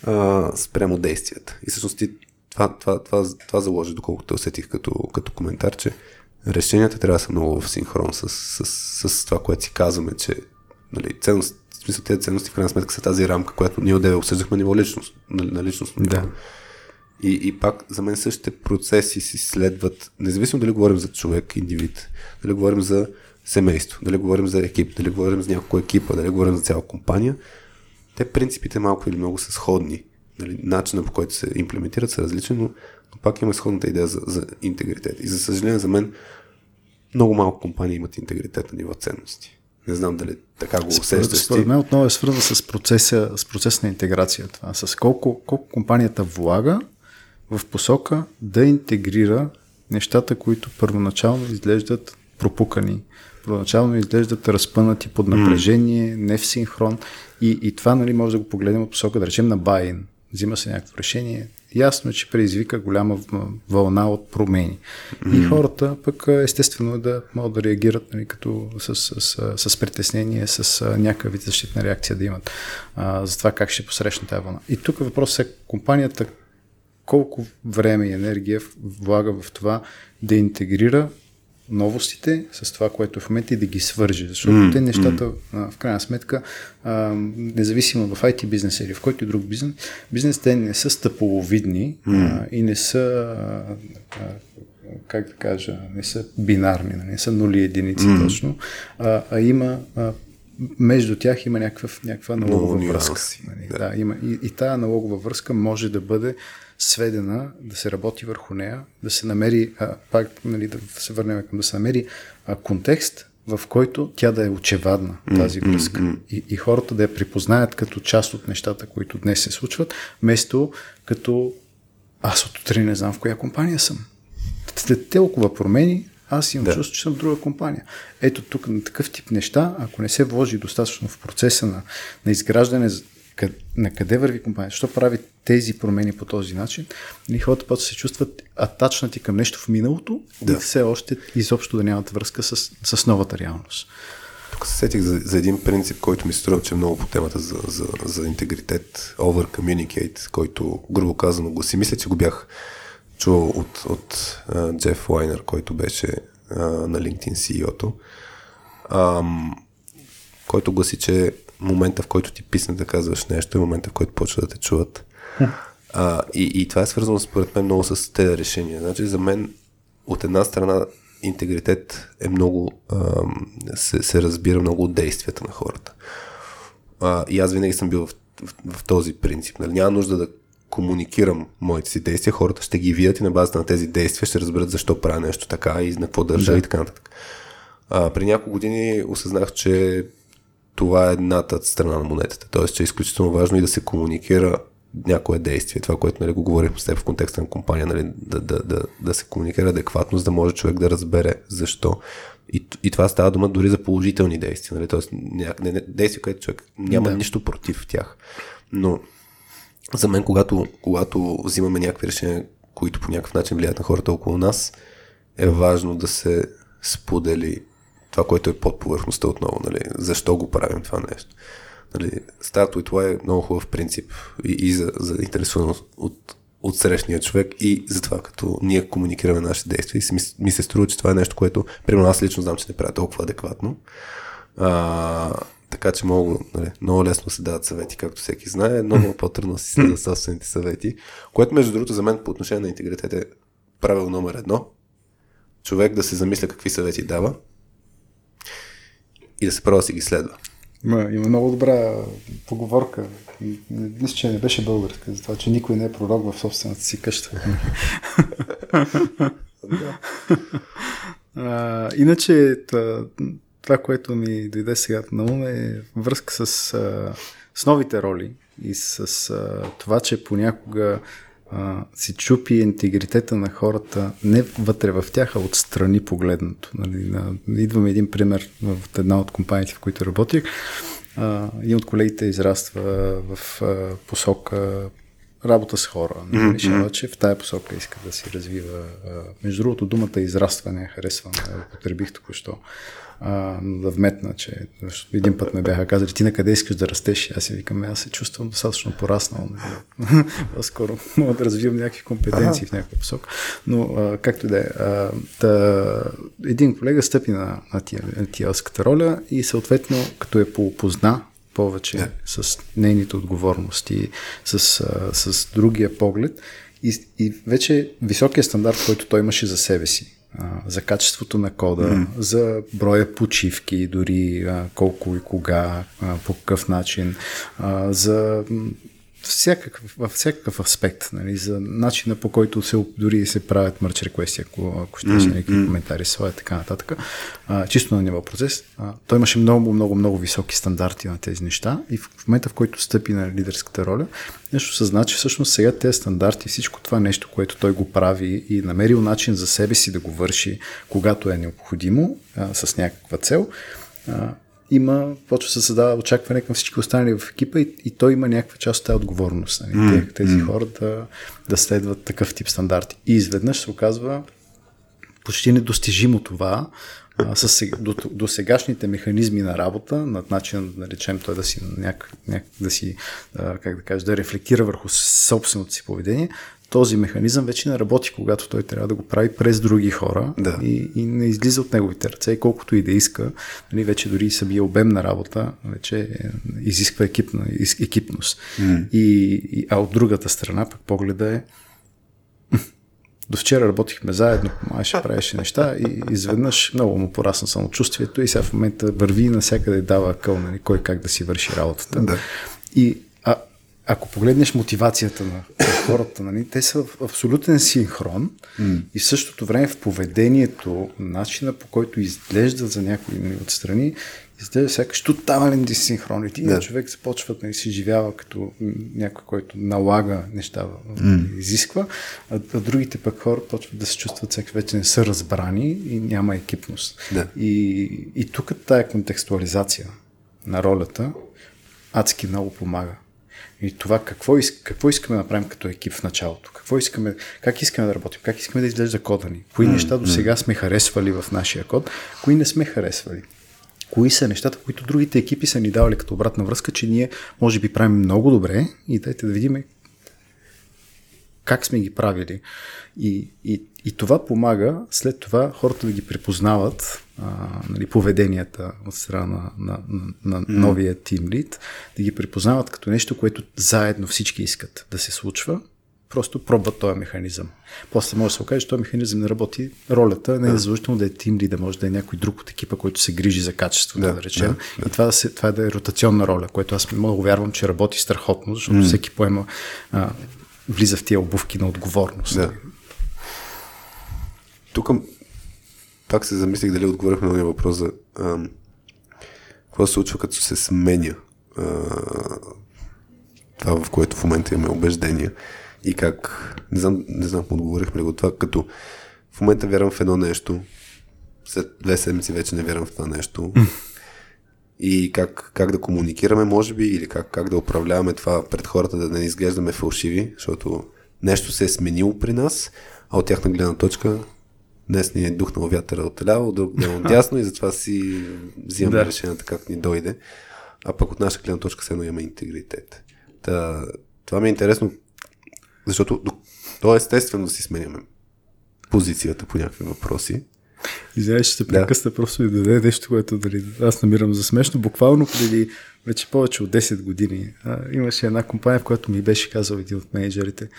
а, спрямо действията. И всъщност ти това, това, това, това заложи, доколкото усетих като, като коментар, че решенията трябва да са много в синхрон с, с, с, с това, което си казваме, че нали, ценност, в смисъл тези ценности в крайна сметка са тази рамка, която ние отдеве обсъждахме ниво личност, на, на личност. Да. И, и пак за мен същите процеси си следват, независимо дали говорим за човек, индивид, дали говорим за семейство, дали говорим за екип, дали говорим за няколко екипа, дали говорим за цяла компания, те принципите малко или много са сходни. Нали, начинът по който се имплементират са различни, но, но пак има сходната идея за, за интегритет. И за съжаление за мен много малко компании имат интегритет на ниво ценности. Не знам дали така го усещаш. Според мен отново е свързано с процеса, с процес на интеграция. Това. С колко, колко компанията влага в посока да интегрира нещата, които първоначално изглеждат пропукани, първоначално изглеждат разпънати под напрежение, не в синхрон. И, и това нали, може да го погледнем от посока, да речем, на Байн. Взима се някакво решение. Ясно, че предизвика голяма вълна от промени. И хората пък естествено да могат да реагират нали, като с, с, с, с притеснение, с някакъв вид защитна реакция да имат а, за това как ще посрещна тази вълна. И тук въпросът е компанията колко време и енергия влага в това да интегрира новостите с това, което е в момента и да ги свържи. Защото mm, те нещата, mm. в крайна сметка, а, независимо в IT бизнес или в който и друг бизнес, бизнес те не са стъполовидни mm. а, и не са, а, как да кажа, не са бинарни, нали, не са нули единици mm. точно, а, а има а, между тях има някаква, някаква налогова no, връзка. Нали, да. Да, има, и, и тая налогова връзка може да бъде сведена, да се работи върху нея, да се намери, а, пак нали, да се върнем към да се намери а, контекст, в който тя да е очевадна, тази връзка. Mm-hmm. И, и хората да я припознаят като част от нещата, които днес се случват, вместо като аз от утре не знам в коя компания съм. След толкова промени, аз имам да. чувство, че съм в друга компания. Ето тук на такъв тип неща, ако не се вложи достатъчно в процеса на, на изграждане на къде върви компания, защо прави тези промени по този начин, и хората път се чувстват атачнати към нещо в миналото да. и все още изобщо да нямат връзка с, с новата реалност. Тук се сетих за, за един принцип, който ми струва, че е много по темата за, за, за интегритет, over communicate, който грубо казано го си мисля, че го бях чувал от, от uh, Джеф Лайнер, който беше uh, на LinkedIn CEO-то, um, който гласи, че момента, в който ти писне да казваш нещо, е момента, в който почва да те чуват. А, и, и това е свързано според мен много с тези решения. Значи за мен от една страна интегритет е много, а, се, се разбира много от действията на хората. А, и аз винаги съм бил в, в, в този принцип. Нали? Няма нужда да комуникирам моите си действия, хората ще ги видят и на базата на тези действия ще разберат защо правя нещо така и на какво държа да. и така нататък. А, при няколко години осъзнах, че това е едната страна на монетата. Тоест, че е изключително важно и да се комуникира някое действие. Това, което нали, го говорихме с теб в контекста на компания, нали, да, да, да, да се комуникира адекватно, за да може човек да разбере защо. И, и това става дума дори за положителни действия. Нали? Тоест, не, не, действия, където човек няма да. нищо против тях. Но за мен, когато, когато взимаме някакви решения, които по някакъв начин влияят на хората около нас, е важно да се сподели това, което е под повърхността отново. Нали? Защо го правим това нещо? Нали? Start with why е много хубав принцип и, и за, за интересуваност от, от срещния човек и за това, като ние комуникираме нашите действия. И ми, ми се струва, че това е нещо, което, примерно аз лично знам, че не правя толкова адекватно. А, така че много, нали, много лесно се дават съвети, както всеки знае, много по-трудно си следва собствените съвети, което между другото за мен по отношение на интегритет е правило номер едно. Човек да се замисля какви съвети дава и да се пробва да си ги следва. Има, има много добра поговорка. Мисля, че не беше българска, за това, че никой не е пророк в собствената си къща. а, иначе това, което ми дойде сега на ум е връзка с, с новите роли и с това, че понякога а, си чупи интегритета на хората не вътре в тях, а отстрани погледнато. Нали, на, идваме един пример в една от компаниите, в които работих. А, един от колегите израства в а, посока работа с хора. Нали, решава, че в тая посока иска да си развива. А, между другото, думата израстване харесвам, потребих току-що а, да вметна, че един път ме бяха казали, ти на къде искаш да растеш? Аз си викам, аз се чувствам достатъчно пораснал. Нали? По-скоро мога да развивам някакви компетенции ага. в някаква посока. Но а, както да е. Един колега стъпи на, на тиялската роля и съответно, като е поопозна повече yeah. с нейните отговорности, с, с другия поглед и, и вече високия стандарт, който той имаше за себе си за качеството на кода, mm. за броя почивки, дори колко и кога, по какъв начин, за всякакъв, във всякакъв аспект, нали, за начина по който се, дори се правят мърч реквести, ако, ако ще mm-hmm. някакви коментари своя, така нататък. А, чисто на ниво процес. А, той имаше много, много, много високи стандарти на тези неща и в, в момента, в който стъпи на лидерската роля, нещо съзна, че всъщност сега тези стандарти, всичко това нещо, което той го прави и намерил начин за себе си да го върши, когато е необходимо, а, с някаква цел, а, има, почва се създава очакване към всички останали в екипа и, и той има някаква част от тази отговорност. Нали? Mm. Тези mm. хора да, да следват такъв тип стандарти. И изведнъж се оказва почти недостижимо това, а, с, до, до сегашните механизми на работа, над начин да наречем той да си, няк, няк, да си а, как да кажа, да рефлектира върху собственото си поведение, този механизъм вече не работи, когато той трябва да го прави през други хора Да. и, и не излиза от неговите ръце. И колкото и да иска, нали, вече дори самия обем на работа вече е, изисква екипна, екипност. И, и, а от другата страна пък погледа е до вчера работихме заедно, помагаше, правеше неща и изведнъж много му порасна самочувствието и сега в момента върви и навсякъде дава къл, нали, кой как да си върши работата. Да. И ако погледнеш мотивацията на, на хората, нали, те са в абсолютен синхрон mm. и в същото време в поведението, начина по който изглеждат за някои нали, отстрани, изглежда сякаш тотален дисинхрон. И един Да. човек започва да нали, си живява като някой, който налага неща, mm. изисква, а, а другите пък хора почват да се чувстват сякаш вече не са разбрани и няма екипност. Да. И, и тук тая контекстуализация на ролята адски много помага. И това какво, иск, какво искаме да направим като екип в началото? Какво искаме, как искаме да работим? Как искаме да изглежда кода ни? Кои неща до сега сме харесвали в нашия код? Кои не сме харесвали? Кои са нещата, които другите екипи са ни давали като обратна връзка, че ние може би правим много добре и дайте да видим как сме ги правили. И, и, и това помага след това хората да ги препознават а, нали, поведенията от страна на, на, на, на новия тим лид, да ги препознават като нещо, което заедно всички искат да се случва. Просто пробват този механизъм. После може да се окаже, че този механизъм не работи. Ролята не е задължително да е тим лида, може да е някой друг от екипа, който се грижи за качеството, да, Да, да речем. да, И това да, се, това да е ротационна роля, което аз много вярвам, че работи страхотно, защото всеки поема, а, влиза в тия обувки на отговорност. Да. Тук пак се замислих дали отговорихме на този въпрос за какво се случва като се сменя а, това, в което в момента имаме убеждения и как, не знам, не знам, отговорихме ли го това, като в момента вярвам в едно нещо, след две седмици вече не вярвам в това нещо. И как, как да комуникираме, може би, или как, как да управляваме това пред хората, да не изглеждаме фалшиви, защото нещо се е сменило при нас, а от тяхна гледна точка днес ни е духнал вятъра от ляво, друг ден от дясно и затова си взимаме Да. да. решенията как ни дойде. А пък от наша гледна точка все едно имаме интегритет. Та, това ми е интересно, защото то е естествено да си сменяме позицията по някакви въпроси. Извинявай, ще се Да. прекъсна, просто ми даде нещо, което дали, аз намирам за смешно. Буквално преди вече повече от 10 години а, имаше една компания, в която ми беше казал един от менеджерите,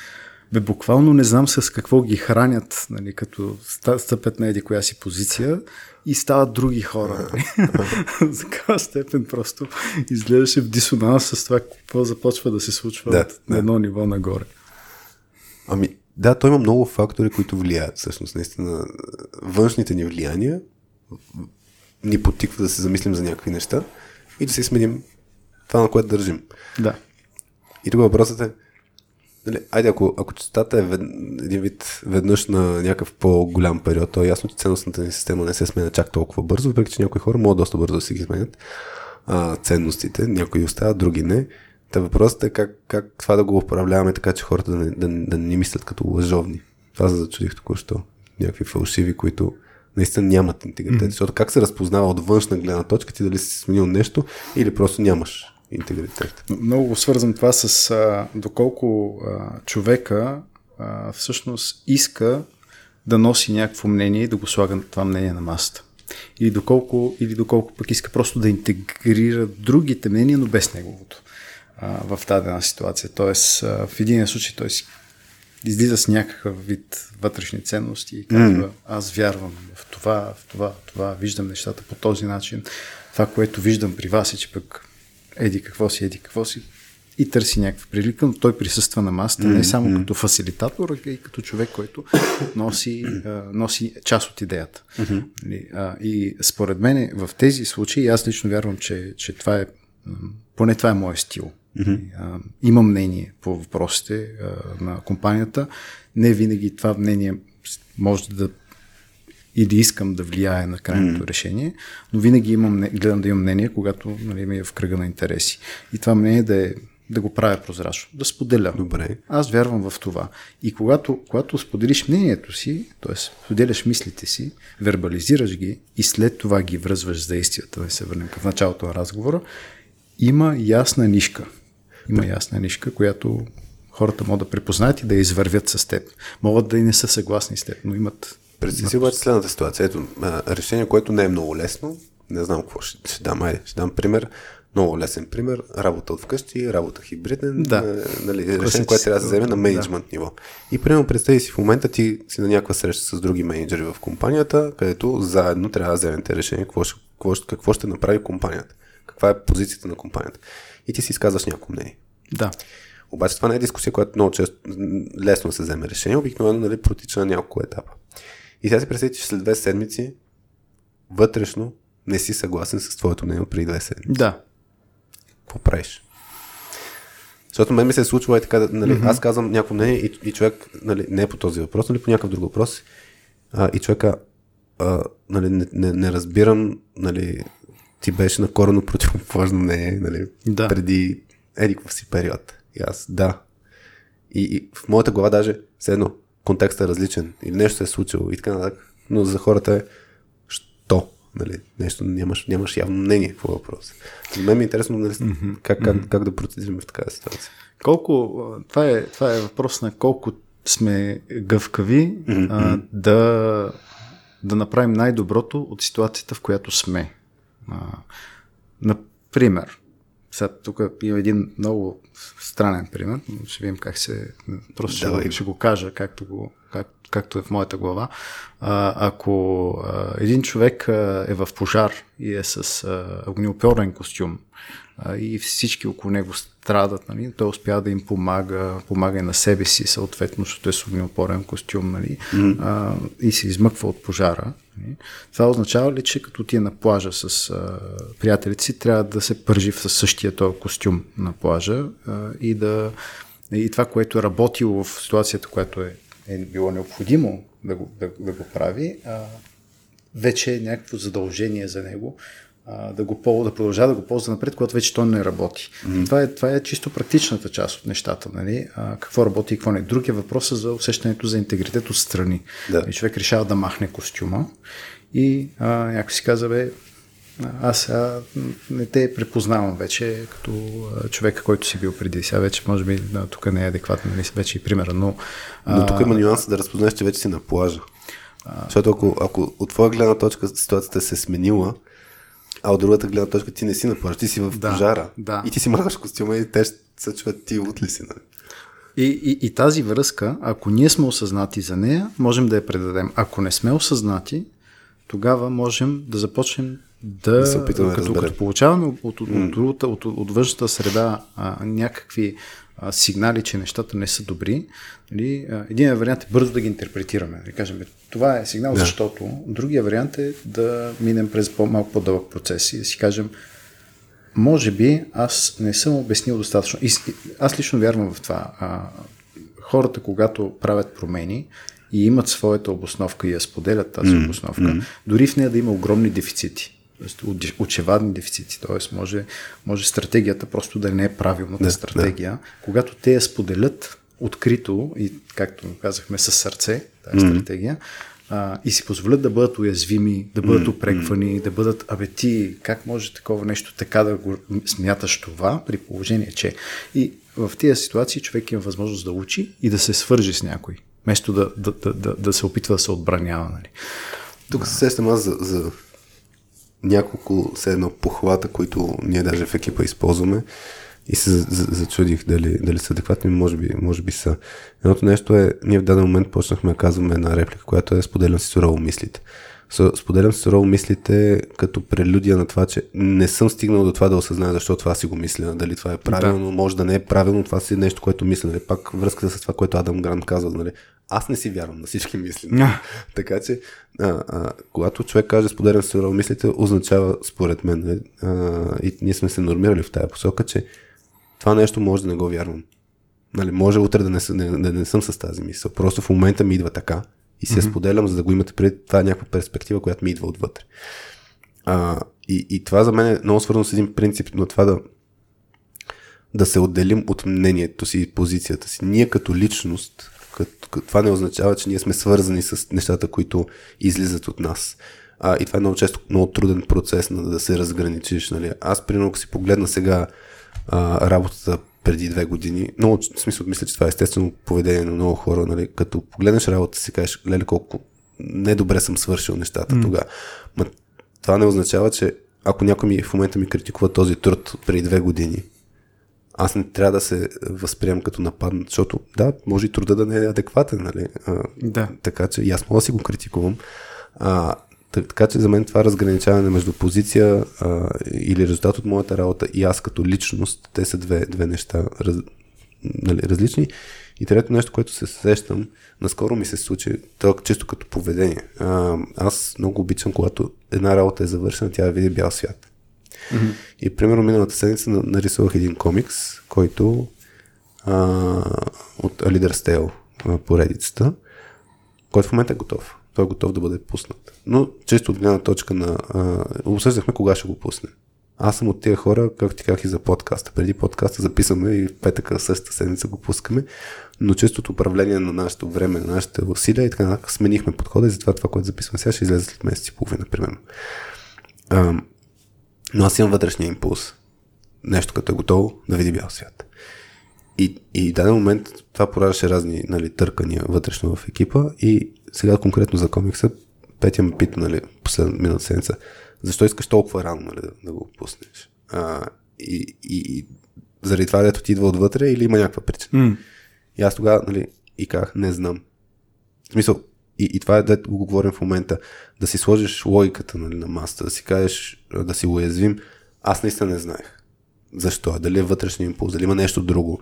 бе, буквално не знам с какво ги хранят, нали, като стъпят на еди коя си позиция и стават други хора. Нали. За такава степен просто изглеждаше в дисонанс с това, какво започва да се случва Да, от да. едно ниво нагоре. Ами, да, той има много фактори, които влияят. Всъщност, наистина, външните ни влияния ни потиква да се замислим за някакви неща и да си сменим това, на което държим. Да. И тук въпросът е, нали, айде, ако, ако частота е вед, един вид веднъж на някакъв по-голям период, то е ясно, че ценностната ни система не се сменя чак толкова бързо, въпреки че някои хора могат доста бързо да си ги сменят а, ценностите, някои остават, други не. Та въпросът е как, как това да го управляваме така, че хората да не, да, да не мислят като лъжовни. Това се зачудих току-що. Някакви фалшиви, които наистина нямат интегритет. Mm-hmm. Защото как се разпознава от външна гледна точка ти дали си сменил нещо или просто нямаш интегритет. Много свързвам това с а, доколко а, човека а, всъщност иска да носи някакво мнение и да го слага това мнение на масата. Или доколко, или доколко пък иска просто да интегрира другите мнения, но без неговото а, в дадена ситуация. Тоест, а, в един случай той си излиза с някакъв вид вътрешни ценности и казва, mm. аз вярвам в това, в това, в това, виждам нещата по този начин. Това, което виждам при вас е, че пък еди какво си, еди какво си и търси някаква прилика, но той присъства на масата не само като фасилитатор, а и като човек, който носи, а, носи част от идеята. Mm-hmm. А, и според мен в тези случаи, аз лично вярвам, че, че това е, поне това е моят стил. Mm-hmm. А, има мнение по въпросите а, на компанията. Не винаги това мнение може да или искам да влияе на крайното mm. решение, но винаги имам, гледам да имам мнение, когато нали, ми е в кръга на интереси. И това мнение да, е, да го правя прозрачно, да споделя. Добре. Аз вярвам в това. И когато, когато споделиш мнението си, т.е. споделяш мислите си, вербализираш ги и след това ги връзваш с действията, да се върнем към началото на разговора, има ясна нишка. Има ясна нишка, която хората могат да препознаят и да извървят с теб. Могат да и не са съгласни с теб, но имат... Представи си обаче следната ситуация. Ето, решение, което не е много лесно. Не знам какво ще, ще дам. Айде, ще дам пример. Много лесен пример. Работа от вкъщи, работа хибриден. Да. Е, нали, решение, което трябва да се вземе на менеджмент да. ниво. И примерно представи си в момента ти си на някаква среща с други менеджери в компанията, където заедно трябва да вземете решение какво ще, какво, ще, какво ще направи компанията. Каква е позицията на компанията. И ти си изказваш някакво мнение. Да. Обаче това не е дискусия, която много често лесно се вземе решение. Обикновено нали, протича на няколко етапа. И сега си представи, че след две седмици вътрешно не си съгласен с твоето мнение преди две седмици. Да. Какво правиш? Защото мен ми се е случва и така, нали, mm-hmm. аз казвам някакво мнение и, и човек, нали, не е по този въпрос, нали, по някакъв друг въпрос, а, и човека, а, нали, не, не, не разбирам, нали, ти беше на корено противоположно мнение, нали, да. преди едикъв си период. И аз, да. И, и в моята глава даже, все едно, контекстът е различен или нещо се е случило и така нататък. Но за хората е, що? Нали, нещо, нямаш, нямаш явно мнение по въпрос. За мен ми е интересно нали, mm-hmm. как, как, как да процедираме в такава ситуация. Колко, това е, това е въпрос на колко сме гъвкави mm-hmm. а, да, да направим най-доброто от ситуацията, в която сме. А, например, сега тук има един много странен пример, ще видим как се... Просто ще, ще го кажа, както, го, как, както е в моята глава. А, ако а, един човек а, е в пожар и е с а, огнеопорен костюм а, и всички около него страдат, нали, той успя да им помага, помага и на себе си, съответно, защото е с огнеопорен костюм нали, а, и се измъква от пожара. Нали. Това означава ли, че като ти е на плажа с а, приятелите си, трябва да се пържи в същия този костюм на плажа а, и да и това, което е работило в ситуацията, която е, е било необходимо да го, да, да го прави, а, вече е някакво задължение за него да, го ползва, да продължава да го ползва напред, когато вече то не работи. Mm-hmm. Това, е, това е чисто практичната част от нещата. Нали? А, какво работи и какво не. Другия въпрос е за усещането за интегритет от страни. Да. И човек решава да махне костюма и а, някой си каза, бе, аз сега не те препознавам вече като човека, който си бил преди. Сега вече, може би, тук не е адекватно, нали, вече и примера, но... Но тук има нюанса да разпознаеш, че вече си на плажа. А... Защото ако, ако от твоя гледна точка ситуацията се е сменила, а от другата гледна точка ти не си на плажа, ти си в да, пожара. Да. И ти си махаш костюма и те ще се чуват ти от ли си. Нали? И, и, и тази връзка, ако ние сме осъзнати за нея, можем да я предадем. Ако не сме осъзнати, тогава можем да започнем да, да се опитаме като, да като получаваме от, от, от, от, от, от външната среда а, някакви а, сигнали, че нещата не са добри, нали, един вариант е бързо да ги интерпретираме. Да кажем, това е сигнал, да. защото другия вариант е да минем през по-малко по-дълъг процес и да си кажем, може би аз не съм обяснил достатъчно. И, аз лично вярвам в това. А, хората, когато правят промени и имат своята обосновка и я споделят тази mm. обосновка, дори в нея да има огромни дефицити очевадни дефицити. Т.е. Може, може стратегията просто да не е правилната да, стратегия. Да. Когато те я споделят открито и, както казахме, с сърце, тази mm-hmm. стратегия, а, и си позволят да бъдат уязвими, да бъдат mm-hmm. опреквани, да бъдат, абе ти, как може такова нещо така да го смяташ това, при положение, че... И в тези ситуации човек има възможност да учи и да се свържи с някой, вместо да, да, да, да, да се опитва да се отбранява. Нали. Тук се сещам аз за, за няколко все едно похвата, които ние даже в екипа използваме и се зачудих дали, дали са адекватни, може би, може би са. Едното нещо е, ние в даден момент почнахме да казваме една реплика, която е споделям си сурово мислите. Споделям си сурово мислите като прелюдия на това, че не съм стигнал до това да осъзная защо това си го мисля. Дали това е правилно, да. може да не е правилно, това си нещо, което мисля. Нали? Пак връзката с това, което Адам Грант казва. Нали? Аз не си вярвам на всички мисли. Така че, а, а, когато човек каже споделям сурово мислите, означава, според мен, нали? а, и ние сме се нормирали в тази посока, че това нещо може да не го вярвам. Нали, може утре да не, не, да не съм с тази мисъл. Просто в момента ми идва така и се mm-hmm. споделям, за да го имате преди. Това е някаква перспектива, която ми идва отвътре. А, и, и това за мен е много свързано с един принцип на това да, да се отделим от мнението си и позицията си. Ние като личност, като, това не означава, че ние сме свързани с нещата, които излизат от нас. А, и това е много често много труден процес на да се разграничиш. Нали. Аз, примерно, ако си погледна сега а, работата преди две години. Много, в смисъл, мисля, че това е естествено поведение на много хора. Нали? Като погледнеш работа си, кажеш, гледай колко недобре съм свършил нещата mm. тогава. Ма, това не означава, че ако някой ми в момента ми критикува този труд преди две години, аз не трябва да се възприемам като нападнат, защото да, може и труда да не е адекватен, нали? А, да. Така че и аз мога да си го критикувам. А, така че за мен това разграничаване между позиция а, или резултат от моята работа и аз като личност, те са две, две неща раз, нали, различни. И трето нещо, което се сещам, наскоро ми се случи, това чисто като поведение. А, аз много обичам, когато една работа е завършена, тя види бял свят. Mm-hmm. И примерно миналата седмица нарисувах един комикс, който а, от Leader's Tale поредицата, който в момента е готов. Той е готов да бъде пуснат. Но често от гледна точка на... А, обсъждахме кога ще го пусне. Аз съм от тия хора, както ти казах и за подкаста. Преди подкаста записваме и в петъка същата седмица го пускаме, но честото управление на нашето време, на нашите усилия и така сменихме подхода и затова това, което записваме сега, ще излезе след месец и половина, примерно. Но аз имам вътрешния импулс. Нещо като е готово да види бял свят. И, и в даден момент това пораждаше разни нали, търкания вътрешно в екипа и сега конкретно за комикса Петя ме пита, нали, последната миналата седмица, защо искаш толкова рано нали, да, да го пуснеш? А, и, и, и заради това, дето ти идва отвътре или има някаква причина? Mm. И аз тогава, нали, и казах, не знам. В смисъл, и, и това е, да го говорим в момента, да си сложиш логиката нали, на масата, да си кажеш, да си уязвим. Аз наистина не знаех. Защо? Дали е вътрешния импулс, дали има нещо друго.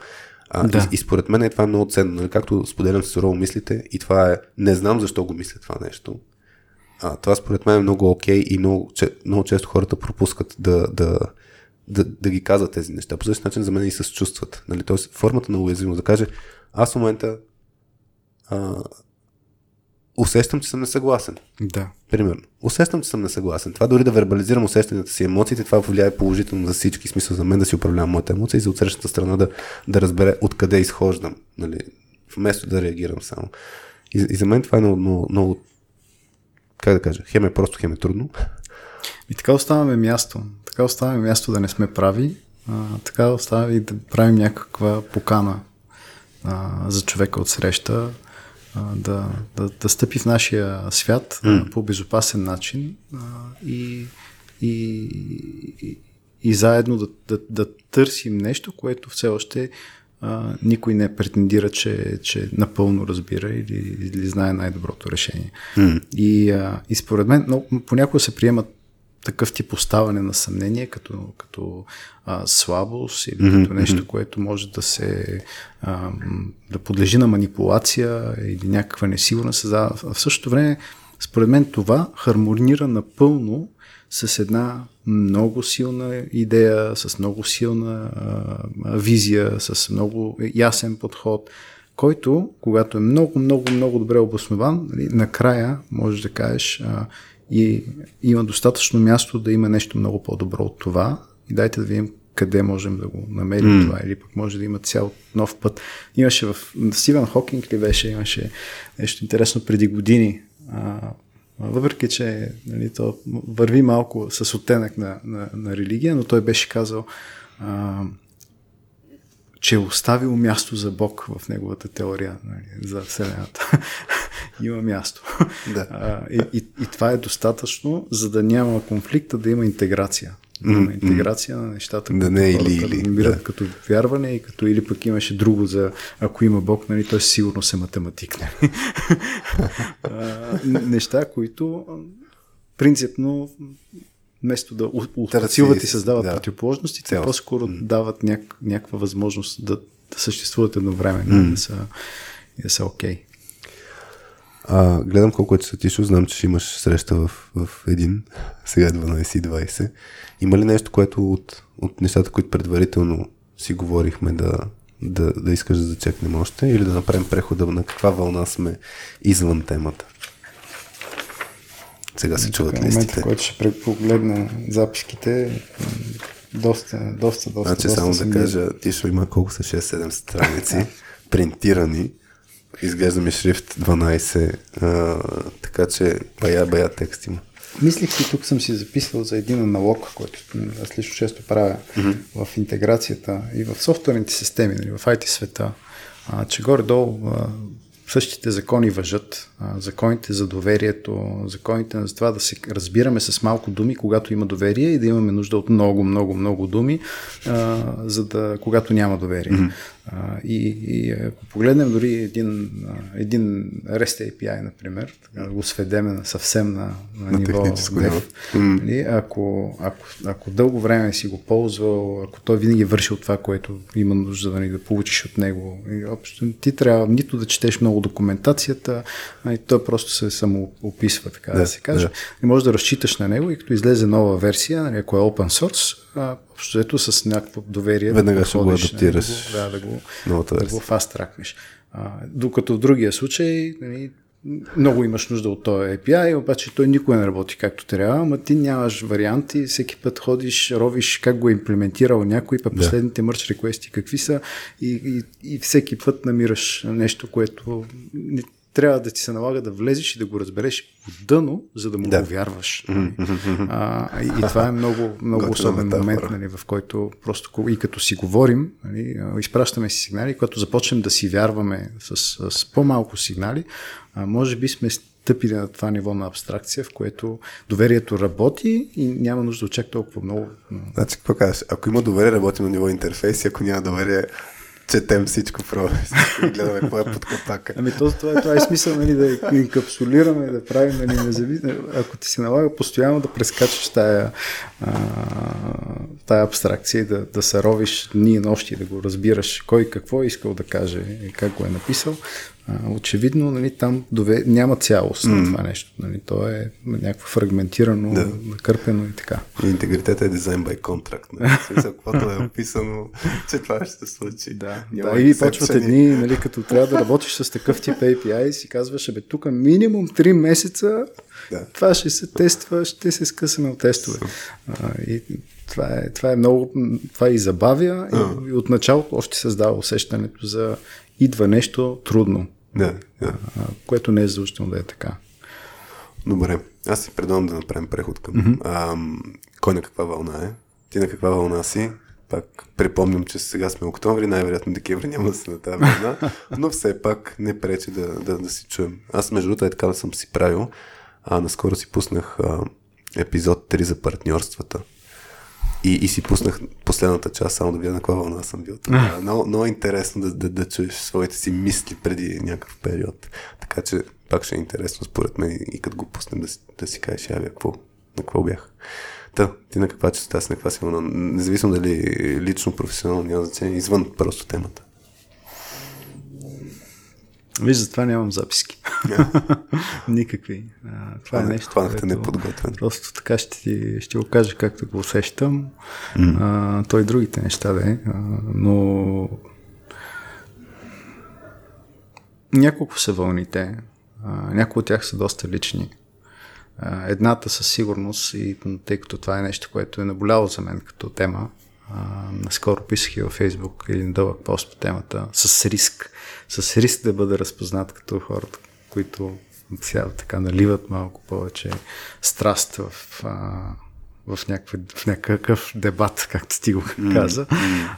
А, да. и, и според мен е, това е много ценно. Нали? Както споделям с сурово мислите, и това е, не знам защо го мисля това нещо. А, това според мен е много окей okay и много, че, много често хората пропускат да, да, да, да ги казват тези неща. По същия начин за мен и се чувстват. Нали? Тоест, формата на уязвимост да каже, аз в момента а, усещам, че съм несъгласен. Да. Примерно. Усещам, че съм несъгласен. Това дори да вербализирам усещанията си, емоциите, това влияе положително за всички, смисъл за мен да си управлявам моята емоция и за отсрещната страна да, да разбере откъде изхождам, нали, вместо да реагирам само. И, и за мен това е много, много, много, как да кажа, хем е просто, хем е трудно. И така оставаме място. Така оставаме място да не сме прави. А, така оставаме и да правим някаква покана а, за човека от среща, да, да, да стъпи в нашия свят mm. по безопасен начин и, и, и, и заедно да, да, да търсим нещо, което все още а, никой не претендира, че, че напълно разбира или, или знае най-доброто решение. Mm. И, а, и според мен, но понякога се приемат такъв тип оставане на съмнение, като, като а, слабост или mm-hmm. като нещо, което може да се а, да подлежи на манипулация или някаква несигурност. А в същото време, според мен това хармонира напълно с една много силна идея, с много силна а, визия, с много ясен подход, който, когато е много, много, много добре обоснован, нали, накрая можеш да кажеш а, и има достатъчно място да има нещо много по-добро от това и дайте да видим къде можем да го намерим mm. това или пък може да има цял нов път. Имаше в Стивен Хокинг ли беше, имаше нещо интересно преди години, а, въпреки че нали, то върви малко с оттенък на, на, на религия, но той беше казал а, че е оставил място за Бог в неговата теория нали, за Вселената. има място. Да. А, и, и, и това е достатъчно, за да няма конфликта, да има интеграция. Да има интеграция на нещата, да не или, или, да намират да. като вярване и като или пък имаше друго за ако има Бог, нали, той сигурно се математик. Нали? неща, които принципно вместо да усилват и създават да. противоположности, те по-скоро mm. дават няк, някаква възможност да, да съществуват едновременно mm. и да са, да са окей. Okay. А, гледам колко е часа знам, че имаш среща в, в един, сега 12.20. Има ли нещо, което от, от нещата, които предварително си говорихме да, да, да искаш да зачекнем още или да направим прехода на каква вълна сме извън темата? Сега се чуват листите. Момента, който ще преpoгледна записките, доста, доста, доста. Значи доста само да кажа, Тишо има колко са 6-7 страници, принтирани. Изглежда ми шрифт 12, а, така че бая, бая текст има. Мислих си, тук съм си записал за един аналог, който аз лично често правя mm-hmm. в интеграцията и в софтуерните системи, нали, в IT света, а, че горе-долу а, същите закони въжат. Законите за доверието, законите за това да се разбираме с малко думи, когато има доверие и да имаме нужда от много, много, много думи, за да, когато няма доверие. Mm-hmm. А, и, и ако погледнем дори един, един REST API, например, така да го сведеме на съвсем на, на, на ниво dev, mm. ако, ако, ако дълго време си го ползвал, ако той винаги е вършил това, което има нужда да, ни да получиш от него, и общо, ти трябва нито да четеш много документацията, и той просто се самоописва, така да, да се каже. Да. И можеш да разчиташ на него и като излезе нова версия, нали, ако е open source, Общото с някакво доверие. Веднага да ще го адаптираш. Да, да го, да го фаст-тракнеш. Докато в другия случай нали, много имаш нужда от този API, обаче той никога не работи както трябва, ама ти нямаш варианти, всеки път ходиш, ровиш как го е имплементирал някой, да. последните мърч реквести какви са и, и, и всеки път намираш нещо, което трябва да ти се налага да влезеш и да го разбереш от дъно, за да му да. вярваш. Нали? А, и, и това е много, много особен момент, нали, в който просто и като си говорим, нали, изпращаме си сигнали, когато започнем да си вярваме с, с по-малко сигнали, а, може би сме стъпили на това ниво на абстракция, в което доверието работи и няма нужда от чак толкова много. Значи, какво кажеш? Ако има доверие, работим на ниво интерфейс, ако няма доверие, четем всичко про гледаме какво е под капака. Ами то, това, това е смисъл нали, да инкапсулираме, да правим нали, независимо. Ако ти се налага постоянно да прескачаш тая, а, тая абстракция да, да се ровиш дни и нощи, да го разбираш кой какво е искал да каже и как го е написал, очевидно нали, там дове... няма цялост mm. на това нещо. Нали, то е някакво фрагментирано, да. накърпено и така. И интегритета е дизайн by contract. Нали? Каквото е описано, че това ще се случи. Да, няма да и почват едни, нали, като трябва да работиш с такъв тип API си казваш, бе, тук минимум 3 месеца да. това ще се тества, ще се скъсаме от тестове. А, и това е, това е много, това и забавя и, и от началото още създава усещането за идва нещо трудно. Да, да. което не е задължително да е така. Добре, аз си предлагам да направим преход към mm-hmm. а, кой на каква вълна е. Ти на каква вълна си? Пак припомням, че сега сме октомври, най-вероятно декември няма да се на тази вълна, но все пак не пречи да, да, да си чуем. Аз между другото е така да съм си правил. А, наскоро си пуснах а, епизод 3 за партньорствата. И, и си пуснах последната част, само да видя на каква вълна съм бил. Това, много, много интересно да, да, да чуеш своите си мисли преди някакъв период. Така че пак ще е интересно според мен и като го пуснем да, да си кажеш, я какво, на какво бях. Та, ти на каква частота си, на каква си вълна, независимо дали лично, професионално, няма значение, извън просто темата. Виж, за това нямам записки. Yeah. Никакви. А, това е нещо, което неподготвен. просто така ще, ти, ще го кажа както го усещам. Mm. А, той другите неща да е. А, но няколко са вълните. А, някои от тях са доста лични. А, едната със сигурност, и тъй като това е нещо, което е наболяло за мен като тема, а, наскоро писах и във Фейсбук един дълъг пост по темата с риск. С риск да бъде разпознат като хората, които сега така наливат малко повече страст в, а, в, някакъв, в някакъв дебат, както ти го каза.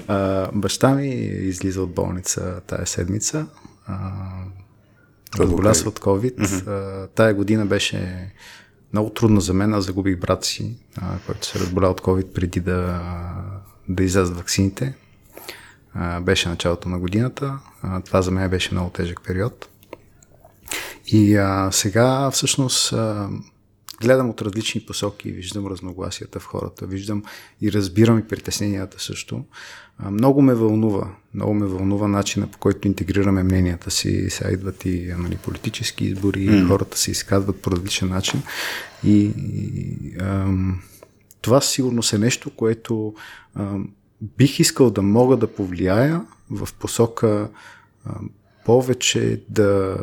А, баща ми излиза от болница тая седмица. Се от COVID. Mm-hmm. тая година беше много трудна за мен. Аз загубих брат си, а, който се разболя от COVID преди да да излязат вакцините. А, беше началото на годината. А, това за мен беше много тежък период. И а, сега всъщност а, гледам от различни посоки, виждам разногласията в хората, виждам и разбирам и притесненията също. А, много ме вълнува, много ме вълнува начина по който интегрираме мненията си. Сега идват и нали, политически избори, mm. хората се изказват по различен начин. И, и ам, това сигурно е нещо, което а, бих искал да мога да повлияя в посока а, повече да,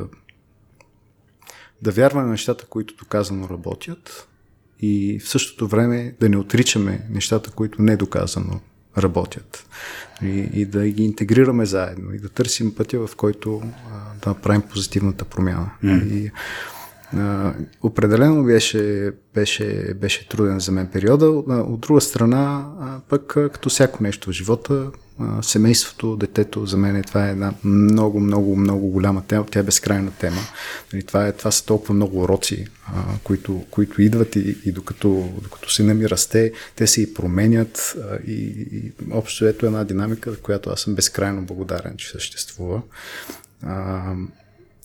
да вярваме на нещата, които доказано работят и в същото време да не отричаме нещата, които недоказано работят. И, и да ги интегрираме заедно и да търсим пътя, в който а, да направим позитивната промяна. Mm. И, А, определено беше, беше, беше труден за мен периода. От друга страна, а, пък като всяко нещо в живота, семейството, детето, за мен това е една много, много, много голяма тема. Тя е безкрайна тема. Нали, това, е, това са толкова много уроци, които, които идват и, и докато, докато сина ми расте, те се и променят и, и общо ето една динамика, която аз съм безкрайно благодарен, че съществува.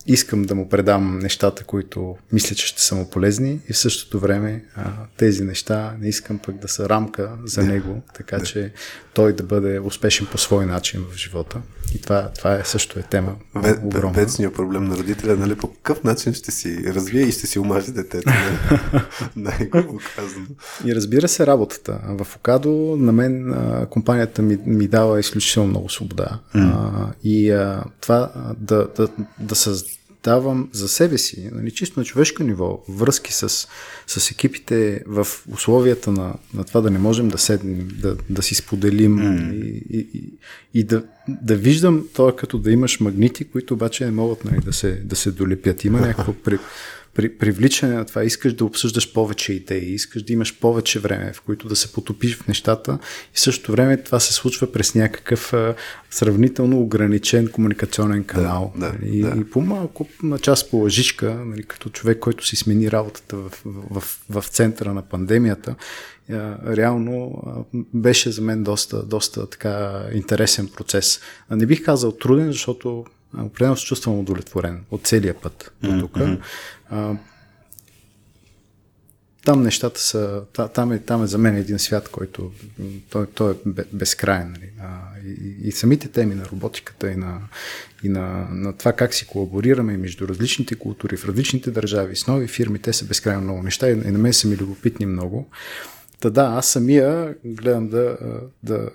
Искам да му предам нещата, които мисля, че ще са му полезни и в същото време а, тези неща не искам пък да са рамка за него, така че той да бъде успешен по свой начин в живота. И това, това е също е тема Ве, огромна. Вечният проблем на родителя, нали, по какъв начин ще си развие и ще си омаже детето. Нали? Най-грубо казано. И разбира се, работата. В Окадо на мен а, компанията ми, ми дава изключително много свобода. Mm. А, и а, това да, да, да създава давам за себе си, нали, чисто на човешко ниво, връзки с, с екипите в условията на, на това да не можем да седнем, да, да си споделим mm. и, и, и да, да виждам това като да имаш магнити, които обаче не могат нали, да, се, да се долепят. Има някакво при, при, привличане на това, искаш да обсъждаш повече идеи, искаш да имаш повече време, в които да се потопиш в нещата и в същото време това се случва през някакъв а, сравнително ограничен комуникационен канал. Да, да, и, да. и по-малко на част по лъжичка, нали, като човек, който си смени работата в, в, в, в центъра на пандемията, а, реално а, беше за мен доста, доста така интересен процес. А не бих казал труден, защото определено се чувствам удовлетворен от целия път до тук. Mm-hmm. Там нещата са, там е, там е за мен един свят, който той, той е безкрайен. Нали? А, и, и самите теми на роботиката и, на, и на, на това как си колаборираме между различните култури в различните държави с нови фирми, те са безкрайно много неща и, и на мен са ми любопитни много. Та да, аз самия гледам да, да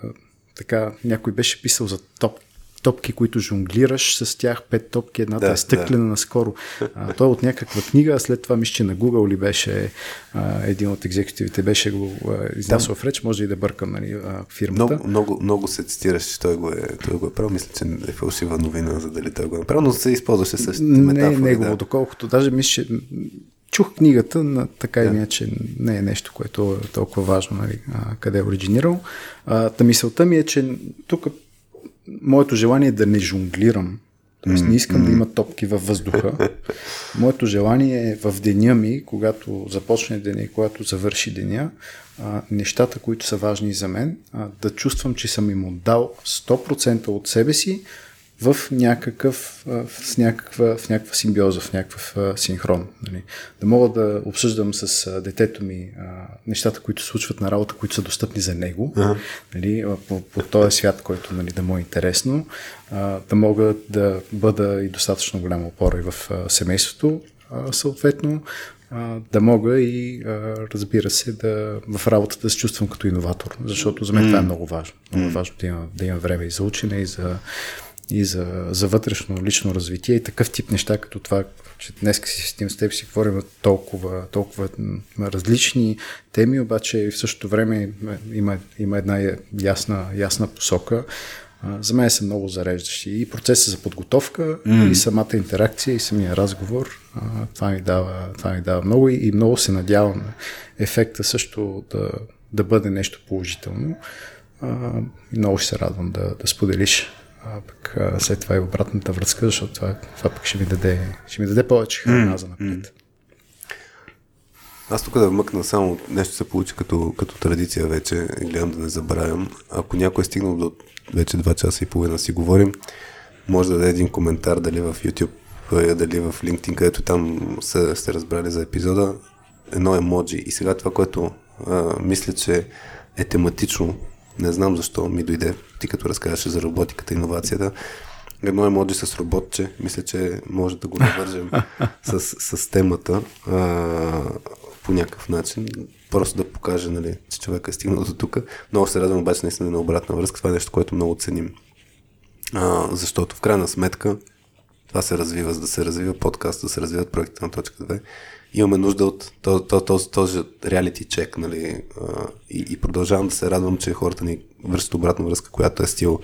така, някой беше писал за топ топки, които жонглираш с тях, пет топки, едната да, е стъклена да. наскоро. А, той е от някаква книга, а след това мисля, че на Google ли беше а, един от екзекутивите, беше го изнасял в реч, може и да бъркам нали, фирмата. Много, много, много се цитираш, че той го е, той го е правил. Мисля, че е фалшива новина, за дали той го е правил, но се използваше същите метафори. Не, негово, да. доколкото даже мисля, че чух книгата, на така да. иначе не е нещо, което е толкова важно, нали, а, къде е оригинирал. Та мисълта ми е, че тук моето желание е да не жонглирам. Тоест не искам да има топки във въздуха. Моето желание е в деня ми, когато започне деня и когато завърши деня, а, нещата, които са важни за мен, а, да чувствам, че съм им отдал 100% от себе си, в някакъв, в някаква, в някаква симбиоза, в някакъв синхрон. Нали. Да мога да обсъждам с детето ми а, нещата, които се случват на работа, които са достъпни за него, нали, по, по този свят, който нали, да му е интересно, а, да мога да бъда и достатъчно голяма опора и в а, семейството, а, съответно, да мога и, разбира се, да в работата да се чувствам като иноватор, защото за мен mm. това е много важно. Много mm. важно да има, да има време и за учене, и за и за, за вътрешно лично развитие и такъв тип неща, като това, че днес си с с теб си говорим толкова, толкова различни теми, обаче в същото време има, има една ясна, ясна посока. За мен са много зареждащи. И процеса за подготовка, mm. и самата интеракция, и самия разговор. Това ми дава, това ми дава много и много се надявам ефекта също да, да бъде нещо положително. И много ще се радвам да, да споделиш а пък а, след това и обратната връзка, защото това, това пък ще ми даде, ще ми даде повече храна за напред. Аз тук да вмъкна само нещо се получи като, като традиция вече гледам да не забравям. Ако някой е стигнал до вече 2 часа и половина си говорим, може да даде един коментар дали в YouTube, дали в LinkedIn, където там са, сте разбрали за епизода, едно емоджи. И сега това, което а, мисля, че е тематично не знам защо ми дойде, ти като разказваше за роботиката, иновацията. Едно емоджи с роботче, мисля, че може да го навържем с, с темата а, по някакъв начин. Просто да покаже, нали, че човек е стигнал до тук. Много се радвам обаче наистина на обратна връзка. Това е нещо, което много ценим. А, защото в крайна сметка това се развива, за да се развива подкаст, да се развиват проектите на точка 2 имаме нужда от този, реалити чек, нали, и, и продължавам да се радвам, че хората ни връщат обратна връзка, която е стил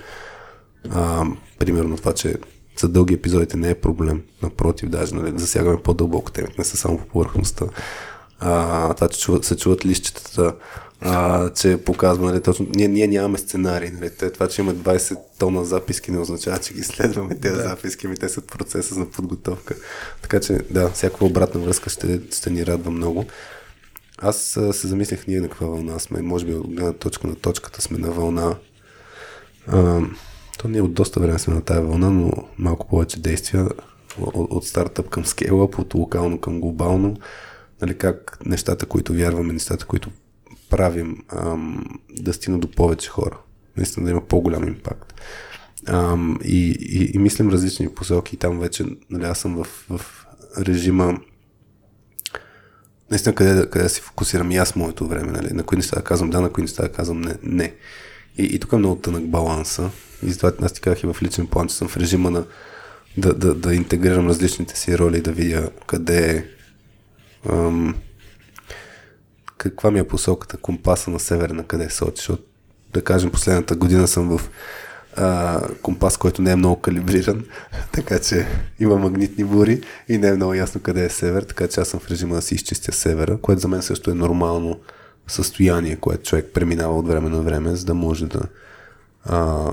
а, примерно това, че за дълги епизодите не е проблем. Напротив, даже нали, засягаме по-дълбоко темите, не са само по повърхността. А, това, че се чуват лищетата, а, че показва, нали, точно, ние, ние нямаме сценарий, нали, това, че има 20 тона записки не означава, че ги следваме тези да. записки, ми те са процеса на подготовка. Така че, да, всякаква обратна връзка ще, ще ни радва много. Аз а, се замислих ние на каква вълна сме, може би от гледна точка на точката сме на вълна. А, то ние от доста време сме на тази вълна, но малко повече действия от, от стартъп към скейлъп, от локално към глобално. Нали, как нещата, които вярваме, нещата, които правим, ам, да стигнат до повече хора. Наистина да има по-голям импакт. Ам, и, и, и мислим различни посоки. Там вече нали, аз съм в, в режима наистина къде, къде да си фокусирам и аз моето време. Нали? На кои неща да казвам да, на кои неща да казвам не. не. И, и тук е много тънък баланса. И затова аз ти казах и в личен план, че съм в режима на да, да, да интегрирам различните си роли, да видя къде е ам, каква ми е посоката, компаса на север, на къде сочи, защото да кажем последната година съм в а, компас, който не е много калибриран, така че има магнитни бури и не е много ясно къде е север, така че аз съм в режима да си изчистя севера, което за мен също е нормално състояние, което човек преминава от време на време, за да може да а,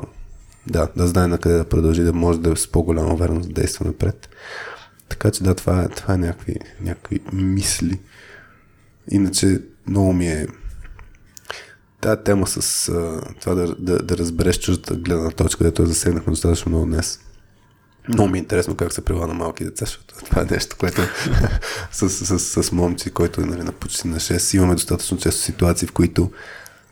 да, да знае на къде да продължи, да може да е с по-голяма увереност да действа напред. Така че да, това това е някакви, някакви мисли. Иначе много ми е тази тема с а, това да, да, да разбереш чуждата гледна точка, където я засегнахме достатъчно много днес. Много ми е интересно как се прилага на малки деца, защото това е нещо, което с, с, с, с момци, който е нали, на почти на 6, имаме достатъчно често ситуации, в които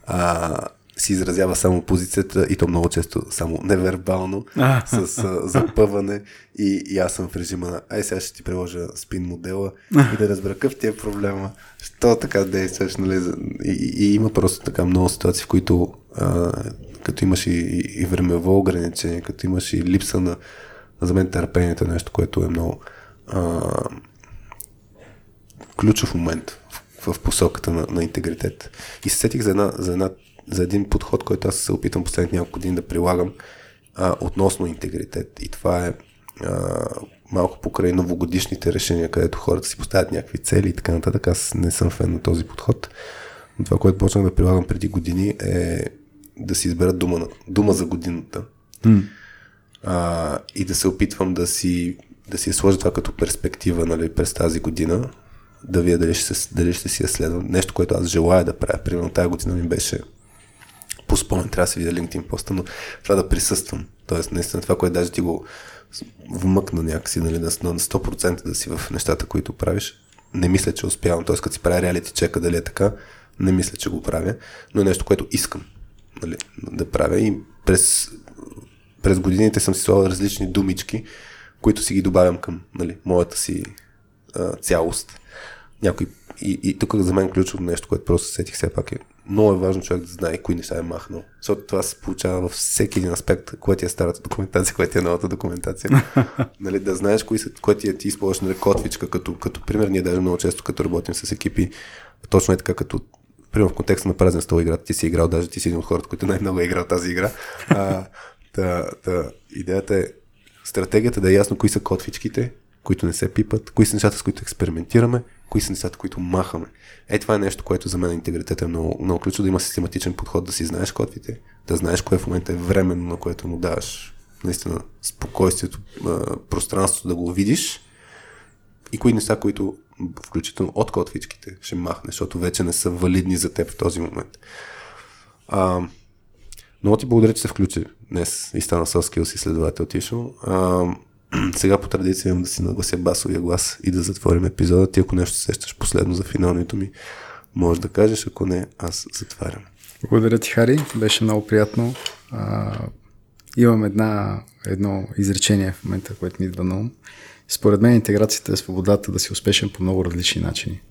а, си изразява само позицията и то много често само невербално, с а, запъване и, и аз съм в режима на ай сега ще ти приложа спин модела и да разбера какъв ти е проблема, що така действаш, нали? И, и, и има просто така много ситуации, в които а, като имаш и, и, и времево ограничение, като имаш и липса на за мен търпението е нещо, което е много а, ключов момент в, в посоката на, на интегритет. И се сетих за една, за една за един подход, който аз се опитам последните няколко години да прилагам а, относно интегритет. И това е а, малко покрай новогодишните решения, където хората си поставят някакви цели и така нататък. Аз не съм фен на този подход. Но това, което почнах да прилагам преди години е да си избера дума, дума за годината. Mm. А, и да се опитвам да си, да си сложа това като перспектива нали, през тази година, да вие дали ще, дали ще си я следвам. Нещо, което аз желая да правя. Примерно тази година ми беше по спомен, трябва да се видя LinkedIn поста, но трябва да присъствам. Тоест, наистина това, което даже ти го вмъкна някакси, нали, на 100% да си в нещата, които правиш. Не мисля, че успявам. Тоест, като си правя реалити чека дали е така, не мисля, че го правя, но е нещо, което искам нали, да правя. И през, през годините съм си слагал различни думички, които си ги добавям към нали, моята си а, цялост. Някой, и, и тук за мен ключово нещо, което просто сетих все пак е много е важно човек да знае кои неща е махнал. Защото това се получава във всеки един аспект, което е старата документация, което е новата документация. нали, да знаеш кои са, кое ти, е, ти използваш нали, котвичка, като, като пример. Ние даже много често, като работим с екипи, точно е така, като примерно в контекста на празен стол игра, ти си играл, даже ти си един от хората, които най-много е играл тази игра. А, та, та, идеята е стратегията да е ясно кои са котвичките, които не се пипат, кои са нещата, с които експериментираме, кои са нещата, които махаме. Е, това е нещо, което за мен интегритет е много, много ключово, да има систематичен подход, да си знаеш котвите, да знаеш кое в момента е временно, на което му даваш наистина спокойствието, пространството да го видиш и кои неща, които включително от котвичките ще махнеш, защото вече не са валидни за теб в този момент. А, много ти благодаря, че се включи днес и стана Soft Skills изследовател Тишо. А, сега по традиция имам да си наглася басовия глас и да затворим епизода. Ти ако нещо сещаш последно за финалното ми, може да кажеш, ако не, аз затварям. Благодаря ти, Хари. Беше много приятно. А, имам една, едно изречение в момента, което ми идва на ум. Според мен интеграцията е свободата да си успешен по много различни начини.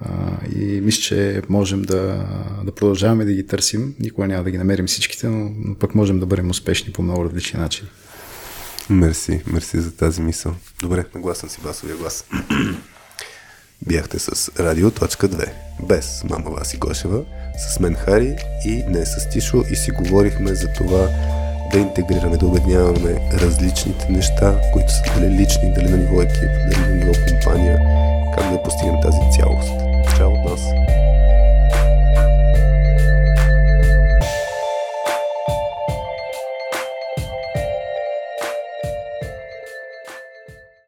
А, и мисля, че можем да, да продължаваме да ги търсим. Никога няма да ги намерим всичките, но, но пък можем да бъдем успешни по много различни начини. Мерси, мерси за тази мисъл. Добре, нагласен си басовия глас. Бяхте с Радио.2, без мама Васи Гошева, с мен Хари и не с Тишо и си говорихме за това да интегрираме, да обедняваме различните неща, които са дали лични, дали на ниво екип, дали на ниво компания,